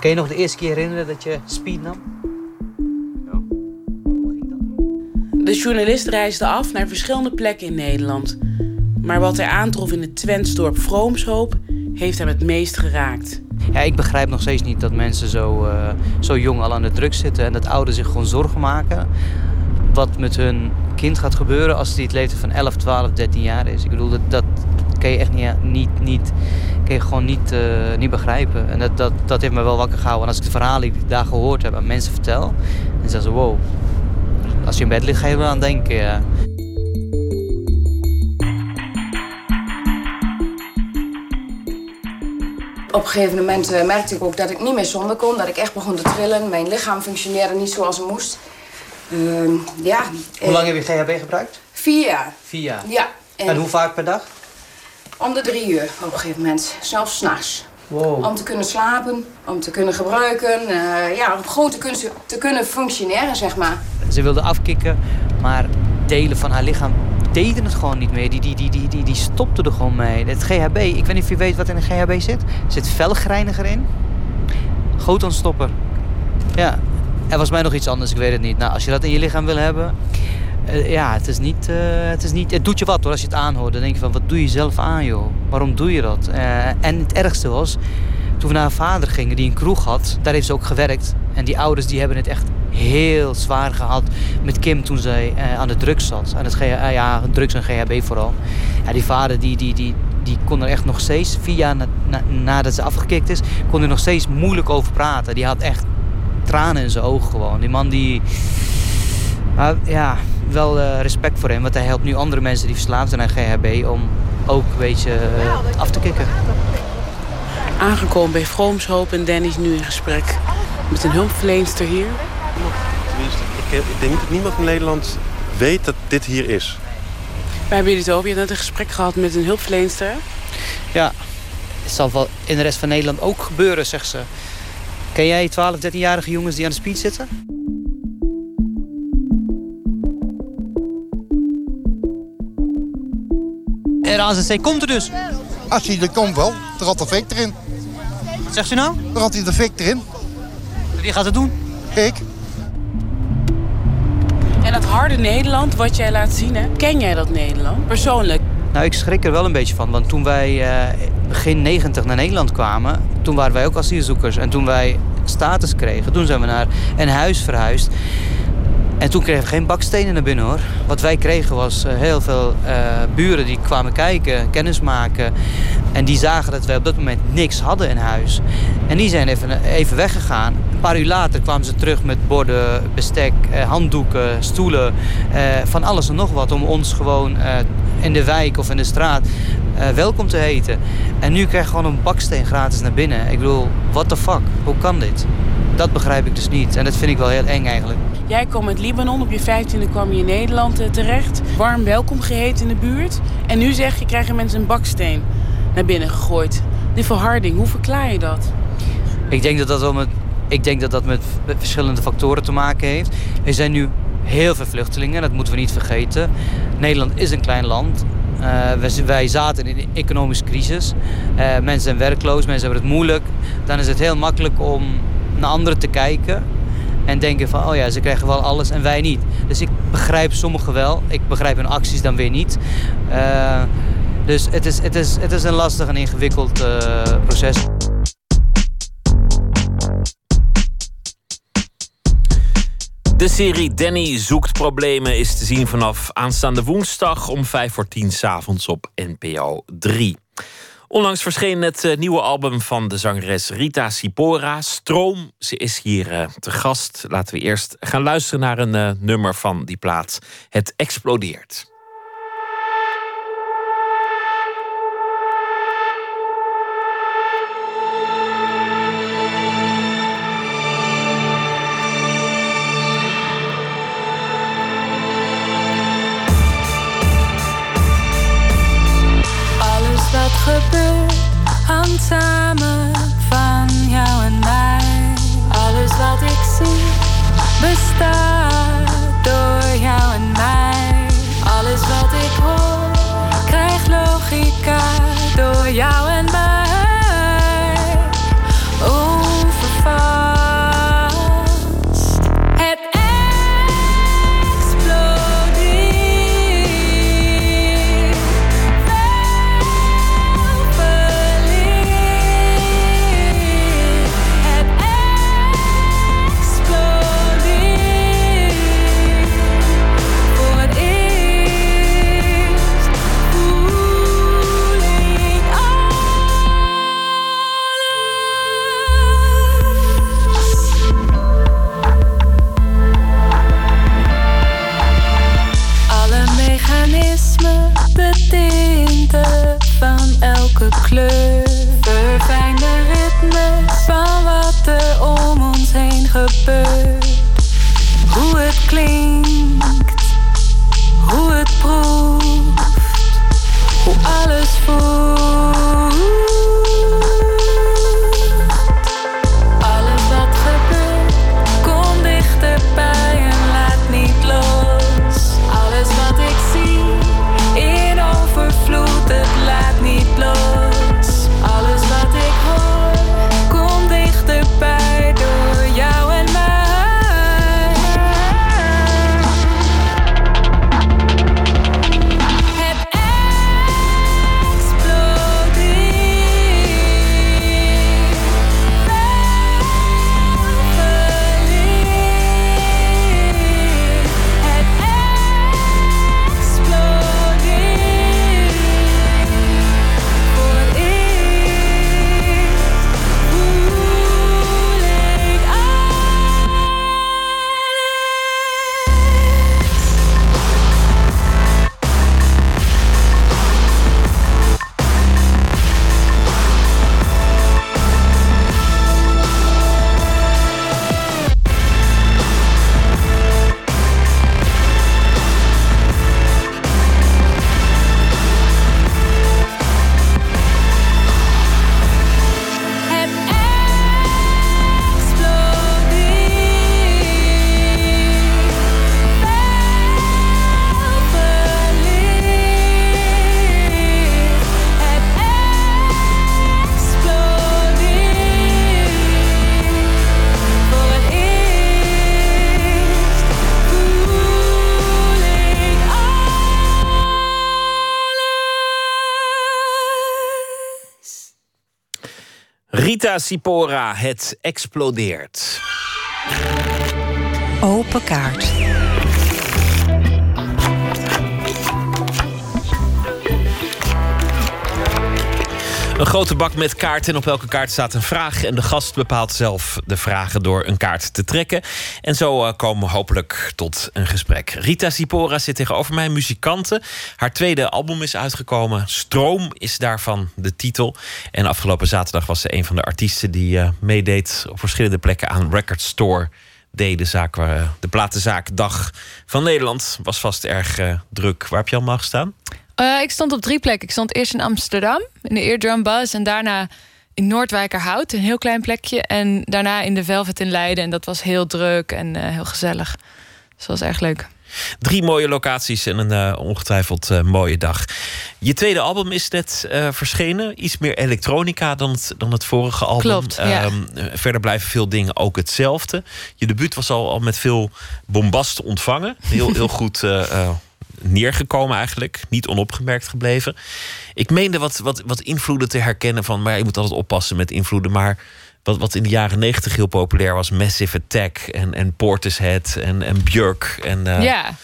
[SPEAKER 16] Kun je nog de eerste keer herinneren dat je speed nam?
[SPEAKER 19] De journalist reisde af naar verschillende plekken in Nederland. Maar wat hij aantrof in het Twentsdorp Vroomshoop... heeft hem het meest geraakt.
[SPEAKER 16] Ja, ik begrijp nog steeds niet dat mensen zo, eh, zo jong al aan de drugs zitten. En dat ouderen zich gewoon zorgen maken. Wat met hun kind gaat gebeuren als die het leeftijd van 11, 12, 13 jaar is. Ik bedoel, dat, dat kan je echt niet, niet, niet, kan je gewoon niet, eh, niet begrijpen. En dat, dat, dat heeft me wel wakker gehouden. En als ik de verhalen die ik daar gehoord heb aan mensen vertel, dan zeggen ze: wow. Als je in bed ligt, ga je aan denken. Ja.
[SPEAKER 22] Op een gegeven moment eh, merkte ik ook dat ik niet meer zonder kon. Dat ik echt begon te trillen. Mijn lichaam functioneerde niet zoals het moest. Ehm, ja.
[SPEAKER 16] Hoe lang heb je GHB gebruikt?
[SPEAKER 22] Vier jaar.
[SPEAKER 16] Vier jaar.
[SPEAKER 22] Ja.
[SPEAKER 16] En, hoe vaak per dag?
[SPEAKER 22] Om de drie uur op een gegeven moment. Zelfs s'nachts.
[SPEAKER 16] Wow.
[SPEAKER 22] Om te kunnen slapen, om te kunnen gebruiken. eh, ja, om gewoon te kunnen, te kunnen functioneren, zeg maar.
[SPEAKER 16] Ze wilde afkicken, maar delen van haar lichaam deden het gewoon niet meer. Die, die, die, die, die, die stopte er gewoon mee. Het GHB, ik weet niet of je weet wat in een GHB zit. Er zit velgreiniger in. Gootontstopper. Ja, er was mij nog iets anders, ik weet het niet. Nou, als je dat in je lichaam wil hebben... eh, ja, het is, niet, eh, het is niet... Het doet je wat hoor, als je het aanhoort. Dan denk je van, wat doe je zelf aan joh? Waarom doe je dat? Eh, en het ergste was, toen we naar haar vader gingen, die een kroeg had... Daar heeft ze ook gewerkt. En die ouders die hebben het echt heel zwaar gehad met Kim toen zij eh, aan de drugs zat. Aan het eh, ja, drugs en GHB vooral. Ja, die vader die, die, die, die kon er echt nog steeds, vier jaar na- na- nadat ze afgekikt is, kon er nog steeds moeilijk over praten. Die had echt tranen in zijn ogen gewoon. Die man die... Ja, wel eh, respect voor hem. Want hij helpt nu andere mensen die verslaafd zijn aan GHB om ook een beetje af te kicken.
[SPEAKER 19] Aangekomen bij Vroomshoop en Danny is nu in gesprek met een hulpverleenster hier.
[SPEAKER 20] Tenminste, ik, denk niet dat niemand in Nederland weet dat dit hier is.
[SPEAKER 19] Waar hebben jullie het over? Je hebt net een gesprek gehad met een hulpverleenster.
[SPEAKER 16] Ja, het zal wel in de rest van Nederland ook gebeuren, zegt ze. Ken jij 12, 13-jarige jongens die aan de speed zitten? En AZC komt er dus.
[SPEAKER 23] Als hij er komt wel, er had fik erin.
[SPEAKER 16] Wat zegt u nou?
[SPEAKER 23] Er had hij de fik erin.
[SPEAKER 16] Wie gaat het doen?
[SPEAKER 23] Ik.
[SPEAKER 19] En dat harde Nederland wat jij laat zien, hè? ken jij dat Nederland? Persoonlijk?
[SPEAKER 16] Nou, ik schrik er wel een beetje van. Want toen wij eh, begin 90 naar Nederland kwamen... toen waren wij ook asielzoekers. En toen wij status kregen, toen zijn we naar een huis verhuisd. En toen kregen we geen bakstenen naar binnen hoor. Wat wij kregen was eh, heel veel eh, buren die kwamen kijken, kennis maken. En die zagen dat wij op dat moment niks hadden in huis. En die zijn even, even weggegaan. Een paar uur later kwamen ze terug met borden, bestek, eh, handdoeken, stoelen. van alles en nog wat om ons gewoon in de wijk of in de straat welkom te heten. En nu krijg je gewoon een baksteen gratis naar binnen. Ik bedoel, what the fuck? Hoe kan dit? Dat begrijp ik dus niet. En dat vind ik wel heel eng eigenlijk.
[SPEAKER 19] Jij kwam uit Libanon, op je vijftiende kwam je in Nederland eh, terecht. Warm welkom geheten in de buurt. En nu zeg je, krijgen mensen een baksteen naar binnen gegooid. Die verharding, hoe verklaar je dat?
[SPEAKER 16] Ik denk dat dat, wel met, ik denk dat, dat met verschillende factoren te maken heeft. Er zijn nu heel veel vluchtelingen, dat moeten we niet vergeten. Nederland is een klein land. Eh, wij, zaten in een economische crisis. Eh, mensen zijn werkloos, mensen hebben het moeilijk. Dan is het heel makkelijk om naar anderen te kijken. En denken van, oh ja, ze krijgen wel alles en wij niet. Dus ik begrijp sommigen wel. Ik begrijp hun acties dan weer niet. Eh, dus het is, het, is, het is een lastig en ingewikkeld eh, proces.
[SPEAKER 4] De serie Danny zoekt problemen is te zien vanaf aanstaande woensdag om 5 voor 10 s avonds op NPO 3. Onlangs verscheen het eh, nieuwe album van de zangeres Rita Sipora, Stroom. Ze is hier eh, te gast. Laten we eerst gaan luisteren naar een eh, nummer van die plaat. Het explodeert.
[SPEAKER 24] Gebeurt hangt samen van jou en mij. Alles wat ik zie bestaat door jou en mij. Alles wat ik hoor krijgt logica door jou en. Kleur. Verfijnde ritmes van wat er om ons heen gebeurt. Hoe het klinkt, hoe het proeft, hoe alles voelt.
[SPEAKER 4] Sipora, het explodeert.
[SPEAKER 3] Open kaart.
[SPEAKER 4] Een grote bak met kaarten en op elke kaart staat een vraag. En de gast bepaalt zelf de vragen door een kaart te trekken. En zo eh, komen we hopelijk tot een gesprek. Rita Sipora zit tegenover mij, muzikante. Haar tweede album is uitgekomen. Stroom is daarvan de titel. En afgelopen zaterdag was ze een van de artiesten... die eh, meedeed op verschillende plekken aan Record Store... De, zaak waar, eh, de platenzaakdag van Nederland. Was vast erg druk. Waar heb je allemaal gestaan?
[SPEAKER 24] Eh, ik stond op drie plekken. Ik stond eerst in Amsterdam, in de Eardrum Buzz. En daarna in Noordwijkerhout, een heel klein plekje. En daarna in de Velvet in Leiden. En dat was heel druk en eh, heel gezellig. Dus dat was erg leuk.
[SPEAKER 4] Drie mooie locaties en een eh, ongetwijfeld mooie dag. Je tweede album is net verschenen. Iets meer elektronica dan het, dan het vorige album.
[SPEAKER 24] Klopt, ja.
[SPEAKER 4] Ehm, eh, verder blijven veel dingen ook hetzelfde. Je debuut was al, al met veel bombast ontvangen. Heel, heel goed neergekomen eigenlijk. Niet onopgemerkt gebleven. Ik meende wat, wat, wat invloeden te herkennen van... maar je moet altijd oppassen met invloeden. Maar wat, wat in de jaren negentig heel populair was... Massive Attack en, en Portishead en, en Björk. En, eh,
[SPEAKER 24] ja.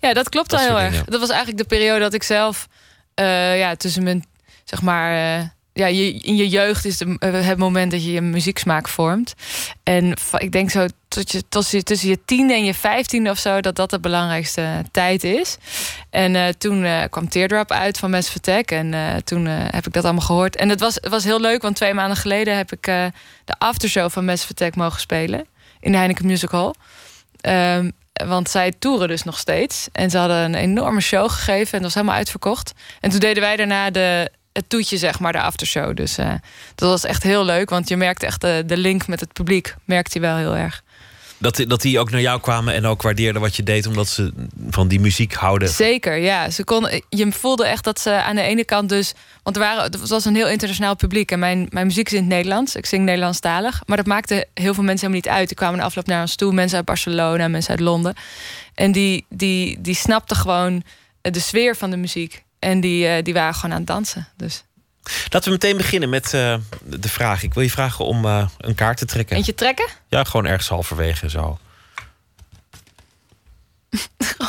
[SPEAKER 24] ja, dat klopt
[SPEAKER 4] dat
[SPEAKER 24] wel heel erg. Dat was eigenlijk de periode dat ik zelf, eh, ja, tussen mijn, zeg maar, eh, ja, je, in je jeugd is eh, het moment dat je je muzieksmaak vormt. En ik denk zo tot je, tot tussen je tiende en je vijftiende of zo, dat dat de belangrijkste tijd is. En eh, toen eh, kwam Teardrop uit van Massive Attack. En toen heb ik dat allemaal gehoord. En het was, het was heel leuk, want twee maanden geleden heb ik de aftershow van Massive Attack mogen spelen. In de Heineken Music Hall. Ehm, want zij toeren dus nog steeds. En ze hadden een enorme show gegeven en dat was helemaal uitverkocht. En toen deden wij daarna de, het toetje, zeg maar, de aftershow. Dus eh, dat was echt heel leuk, want je merkte echt de, de link met het publiek. Merkte je wel heel erg.
[SPEAKER 4] Dat, die- dat die ook naar jou kwamen en ook waardeerden wat je deed... omdat ze van die muziek houden.
[SPEAKER 24] Zeker, ja. Ze kon, je voelde echt dat ze aan de ene kant dus... Want er waren, het was een heel internationaal publiek. En mijn, mijn muziek is in het Nederlands. Ik zing Nederlandstalig. Maar dat maakte heel veel mensen helemaal niet uit. Die kwamen de afloop naar ons toe. Mensen uit Barcelona, mensen uit Londen. En die, die, die snapten gewoon de sfeer van de muziek. En die, eh, die waren gewoon aan het dansen. Dus
[SPEAKER 4] Laten we meteen beginnen met eh, de vraag. Ik wil je vragen om eh, een kaart te trekken.
[SPEAKER 24] eentje trekken?
[SPEAKER 4] Ja, gewoon ergens halverwege zo.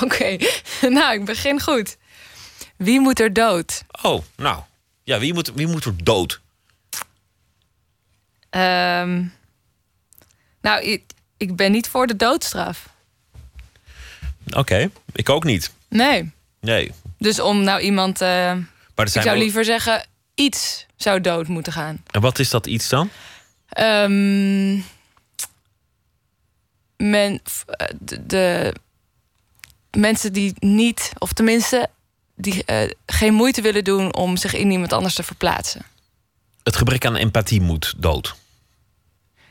[SPEAKER 24] Oké, nou, ik begin goed. Wie moet er dood?
[SPEAKER 4] Oh, nou. Ja, wie moet, wie moet er dood?
[SPEAKER 24] Ehm, nou, ik, ik ben niet voor de doodstraf.
[SPEAKER 4] Oké, ik ook niet.
[SPEAKER 24] Nee.
[SPEAKER 4] Nee.
[SPEAKER 24] Dus om nou iemand. eh,
[SPEAKER 4] Maar
[SPEAKER 24] ik zou
[SPEAKER 4] wel-
[SPEAKER 24] liever zeggen, iets zou dood moeten gaan.
[SPEAKER 4] En wat is dat iets dan?
[SPEAKER 24] Men, de, de mensen die niet, of tenminste, die eh, geen moeite willen doen om zich in iemand anders te verplaatsen.
[SPEAKER 4] Het gebrek aan empathie moet dood.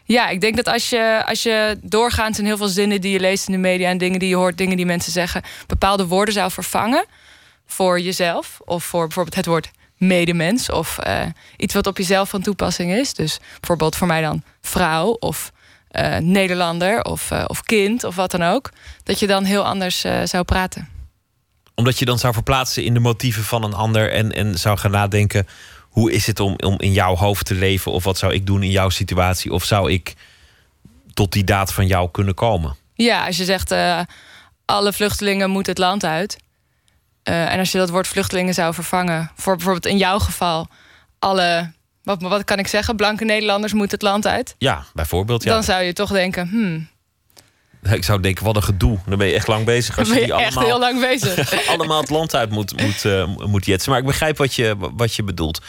[SPEAKER 24] Ja, ik denk dat als je, als je doorgaans in heel veel zinnen die je leest in de media en dingen die je hoort, dingen die mensen zeggen, bepaalde woorden zou vervangen voor jezelf of voor bijvoorbeeld het woord medemens of eh, iets wat op jezelf van toepassing is. Dus bijvoorbeeld voor mij dan vrouw of eh, Nederlander of, eh, of kind of wat dan ook. Dat je dan heel anders zou praten.
[SPEAKER 4] Omdat je dan zou verplaatsen in de motieven van een ander... en, en zou gaan nadenken... hoe is het om, om in jouw hoofd te leven... of wat zou ik doen in jouw situatie... of zou ik tot die daad van jou kunnen komen?
[SPEAKER 24] Ja, als je zegt alle vluchtelingen moeten het land uit. Eh, en als je dat woord vluchtelingen zou vervangen, voor bijvoorbeeld in jouw geval, alle, wat, wat kan ik zeggen, blanke Nederlanders moeten het land uit.
[SPEAKER 4] Ja, bijvoorbeeld. Ja.
[SPEAKER 24] Dan zou je toch denken, hmm,
[SPEAKER 4] Ik zou denken, wat een gedoe. Dan ben je echt lang bezig. Als je
[SPEAKER 24] ben je
[SPEAKER 4] die
[SPEAKER 24] echt
[SPEAKER 4] allemaal,
[SPEAKER 24] heel lang bezig.
[SPEAKER 4] allemaal het land uit moet, moet, eh, moet jetsen. Maar ik begrijp wat je, wat je bedoelt.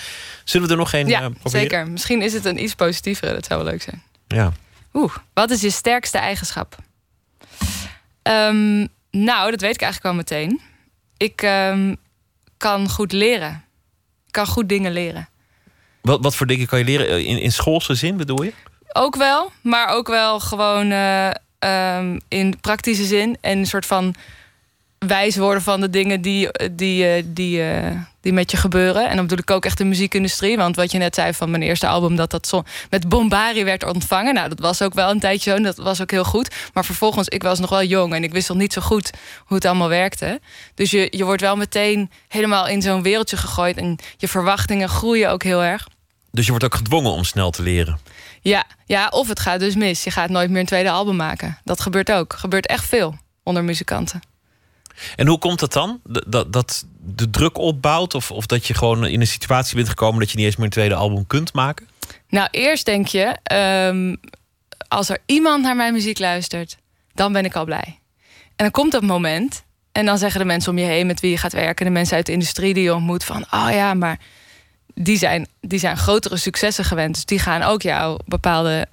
[SPEAKER 4] Zullen we er nog een
[SPEAKER 24] ja,
[SPEAKER 4] eh, proberen?
[SPEAKER 24] zeker. Misschien is het een iets positievere, dat zou wel leuk zijn.
[SPEAKER 4] Ja.
[SPEAKER 24] Oeh, wat is je sterkste eigenschap? Ehm, nou, dat weet ik eigenlijk wel meteen. Ik ehm, kan goed leren. Ik kan goed dingen leren.
[SPEAKER 4] Wat, wat voor dingen kan je leren? In, in schoolse zin bedoel je?
[SPEAKER 24] Ook wel, maar ook wel gewoon eh, ehm, in praktische zin. En een soort van wijs worden van de dingen die, die, eh, die, eh, die met je gebeuren. En dan bedoel ik ook echt de muziekindustrie. Want wat je net zei van mijn eerste album, dat dat zo met bombari werd ontvangen. Nou, dat was ook wel een tijdje zo en dat was ook heel goed. Maar vervolgens, ik was nog wel jong en ik wist nog niet zo goed hoe het allemaal werkte. Dus je, je wordt wel meteen helemaal in zo'n wereldje gegooid. En je verwachtingen groeien ook heel erg.
[SPEAKER 4] Dus je wordt ook gedwongen om snel te leren.
[SPEAKER 24] Ja, ja, of het gaat dus mis. Je gaat nooit meer een tweede album maken. Dat gebeurt ook. Gebeurt echt veel onder muzikanten.
[SPEAKER 4] En hoe komt dat dan? Dat, dat de druk opbouwt? Of, of dat je gewoon in een situatie bent gekomen dat je niet eens meer een tweede album kunt maken?
[SPEAKER 24] Nou, eerst denk je, ehm, als er iemand naar mijn muziek luistert, dan ben ik al blij. En dan komt dat moment. En dan zeggen de mensen om je heen met wie je gaat werken, de mensen uit de industrie die je ontmoet, van oh ja, maar die zijn, die zijn grotere successen gewend. Dus die gaan ook jou bepaalde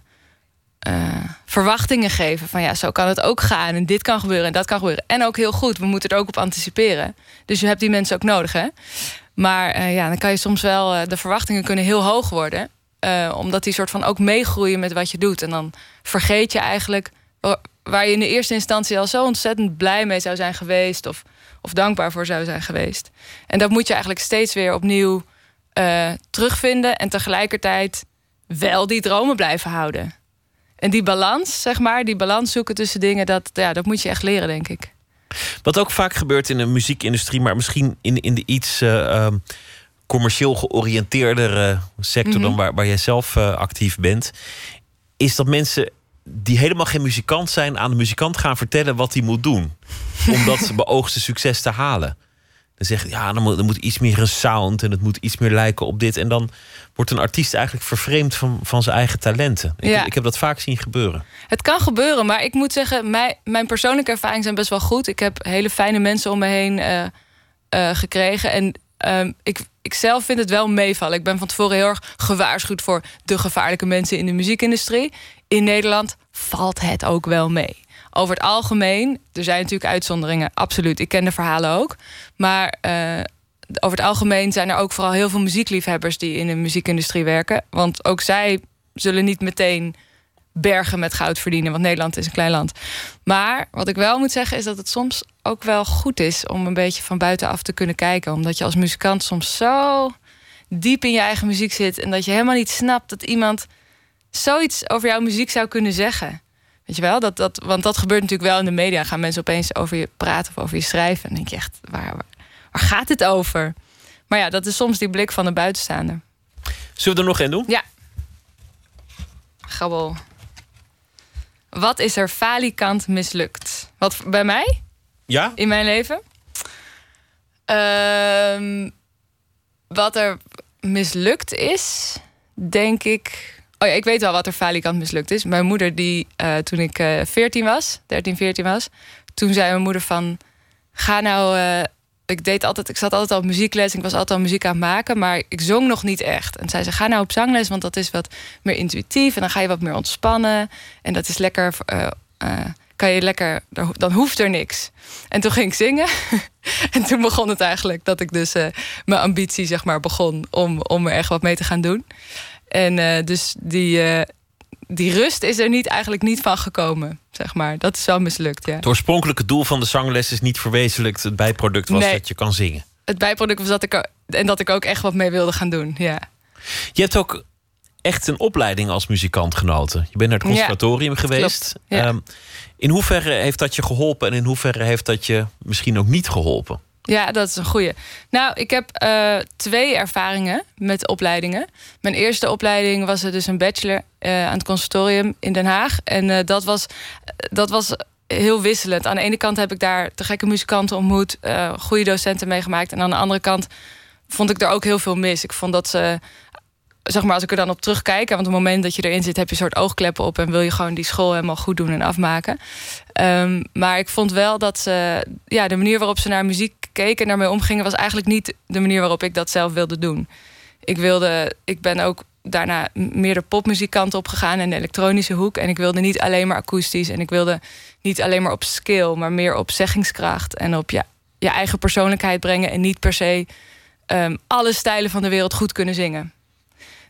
[SPEAKER 24] eh, verwachtingen geven. Van ja, zo kan het ook gaan. En dit kan gebeuren en dat kan gebeuren. En ook heel goed, we moeten er ook op anticiperen. Dus je hebt die mensen ook nodig, hè? Maar eh, ja, dan kan je soms wel... eh, de verwachtingen kunnen heel hoog worden. omdat die soort van ook meegroeien met wat je doet. En dan vergeet je eigenlijk... wa- waar je in de eerste instantie al zo ontzettend blij mee zou zijn geweest... of, of dankbaar voor zou zijn geweest. En dat moet je eigenlijk steeds weer opnieuw terugvinden... en tegelijkertijd wel die dromen blijven houden. En die balans, zeg maar, die balans zoeken tussen dingen... dat, ja, dat moet je echt leren, denk ik.
[SPEAKER 4] Wat ook vaak gebeurt in de muziekindustrie, maar misschien in, in de iets eh, ehm, commercieel georiënteerdere sector dan
[SPEAKER 24] Mhm.
[SPEAKER 4] waar, waar jij zelf eh, actief bent, is dat mensen die helemaal geen muzikant zijn aan de muzikant gaan vertellen wat hij moet doen. om dat beoogste succes te halen. Dan zeggen ja, dan moet, er moet iets meer een sound en het moet iets meer lijken op dit. En dan wordt een artiest eigenlijk vervreemd van, van zijn eigen talenten. Ik,
[SPEAKER 24] Ja.
[SPEAKER 4] ik heb dat vaak zien gebeuren.
[SPEAKER 24] Het kan gebeuren, maar ik moet zeggen, mijn, mijn persoonlijke ervaringen zijn best wel goed. Ik heb hele fijne mensen om me heen eh, eh, gekregen. En ehm, ik, ik zelf vind het wel meevallen. Ik ben van tevoren heel erg gewaarschuwd voor de gevaarlijke mensen in de muziekindustrie. In Nederland valt het ook wel mee. Over het algemeen, er zijn natuurlijk uitzonderingen, absoluut. Ik ken de verhalen ook. Maar eh, over het algemeen zijn er ook vooral heel veel muziekliefhebbers die in de muziekindustrie werken. Want ook zij zullen niet meteen bergen met goud verdienen, want Nederland is een klein land. Maar wat ik wel moet zeggen is dat het soms ook wel goed is om een beetje van buitenaf te kunnen kijken, omdat je als muzikant soms zo diep in je eigen muziek zit en dat je helemaal niet snapt dat iemand zoiets over jouw muziek zou kunnen zeggen. Weet je wel? Dat, dat, want dat gebeurt natuurlijk wel in de media. Gaan mensen opeens over je praten of over je schrijven. En dan denk je echt, waar, waar, waar gaat het over? Maar ja, dat is soms die blik van de buitenstaander.
[SPEAKER 4] Zullen we er nog één doen?
[SPEAKER 24] Ja. Grabbel. Wat is er falikant mislukt? Wat bij mij?
[SPEAKER 4] Ja?
[SPEAKER 24] In mijn leven? Ehm, wat er mislukt is, denk ik. Oh ja, ik weet wel wat er falikant mislukt is. Mijn moeder, die eh, toen ik eh 14 was, 13, 14 was, toen zei mijn moeder van: ga nou. eh, ik deed altijd, ik zat altijd al op muziekles, ik was altijd al muziek aan het maken, maar ik zong nog niet echt. En zei ze: ga nou op zangles, want dat is wat meer intuïtief en dan ga je wat meer ontspannen en dat is lekker. kan je lekker, dan hoeft er niks. En toen ging ik zingen. en toen begon het eigenlijk dat ik dus mijn ambitie, zeg maar, begon om, om er echt wat mee te gaan doen. En eh, dus die, eh, die rust is er niet, eigenlijk niet van gekomen, zeg maar. Dat is wel mislukt, ja.
[SPEAKER 4] Het oorspronkelijke doel van de zangles is niet verwezenlijkt. Het bijproduct was
[SPEAKER 24] Nee.
[SPEAKER 4] dat je kan zingen.
[SPEAKER 24] Het bijproduct was dat ik en dat ik ook echt wat mee wilde gaan doen, ja.
[SPEAKER 4] Je hebt ook echt een opleiding als muzikant genoten. Je bent naar het conservatorium geweest.
[SPEAKER 24] klopt, ja.
[SPEAKER 4] Ehm, in hoeverre heeft dat je geholpen en in hoeverre heeft dat je misschien ook niet geholpen?
[SPEAKER 24] Ja, dat is een goeie. Nou, ik heb eh, twee ervaringen met opleidingen. Mijn eerste opleiding was dus een bachelor eh, aan het conservatorium in Den Haag. En eh, dat, was, dat was heel wisselend. Aan de ene kant heb ik daar te gekke muzikanten ontmoet, goede docenten meegemaakt. En aan de andere kant vond ik er ook heel veel mis. Ik vond dat ze zeg maar, als ik er dan op terugkijk, want op het moment dat je erin zit, heb je een soort oogkleppen op en wil je gewoon die school helemaal goed doen en afmaken. Ehm, maar ik vond wel dat ze, ja, de manier waarop ze naar muziek en daarmee omgingen, was eigenlijk niet de manier waarop ik dat zelf wilde doen. Ik wilde, ik ben ook daarna meer de popmuziekkant op gegaan en de elektronische hoek. En ik wilde niet alleen maar akoestisch en ik wilde niet alleen maar op skill, maar meer op zeggingskracht en op ja, je eigen persoonlijkheid brengen en niet per se ehm, alle stijlen van de wereld goed kunnen zingen.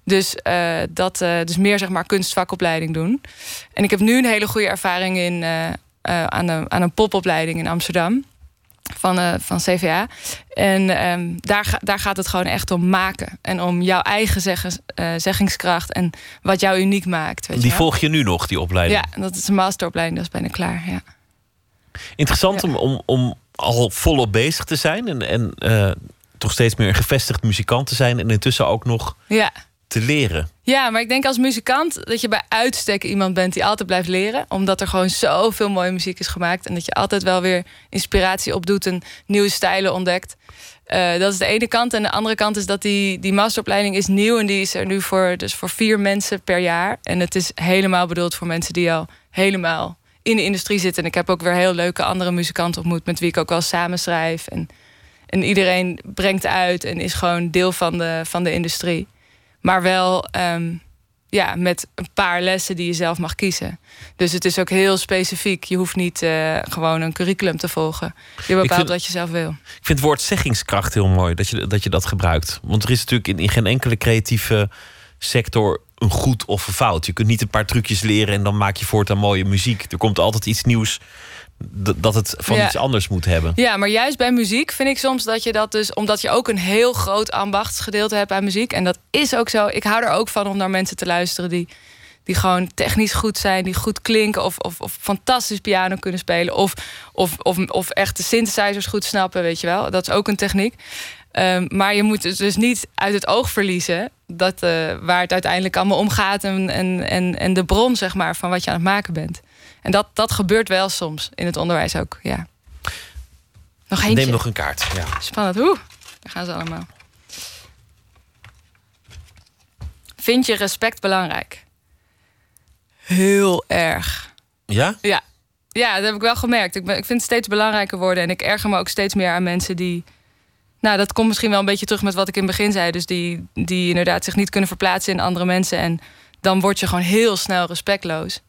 [SPEAKER 24] Dus, eh, dat, eh, dus meer zeg maar kunstvakopleiding doen. En ik heb nu een hele goede ervaring in, eh, aan, een, aan een popopleiding in Amsterdam. Van, eh, van CVA. En ehm, daar, daar gaat het gewoon echt om maken. En om jouw eigen zeggens, eh, zeggingskracht. En wat jou uniek maakt. Weet
[SPEAKER 4] Die
[SPEAKER 24] je
[SPEAKER 4] volg je nu nog, die opleiding?
[SPEAKER 24] Ja, dat is een masteropleiding. Dat is bijna klaar. Ja.
[SPEAKER 4] Interessant om, om, om al volop bezig te zijn en, en eh, toch steeds meer een gevestigd muzikant te zijn en intussen ook nog
[SPEAKER 24] ja.
[SPEAKER 4] Te leren.
[SPEAKER 24] Ja, maar ik denk als muzikant dat je bij uitstek iemand bent die altijd blijft leren. Omdat er gewoon zoveel mooie muziek is gemaakt. En dat je altijd wel weer inspiratie opdoet en nieuwe stijlen ontdekt. Eh, dat is de ene kant. En de andere kant is dat die, die masteropleiding is nieuw. En die is er nu voor, dus voor vier mensen per jaar. En het is helemaal bedoeld voor mensen die al helemaal in de industrie zitten. En ik heb ook weer heel leuke andere muzikanten ontmoet... met wie ik ook wel samen schrijf. En, en iedereen brengt uit en is gewoon deel van de, van de industrie. Maar wel ehm, ja, met een paar lessen die je zelf mag kiezen. Dus het is ook heel specifiek. Je hoeft niet eh, gewoon een curriculum te volgen. Je bepaalt
[SPEAKER 4] vind-
[SPEAKER 24] wat je zelf wil.
[SPEAKER 4] Ik vind het woord zeggingskracht heel mooi dat je dat, je dat gebruikt. Want er is natuurlijk in, in geen enkele creatieve sector een goed of een fout. Je kunt niet een paar trucjes leren en dan maak je voortaan mooie muziek. Er komt altijd iets nieuws dat het van
[SPEAKER 24] Ja.
[SPEAKER 4] iets anders moet hebben.
[SPEAKER 24] Ja, maar juist bij muziek vind ik soms dat je dat dus... omdat je ook een heel groot ambachtsgedeelte hebt aan muziek... en dat is ook zo. Ik hou er ook van om naar mensen te luisteren... die, die gewoon technisch goed zijn, die goed klinken... of, of, of fantastisch piano kunnen spelen... Of, of, of, of echt de synthesizers goed snappen, weet je wel. Dat is ook een techniek. Ehm, maar je moet het dus niet uit het oog verliezen... Dat, eh, waar het uiteindelijk allemaal om gaat... En, en, en, en de bron zeg maar, van wat je aan het maken bent. En dat, dat gebeurt wel soms in het onderwijs ook, ja. Nog eentje.
[SPEAKER 4] Neem nog een kaart. Ja.
[SPEAKER 24] Spannend. Oeh, daar gaan ze allemaal. Vind je respect belangrijk? Heel erg.
[SPEAKER 4] Ja?
[SPEAKER 24] Ja, ja dat heb ik wel gemerkt. Ik, ben, ik vind het steeds belangrijker worden. En ik erger me ook steeds meer aan mensen die... Nou, dat komt misschien wel een beetje terug met wat ik in het begin zei. Dus die, die inderdaad zich niet kunnen verplaatsen in andere mensen. En dan word je gewoon heel snel respectloos.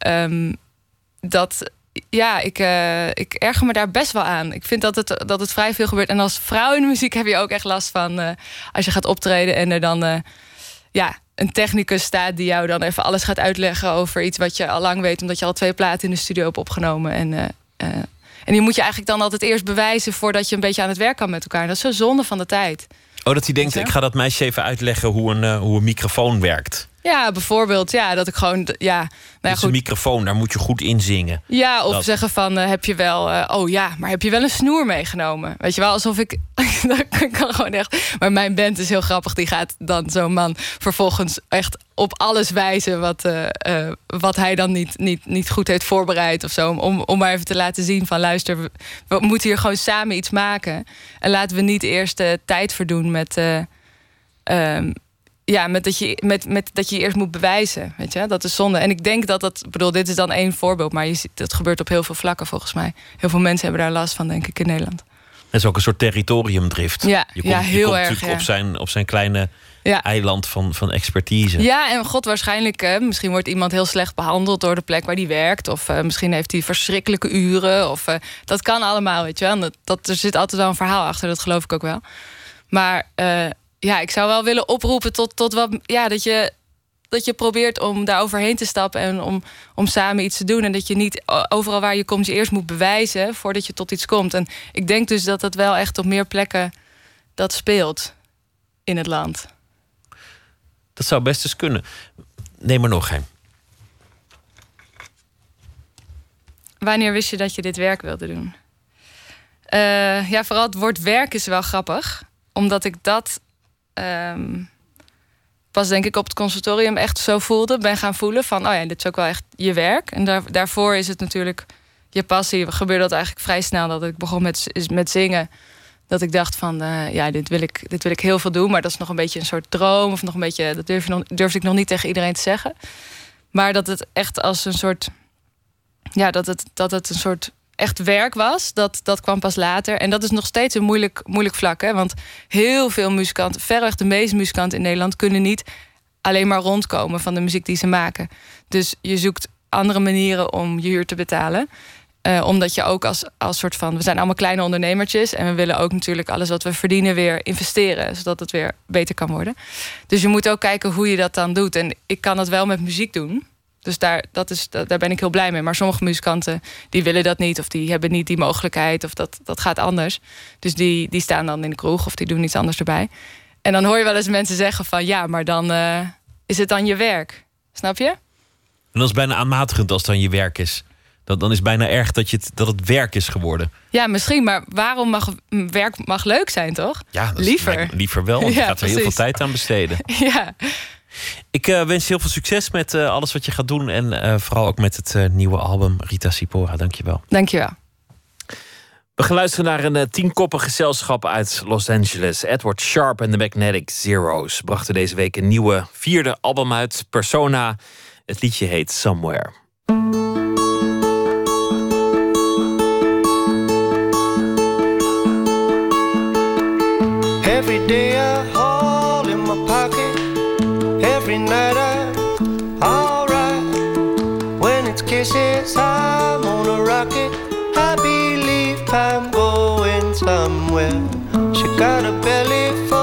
[SPEAKER 24] Ehm, dat, ja, ik, eh, ik erger me daar best wel aan. Ik vind dat het, dat het vrij veel gebeurt. En als vrouw in de muziek heb je ook echt last van... eh, als je gaat optreden en er dan... eh, ja, een technicus staat die jou dan even alles gaat uitleggen over iets wat je al lang weet, omdat je al twee platen in de studio hebt opgenomen. En, en die moet je eigenlijk dan altijd eerst bewijzen voordat je een beetje aan het werk kan met elkaar. En dat is zo zonde van de tijd.
[SPEAKER 4] Oh, dat hij denkt, ik ga dat meisje even uitleggen hoe een, hoe een microfoon werkt.
[SPEAKER 24] Ja, bijvoorbeeld, ja, dat ik gewoon, ja, nou ja,
[SPEAKER 4] is een
[SPEAKER 24] goed.
[SPEAKER 4] microfoon, daar moet je goed in zingen.
[SPEAKER 24] Ja, of
[SPEAKER 4] Dat-
[SPEAKER 24] zeggen van, eh, heb je wel... eh, oh ja, maar heb je wel een snoer meegenomen? Weet je wel, alsof ik... dat kan gewoon echt... Maar mijn band is heel grappig. Die gaat dan zo'n man vervolgens echt op alles wijzen... wat, eh, wat hij dan niet, niet, niet goed heeft voorbereid of zo. Om, om maar even te laten zien van... luister, we, we moeten hier gewoon samen iets maken. En laten we niet eerst eh, tijd verdoen met... eh, ehm, ja, met dat, je, met, met dat je eerst moet bewijzen. Weet je? Dat is zonde. En ik denk dat dat. ik bedoel, dit is dan één voorbeeld. Maar je ziet, dat gebeurt op heel veel vlakken volgens mij. Heel veel mensen hebben daar last van, denk ik, in Nederland.
[SPEAKER 4] Het is ook een soort territoriumdrift.
[SPEAKER 24] Ja,
[SPEAKER 4] je komt,
[SPEAKER 24] ja,
[SPEAKER 4] je
[SPEAKER 24] heel
[SPEAKER 4] komt
[SPEAKER 24] erg,
[SPEAKER 4] natuurlijk
[SPEAKER 24] ja.
[SPEAKER 4] op, zijn, op zijn kleine
[SPEAKER 24] Ja.
[SPEAKER 4] eiland van, van expertise.
[SPEAKER 24] Ja, en god, waarschijnlijk. eh, misschien wordt iemand heel slecht behandeld door de plek waar die werkt. Of eh, misschien heeft hij verschrikkelijke uren. Of, eh, dat kan allemaal, weet je wel. Dat, er zit altijd wel een verhaal achter, dat geloof ik ook wel. Maar eh, ja, ik zou wel willen oproepen tot, tot wat. Ja, dat je. Dat je probeert om daar overheen te stappen en om, om samen iets te doen. En dat je niet overal waar je komt je eerst moet bewijzen voordat je tot iets komt. En ik denk dus dat dat wel echt op meer plekken dat speelt in het land.
[SPEAKER 4] Dat zou best eens kunnen. Neem er nog een.
[SPEAKER 24] Wanneer wist je dat je dit werk wilde doen? Eh, ja, vooral het woord werk is wel grappig. Omdat ik dat ehm, pas denk ik op het conservatorium echt zo voelde. Ben gaan voelen van, oh ja, dit is ook wel echt je werk. En daar, daarvoor is het natuurlijk je passie. Gebeurde dat eigenlijk vrij snel dat ik begon met, met zingen. Dat ik dacht van, eh, ja, dit wil, ik, dit wil ik heel veel doen. Maar dat is nog een beetje een soort droom. Of nog een beetje, dat durf nog, durfde ik nog niet tegen iedereen te zeggen. Maar dat het echt als een soort ja, dat het, dat het een soort echt werk was, dat, dat kwam pas later. En dat is nog steeds een moeilijk, moeilijk vlak. Hè? Want heel veel muzikanten, verreweg de meeste muzikanten in Nederland, kunnen niet alleen maar rondkomen van de muziek die ze maken. Dus je zoekt andere manieren om je huur te betalen. Eh, omdat je ook als, als soort van. We zijn allemaal kleine ondernemertjes. En we willen ook natuurlijk alles wat we verdienen weer investeren. Zodat het weer beter kan worden. Dus je moet ook kijken hoe je dat dan doet. En ik kan dat wel met muziek doen. Dus daar, dat is, daar ben ik heel blij mee. Maar sommige muzikanten die willen dat niet. Of die hebben niet die mogelijkheid. Of dat, dat gaat anders. Dus die, die staan dan in de kroeg. Of die doen iets anders erbij. En dan hoor je wel eens mensen zeggen van... Ja, maar dan eh, is het dan je werk. Snap je?
[SPEAKER 4] En dat is bijna aanmatigend als het dan je werk is. Dat, dan is het bijna erg dat, je het, dat het werk is geworden.
[SPEAKER 24] Ja, misschien, maar waarom mag werk mag leuk zijn, toch?
[SPEAKER 4] Ja, dat
[SPEAKER 24] liever.
[SPEAKER 4] liever wel, want je
[SPEAKER 24] Ja,
[SPEAKER 4] gaat er heel veel tijd aan besteden.
[SPEAKER 24] Ja.
[SPEAKER 4] Ik eh, wens je heel veel succes met eh, alles wat je gaat doen. En eh, vooral ook met het eh, nieuwe album Rita Sipora. Dankjewel.
[SPEAKER 24] Dankjewel.
[SPEAKER 4] We gaan luisteren naar een tienkoppig gezelschap uit Los Angeles. Edward Sharp en de Magnetic Zeros brachten deze week een nieuwe vierde album uit, Persona. Het liedje heet Somewhere.
[SPEAKER 25] Every day I Kisses, I'm on a rocket. I believe I'm going somewhere. She got a belly full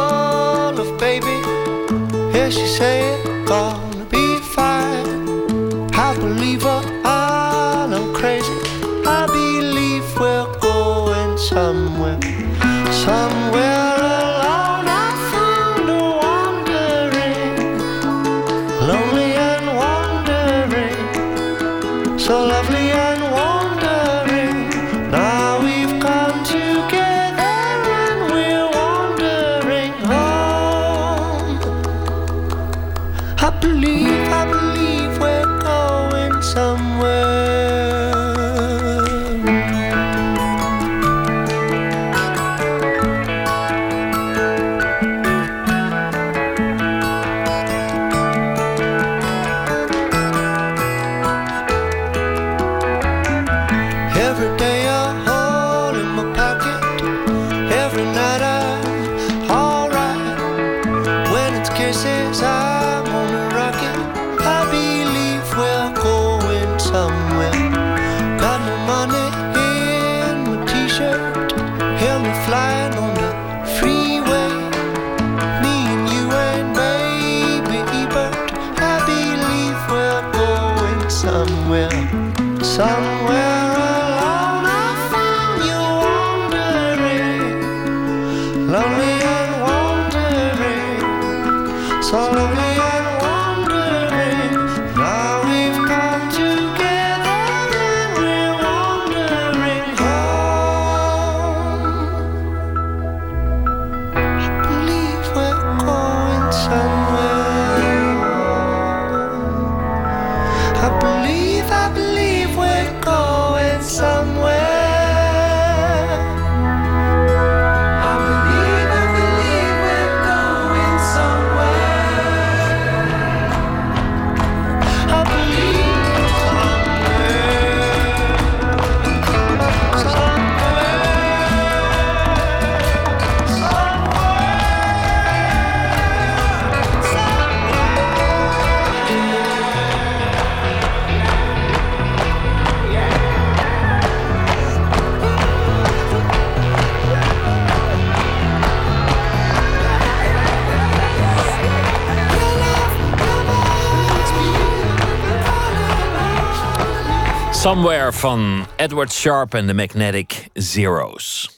[SPEAKER 25] Somewhere
[SPEAKER 4] van Edward Sharp en de Magnetic Zeros.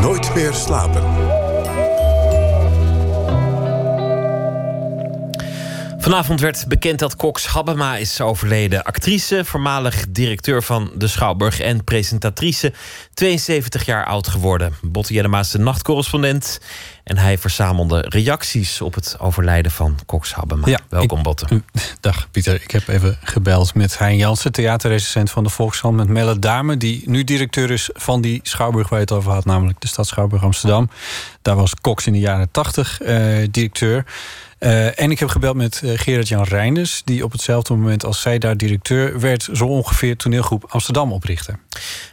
[SPEAKER 2] Nooit meer slapen.
[SPEAKER 4] Vanavond werd bekend dat Cox Habema is overleden. Actrice, voormalig directeur van de Schouwburg en presentatrice. 72 jaar oud geworden. Botte Jellema is de nachtcorrespondent. En hij verzamelde reacties op het overlijden van Cox Habema. Welkom, Botte.
[SPEAKER 26] Dag Pieter, ik heb even gebeld met Hein Jansen, theaterrecensent van de Volkskrant, met Melle Dame, die nu directeur is van die Schouwburg waar je het over had, namelijk de Stad Schouwburg Amsterdam. Daar was Cox in de jaren tachtig eh, directeur. Eh, en ik heb gebeld met eh, Gerard-Jan Reinders, die op hetzelfde moment als zij daar directeur werd, zo ongeveer toneelgroep Amsterdam oprichtte.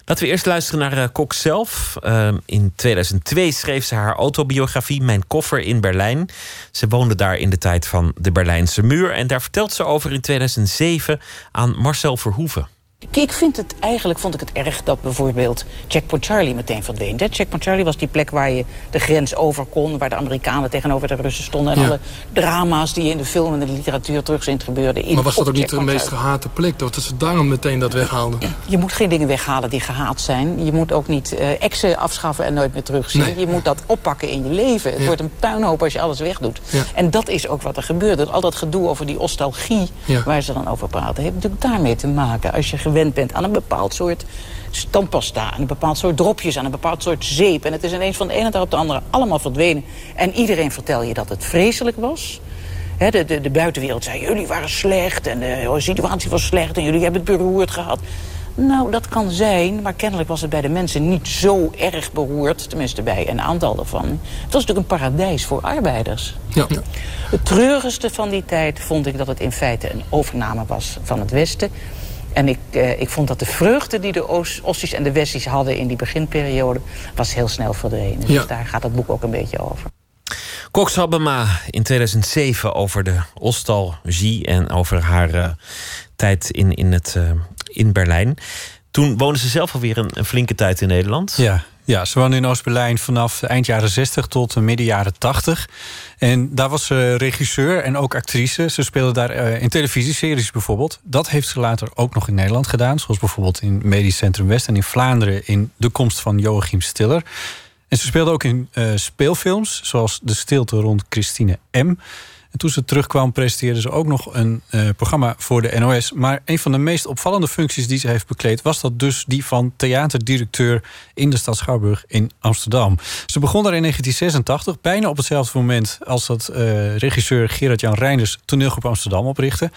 [SPEAKER 4] Laten we eerst luisteren naar eh, Cox zelf. Eh, in 2002 schreef ze haar autobiografie Mijn koffer in Berlijn. Ze woonde daar in de tijd van de Berlijnse muur. En daar vertelt ze over in 2007 aan Marcel Verhoeven.
[SPEAKER 27] Ik vind het eigenlijk vond ik het erg dat bijvoorbeeld Checkpoint Charlie meteen verdween. Hè? Checkpoint Charlie was die plek waar je de grens over kon, waar de Amerikanen tegenover de Russen stonden. En
[SPEAKER 28] Ja.
[SPEAKER 27] alle drama's die je in de film en de literatuur terug zien gebeurden. In,
[SPEAKER 28] Maar was dat ook niet de meest gehate plek? Dat ze daarom meteen dat weghaalden.
[SPEAKER 27] Je moet geen dingen weghalen die gehaat zijn. Je moet ook niet eh exen afschaffen en nooit meer terugzien.
[SPEAKER 28] Nee.
[SPEAKER 27] Je moet dat oppakken in je leven. Het
[SPEAKER 28] Ja.
[SPEAKER 27] wordt een puinhoop als je alles wegdoet.
[SPEAKER 28] Ja.
[SPEAKER 27] En dat is ook wat er gebeurde. Al dat gedoe over die nostalgie waar ze dan over praten... heeft natuurlijk daarmee te maken. Als je gewend bent aan een bepaald soort tandpasta... aan een bepaald soort dropjes, aan een bepaald soort zeep... en het is ineens van de ene dag op de andere allemaal verdwenen... en iedereen vertel je dat het vreselijk was... De, de, de buitenwereld zei, jullie waren slecht en de situatie was slecht... en jullie hebben het beroerd gehad. Nou, dat kan zijn, maar kennelijk was het bij de mensen niet zo erg beroerd. Tenminste, bij een aantal daarvan. Het was natuurlijk een paradijs voor arbeiders.
[SPEAKER 28] Ja.
[SPEAKER 27] Het treurigste van die tijd vond ik dat het in feite een overname was van het Westen. En ik, eh, ik vond dat de vreugde die de Oos- Ossies en de Westies hadden in die beginperiode... was heel snel verdwenen.
[SPEAKER 4] Ja.
[SPEAKER 27] Dus daar gaat het boek ook een beetje over.
[SPEAKER 4] Cox Habema in 2007 over de nostalgie en over haar eh, tijd in, in, het, eh, in Berlijn. Toen woonde ze zelf alweer een, een flinke tijd in Nederland.
[SPEAKER 26] Ja, ja, ze woonde in Oost-Berlijn vanaf eind jaren 60 tot midden jaren 80. En daar was ze regisseur en ook actrice. Ze speelde daar eh, in televisieseries bijvoorbeeld. Dat heeft ze later ook nog in Nederland gedaan. Zoals bijvoorbeeld in Medisch Centrum West en in Vlaanderen... in De Komst van Joachim Stiller. En ze speelde ook in eh, speelfilms, zoals De Stilte rond Christine M. En toen ze terugkwam, presenteerde ze ook nog een eh, programma voor de NOS. Maar een van de meest opvallende functies die ze heeft bekleed, was dat dus die van theaterdirecteur in de stad Schouwburg in Amsterdam. Ze begon daar in 1986, bijna op hetzelfde moment als dat eh, regisseur Gerard-Jan Reinders toneelgroep Amsterdam oprichtte.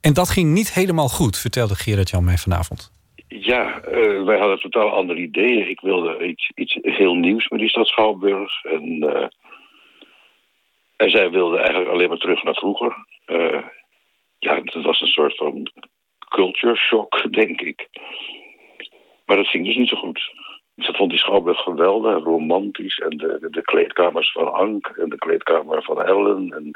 [SPEAKER 26] En dat ging niet helemaal goed, vertelde Gerard-Jan mij vanavond.
[SPEAKER 29] Ja, eh, wij hadden totaal andere ideeën. Ik wilde iets, iets heel nieuws met die stad Schouwburg. En, en zij wilde eigenlijk alleen maar terug naar vroeger. Eh, ja, dat was een soort van culture shock, denk ik. Maar dat ging dus niet zo goed. Ze vond die Schouwburg geweldig, romantisch. En de, de, de kleedkamers van Ank en de kleedkamer van Ellen. En,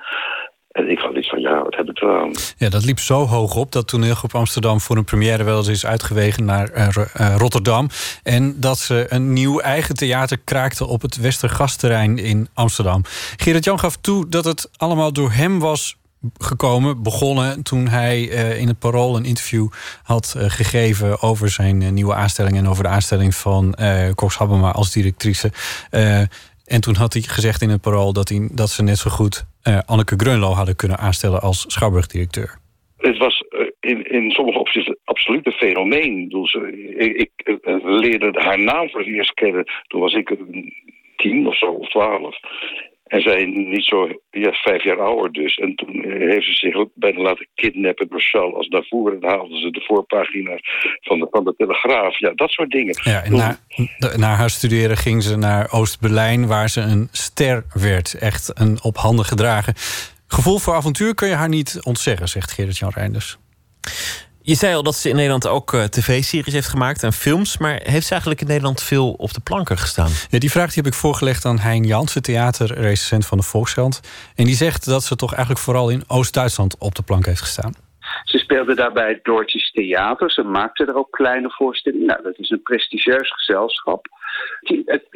[SPEAKER 29] en ik had iets van, ja, wat heb ik eraan?
[SPEAKER 26] Ja, dat liep zo hoog op dat toneelgroep Amsterdam voor een première wel eens is uitgewegen naar eh, eh, Rotterdam. En dat ze een nieuw eigen theater kraakte op het Westergasterrein in Amsterdam. Gerard-Jan gaf toe dat het allemaal door hem was gekomen, begonnen toen hij eh, in het Parool een interview had gegeven over zijn nieuwe aanstelling en over de aanstelling van eh Cox Habema als directrice. En toen had hij gezegd in het Parool dat, hij, dat ze net zo goed eh, Anneke Grunlo hadden kunnen aanstellen als schouwburgdirecteur.
[SPEAKER 29] Het was eh, in, in sommige opzichten absoluut een fenomeen. Ik, ik, eh, leerde haar naam voor het eerst kennen. Toen was ik tien of zo, of twaalf. En zij niet zo, ja, vijf jaar ouder dus. En toen heeft ze zich ook bijna laten kidnappen door Charles als daarvoor. En haalden ze de voorpagina van de, van de Telegraaf. Ja, dat soort dingen.
[SPEAKER 26] Ja, en na haar studeren ging ze naar Oost-Berlijn, waar ze een ster werd. Echt een op handen gedragen. Gevoel voor avontuur kun je haar niet ontzeggen, zegt Gerrit-Jan Reinders.
[SPEAKER 4] Je zei al dat ze in Nederland ook eh, tv-series heeft gemaakt en films. Maar heeft ze eigenlijk in Nederland veel op de planken gestaan?
[SPEAKER 26] Ja, die vraag die heb ik voorgelegd aan Hein Jansen, theaterrecensent van de Volkskrant. En die zegt dat ze toch eigenlijk vooral in Oost-Duitsland op de plank heeft gestaan.
[SPEAKER 30] Ze speelde daarbij Doortjes Theater. Ze maakte er ook kleine voorstellingen. Nou, dat is een prestigieus gezelschap. Het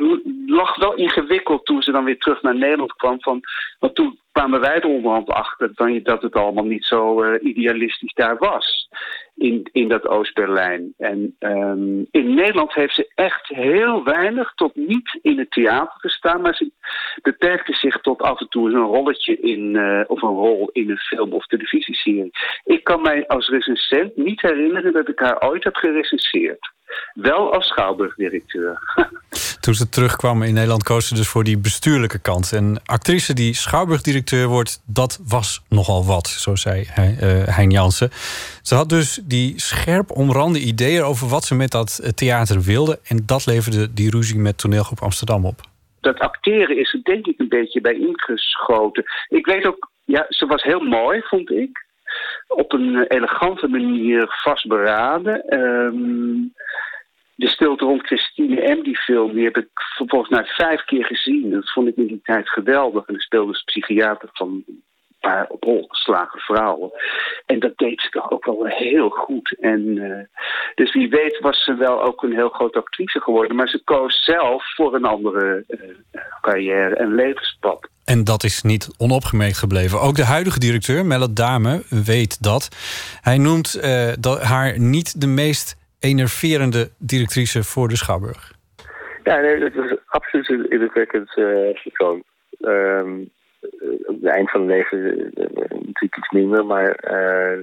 [SPEAKER 30] lag wel ingewikkeld toen ze dan weer terug naar Nederland kwam. Van, want toen kwamen wij er onderhand achter dat het allemaal niet zo eh, idealistisch daar was. In, in dat Oost-Berlijn. En ehm, in Nederland heeft ze echt heel weinig tot niet in het theater gestaan. Maar ze beperkte zich tot af en toe een rolletje in, eh, of een rol in een film of televisieserie. Ik kan mij als recensent niet herinneren dat ik haar ooit heb gerecenseerd. Wel als schouwburgdirecteur.
[SPEAKER 26] Toen ze terugkwam in Nederland koos ze dus voor die bestuurlijke kant. En actrice die schouwburgdirecteur wordt, dat was nogal wat, zo zei eh, Hein Jansen. Ze had dus die scherp omrande ideeën over wat ze met dat eh, theater wilde. En dat leverde die ruzie met toneelgroep Amsterdam op.
[SPEAKER 30] dat acteren is er denk ik een beetje bij ingeschoten. Ik weet ook, ja, ze was heel mooi, vond ik. Op een elegante manier vastberaden. Ehm, de stilte rond Christine M, die film, die heb ik volgens mij vijf keer gezien. Dat vond ik in die tijd geweldig. En er speelde dus psychiater van paar op hol geslagen vrouwen. En dat deed ze toch ook wel heel goed. En, eh, dus wie weet was ze wel ook een heel grote actrice geworden. Maar ze koos zelf voor een andere eh, carrière en levenspad.
[SPEAKER 26] En dat is niet onopgemerkt gebleven. Ook de huidige directeur, Melle Dame, weet dat. Hij noemt eh, dat haar niet de meest enerverende directrice voor de Schouwburg.
[SPEAKER 31] Ja, nee, dat is absoluut een indrukwekkend eh persoon. Op het eind van het leven eh, natuurlijk iets minder, maar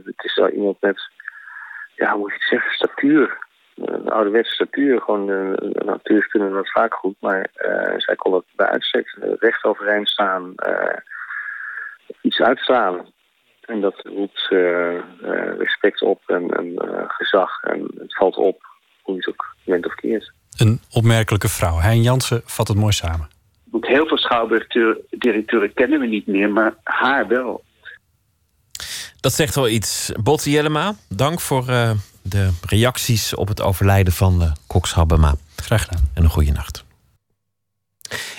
[SPEAKER 31] het is wel iemand met, ja, hoe moet je het zeggen, statuur. Een ouderwetse statuur. Gewoon, acteurs kunnen dat vaak goed, maar zij kon dat bij uitstek recht overeind staan, iets uitstralen. En dat roept eh, eh, respect op en, en eh, gezag. En het valt op hoe je het ook bent of keert.
[SPEAKER 26] Een opmerkelijke vrouw. Hein Jansen vat het mooi samen.
[SPEAKER 30] Want heel veel schouwburgdirecteuren kennen we niet meer, maar haar wel.
[SPEAKER 4] Dat zegt wel iets. Botte Jellema, dank voor eh, de reacties op het overlijden van uh, Cox Habema.
[SPEAKER 26] Graag gedaan.
[SPEAKER 4] En een goede nacht.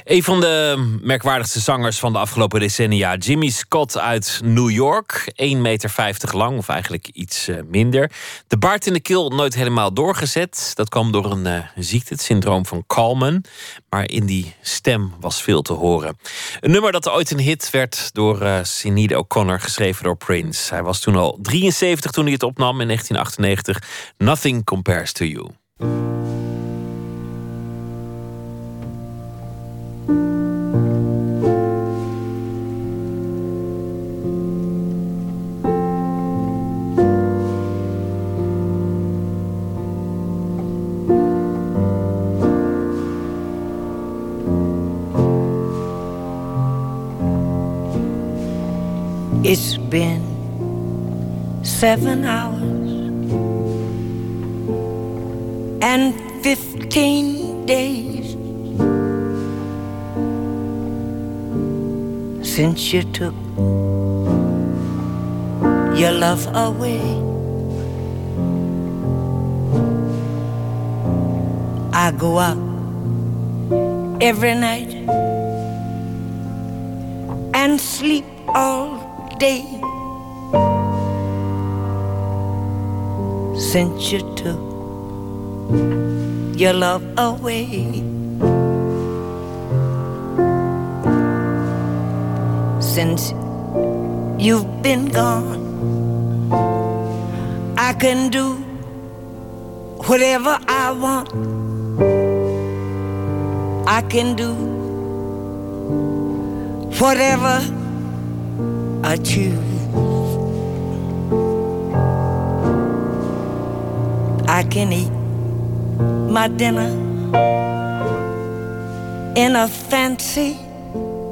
[SPEAKER 4] Een van de merkwaardigste zangers van de afgelopen decennia, Jimmy Scott uit New York. 1,50 meter lang, of eigenlijk iets uh, minder. De baard in de keel nooit helemaal doorgezet. Dat kwam door een uh, ziekte, het syndroom van Kalman. Maar in die stem was veel te horen. Een nummer dat ooit een hit werd door uh, O'Connor, geschreven door Prince. Hij was toen al 73 toen hij het opnam in 1998. Nothing Compares to You.
[SPEAKER 32] It's been seven hours and fifteen days since you took your love away. I go out every night and sleep all day since you took your love away. Since you've been gone, I can do whatever I want. I can do whatever I choose. I can eat my dinner in a fancy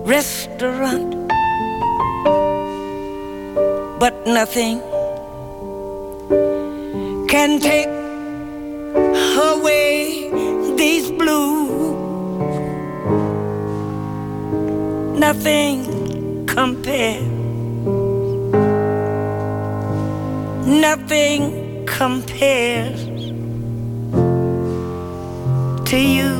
[SPEAKER 32] restaurant, but nothing can take away these blues. Nothing compares. Nothing compares to you.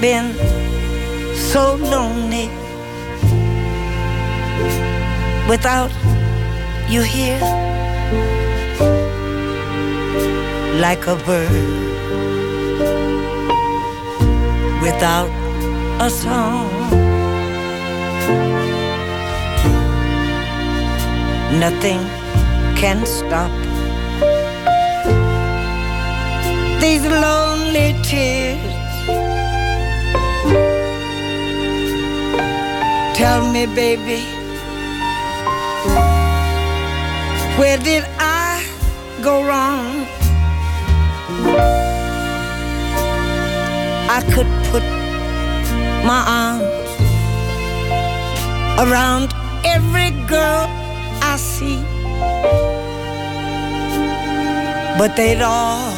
[SPEAKER 32] Been so lonely without you here like a bird without a song. Nothing can stop these lonely tears. Tell me, baby, where did I go wrong? I could put my arms around every girl I see, but they'd all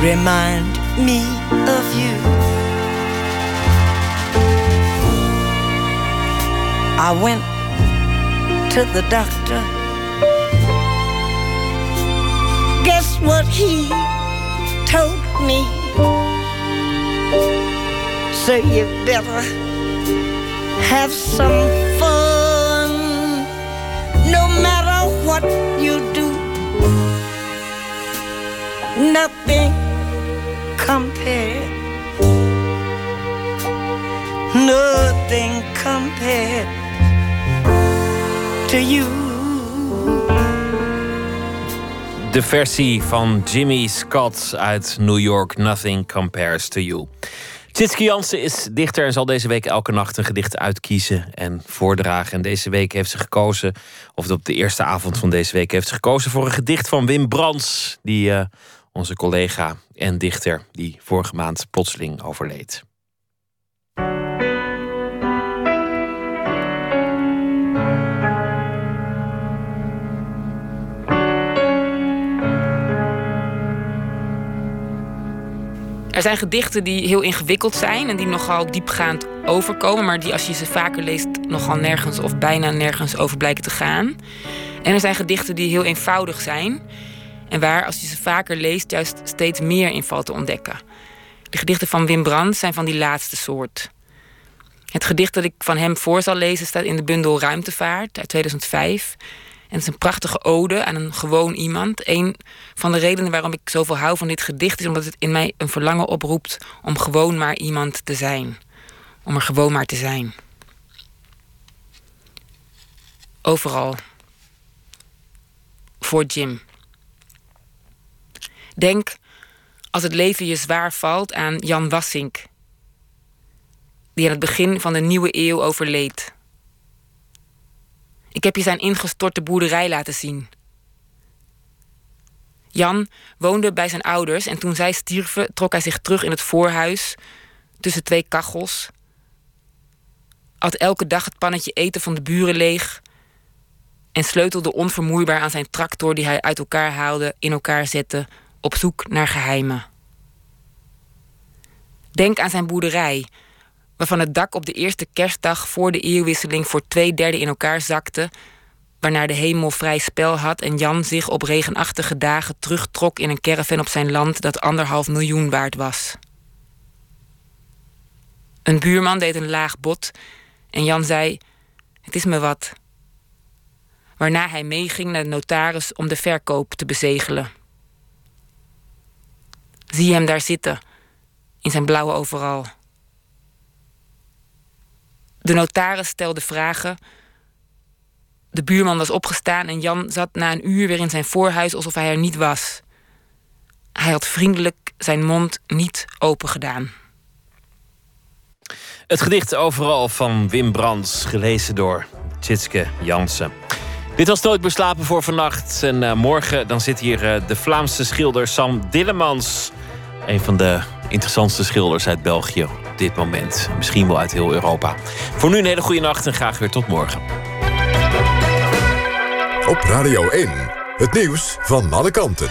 [SPEAKER 32] remind me of you. I went to the doctor Guess what he told me? So you better have some fun. No matter what you do, nothing compared. Nothing compared to you.
[SPEAKER 4] De versie van Jimmy Scott uit New York, Nothing Compares to You. Tjitske Jansen is dichter en zal deze week elke nacht een gedicht uitkiezen en voordragen. En deze week heeft ze gekozen, of op de eerste avond van deze week heeft ze gekozen voor een gedicht van Wim Brands, die eh, onze collega en dichter, die vorige maand plotseling overleed.
[SPEAKER 33] Er zijn gedichten die heel ingewikkeld zijn en die nogal diepgaand overkomen, maar die als je ze vaker leest nogal nergens of bijna nergens over blijken te gaan. En er zijn gedichten die heel eenvoudig zijn en waar als je ze vaker leest juist steeds meer in valt te ontdekken. De gedichten van Wim Brandt zijn van die laatste soort. Het gedicht dat ik van hem voor zal lezen staat in de bundel Ruimtevaart uit 2005. En het is een prachtige ode aan een gewoon iemand. Een van de redenen waarom ik zoveel hou van dit gedicht is omdat het in mij een verlangen oproept om gewoon maar iemand te zijn. Om er gewoon maar te zijn. Overal. Voor Jim. Denk, als het leven je zwaar valt, aan Jan Wassink, die aan het begin van de nieuwe eeuw overleed. Ik heb je zijn ingestorte boerderij laten zien. Jan woonde bij zijn ouders en toen zij stierven trok hij zich terug in het voorhuis tussen twee kachels. At elke dag het pannetje eten van de buren leeg en sleutelde onvermoeibaar aan zijn tractor die hij uit elkaar haalde, in elkaar zette, op zoek naar geheimen. Denk aan zijn boerderij, waarvan het dak op de eerste kerstdag voor de eeuwwisseling voor twee derde in elkaar zakte, waarna de hemel vrij spel had en Jan zich op regenachtige dagen terugtrok in een caravan op zijn land dat anderhalf miljoen waard was. Een buurman deed een laag bod en Jan zei: Het is me wat. Waarna hij meeging naar de notaris om de verkoop te bezegelen. Zie hem daar zitten, in zijn blauwe overal. De notaris stelde vragen. De buurman was opgestaan en Jan zat na een uur weer in zijn voorhuis alsof hij er niet was. Hij had vriendelijk zijn mond niet open gedaan.
[SPEAKER 4] Het gedicht overal van Wim Brands, gelezen door Tjitske Jansen. Dit was Nooit Beslapen voor vannacht. En uh, morgen dan zit hier uh, de Vlaamse schilder Sam Dillemans. Een van de interessantste schilders uit België op dit moment. Misschien wel uit heel Europa. Voor nu een hele goede nacht en graag weer tot morgen.
[SPEAKER 2] Op Radio 1, het nieuws van alle kanten.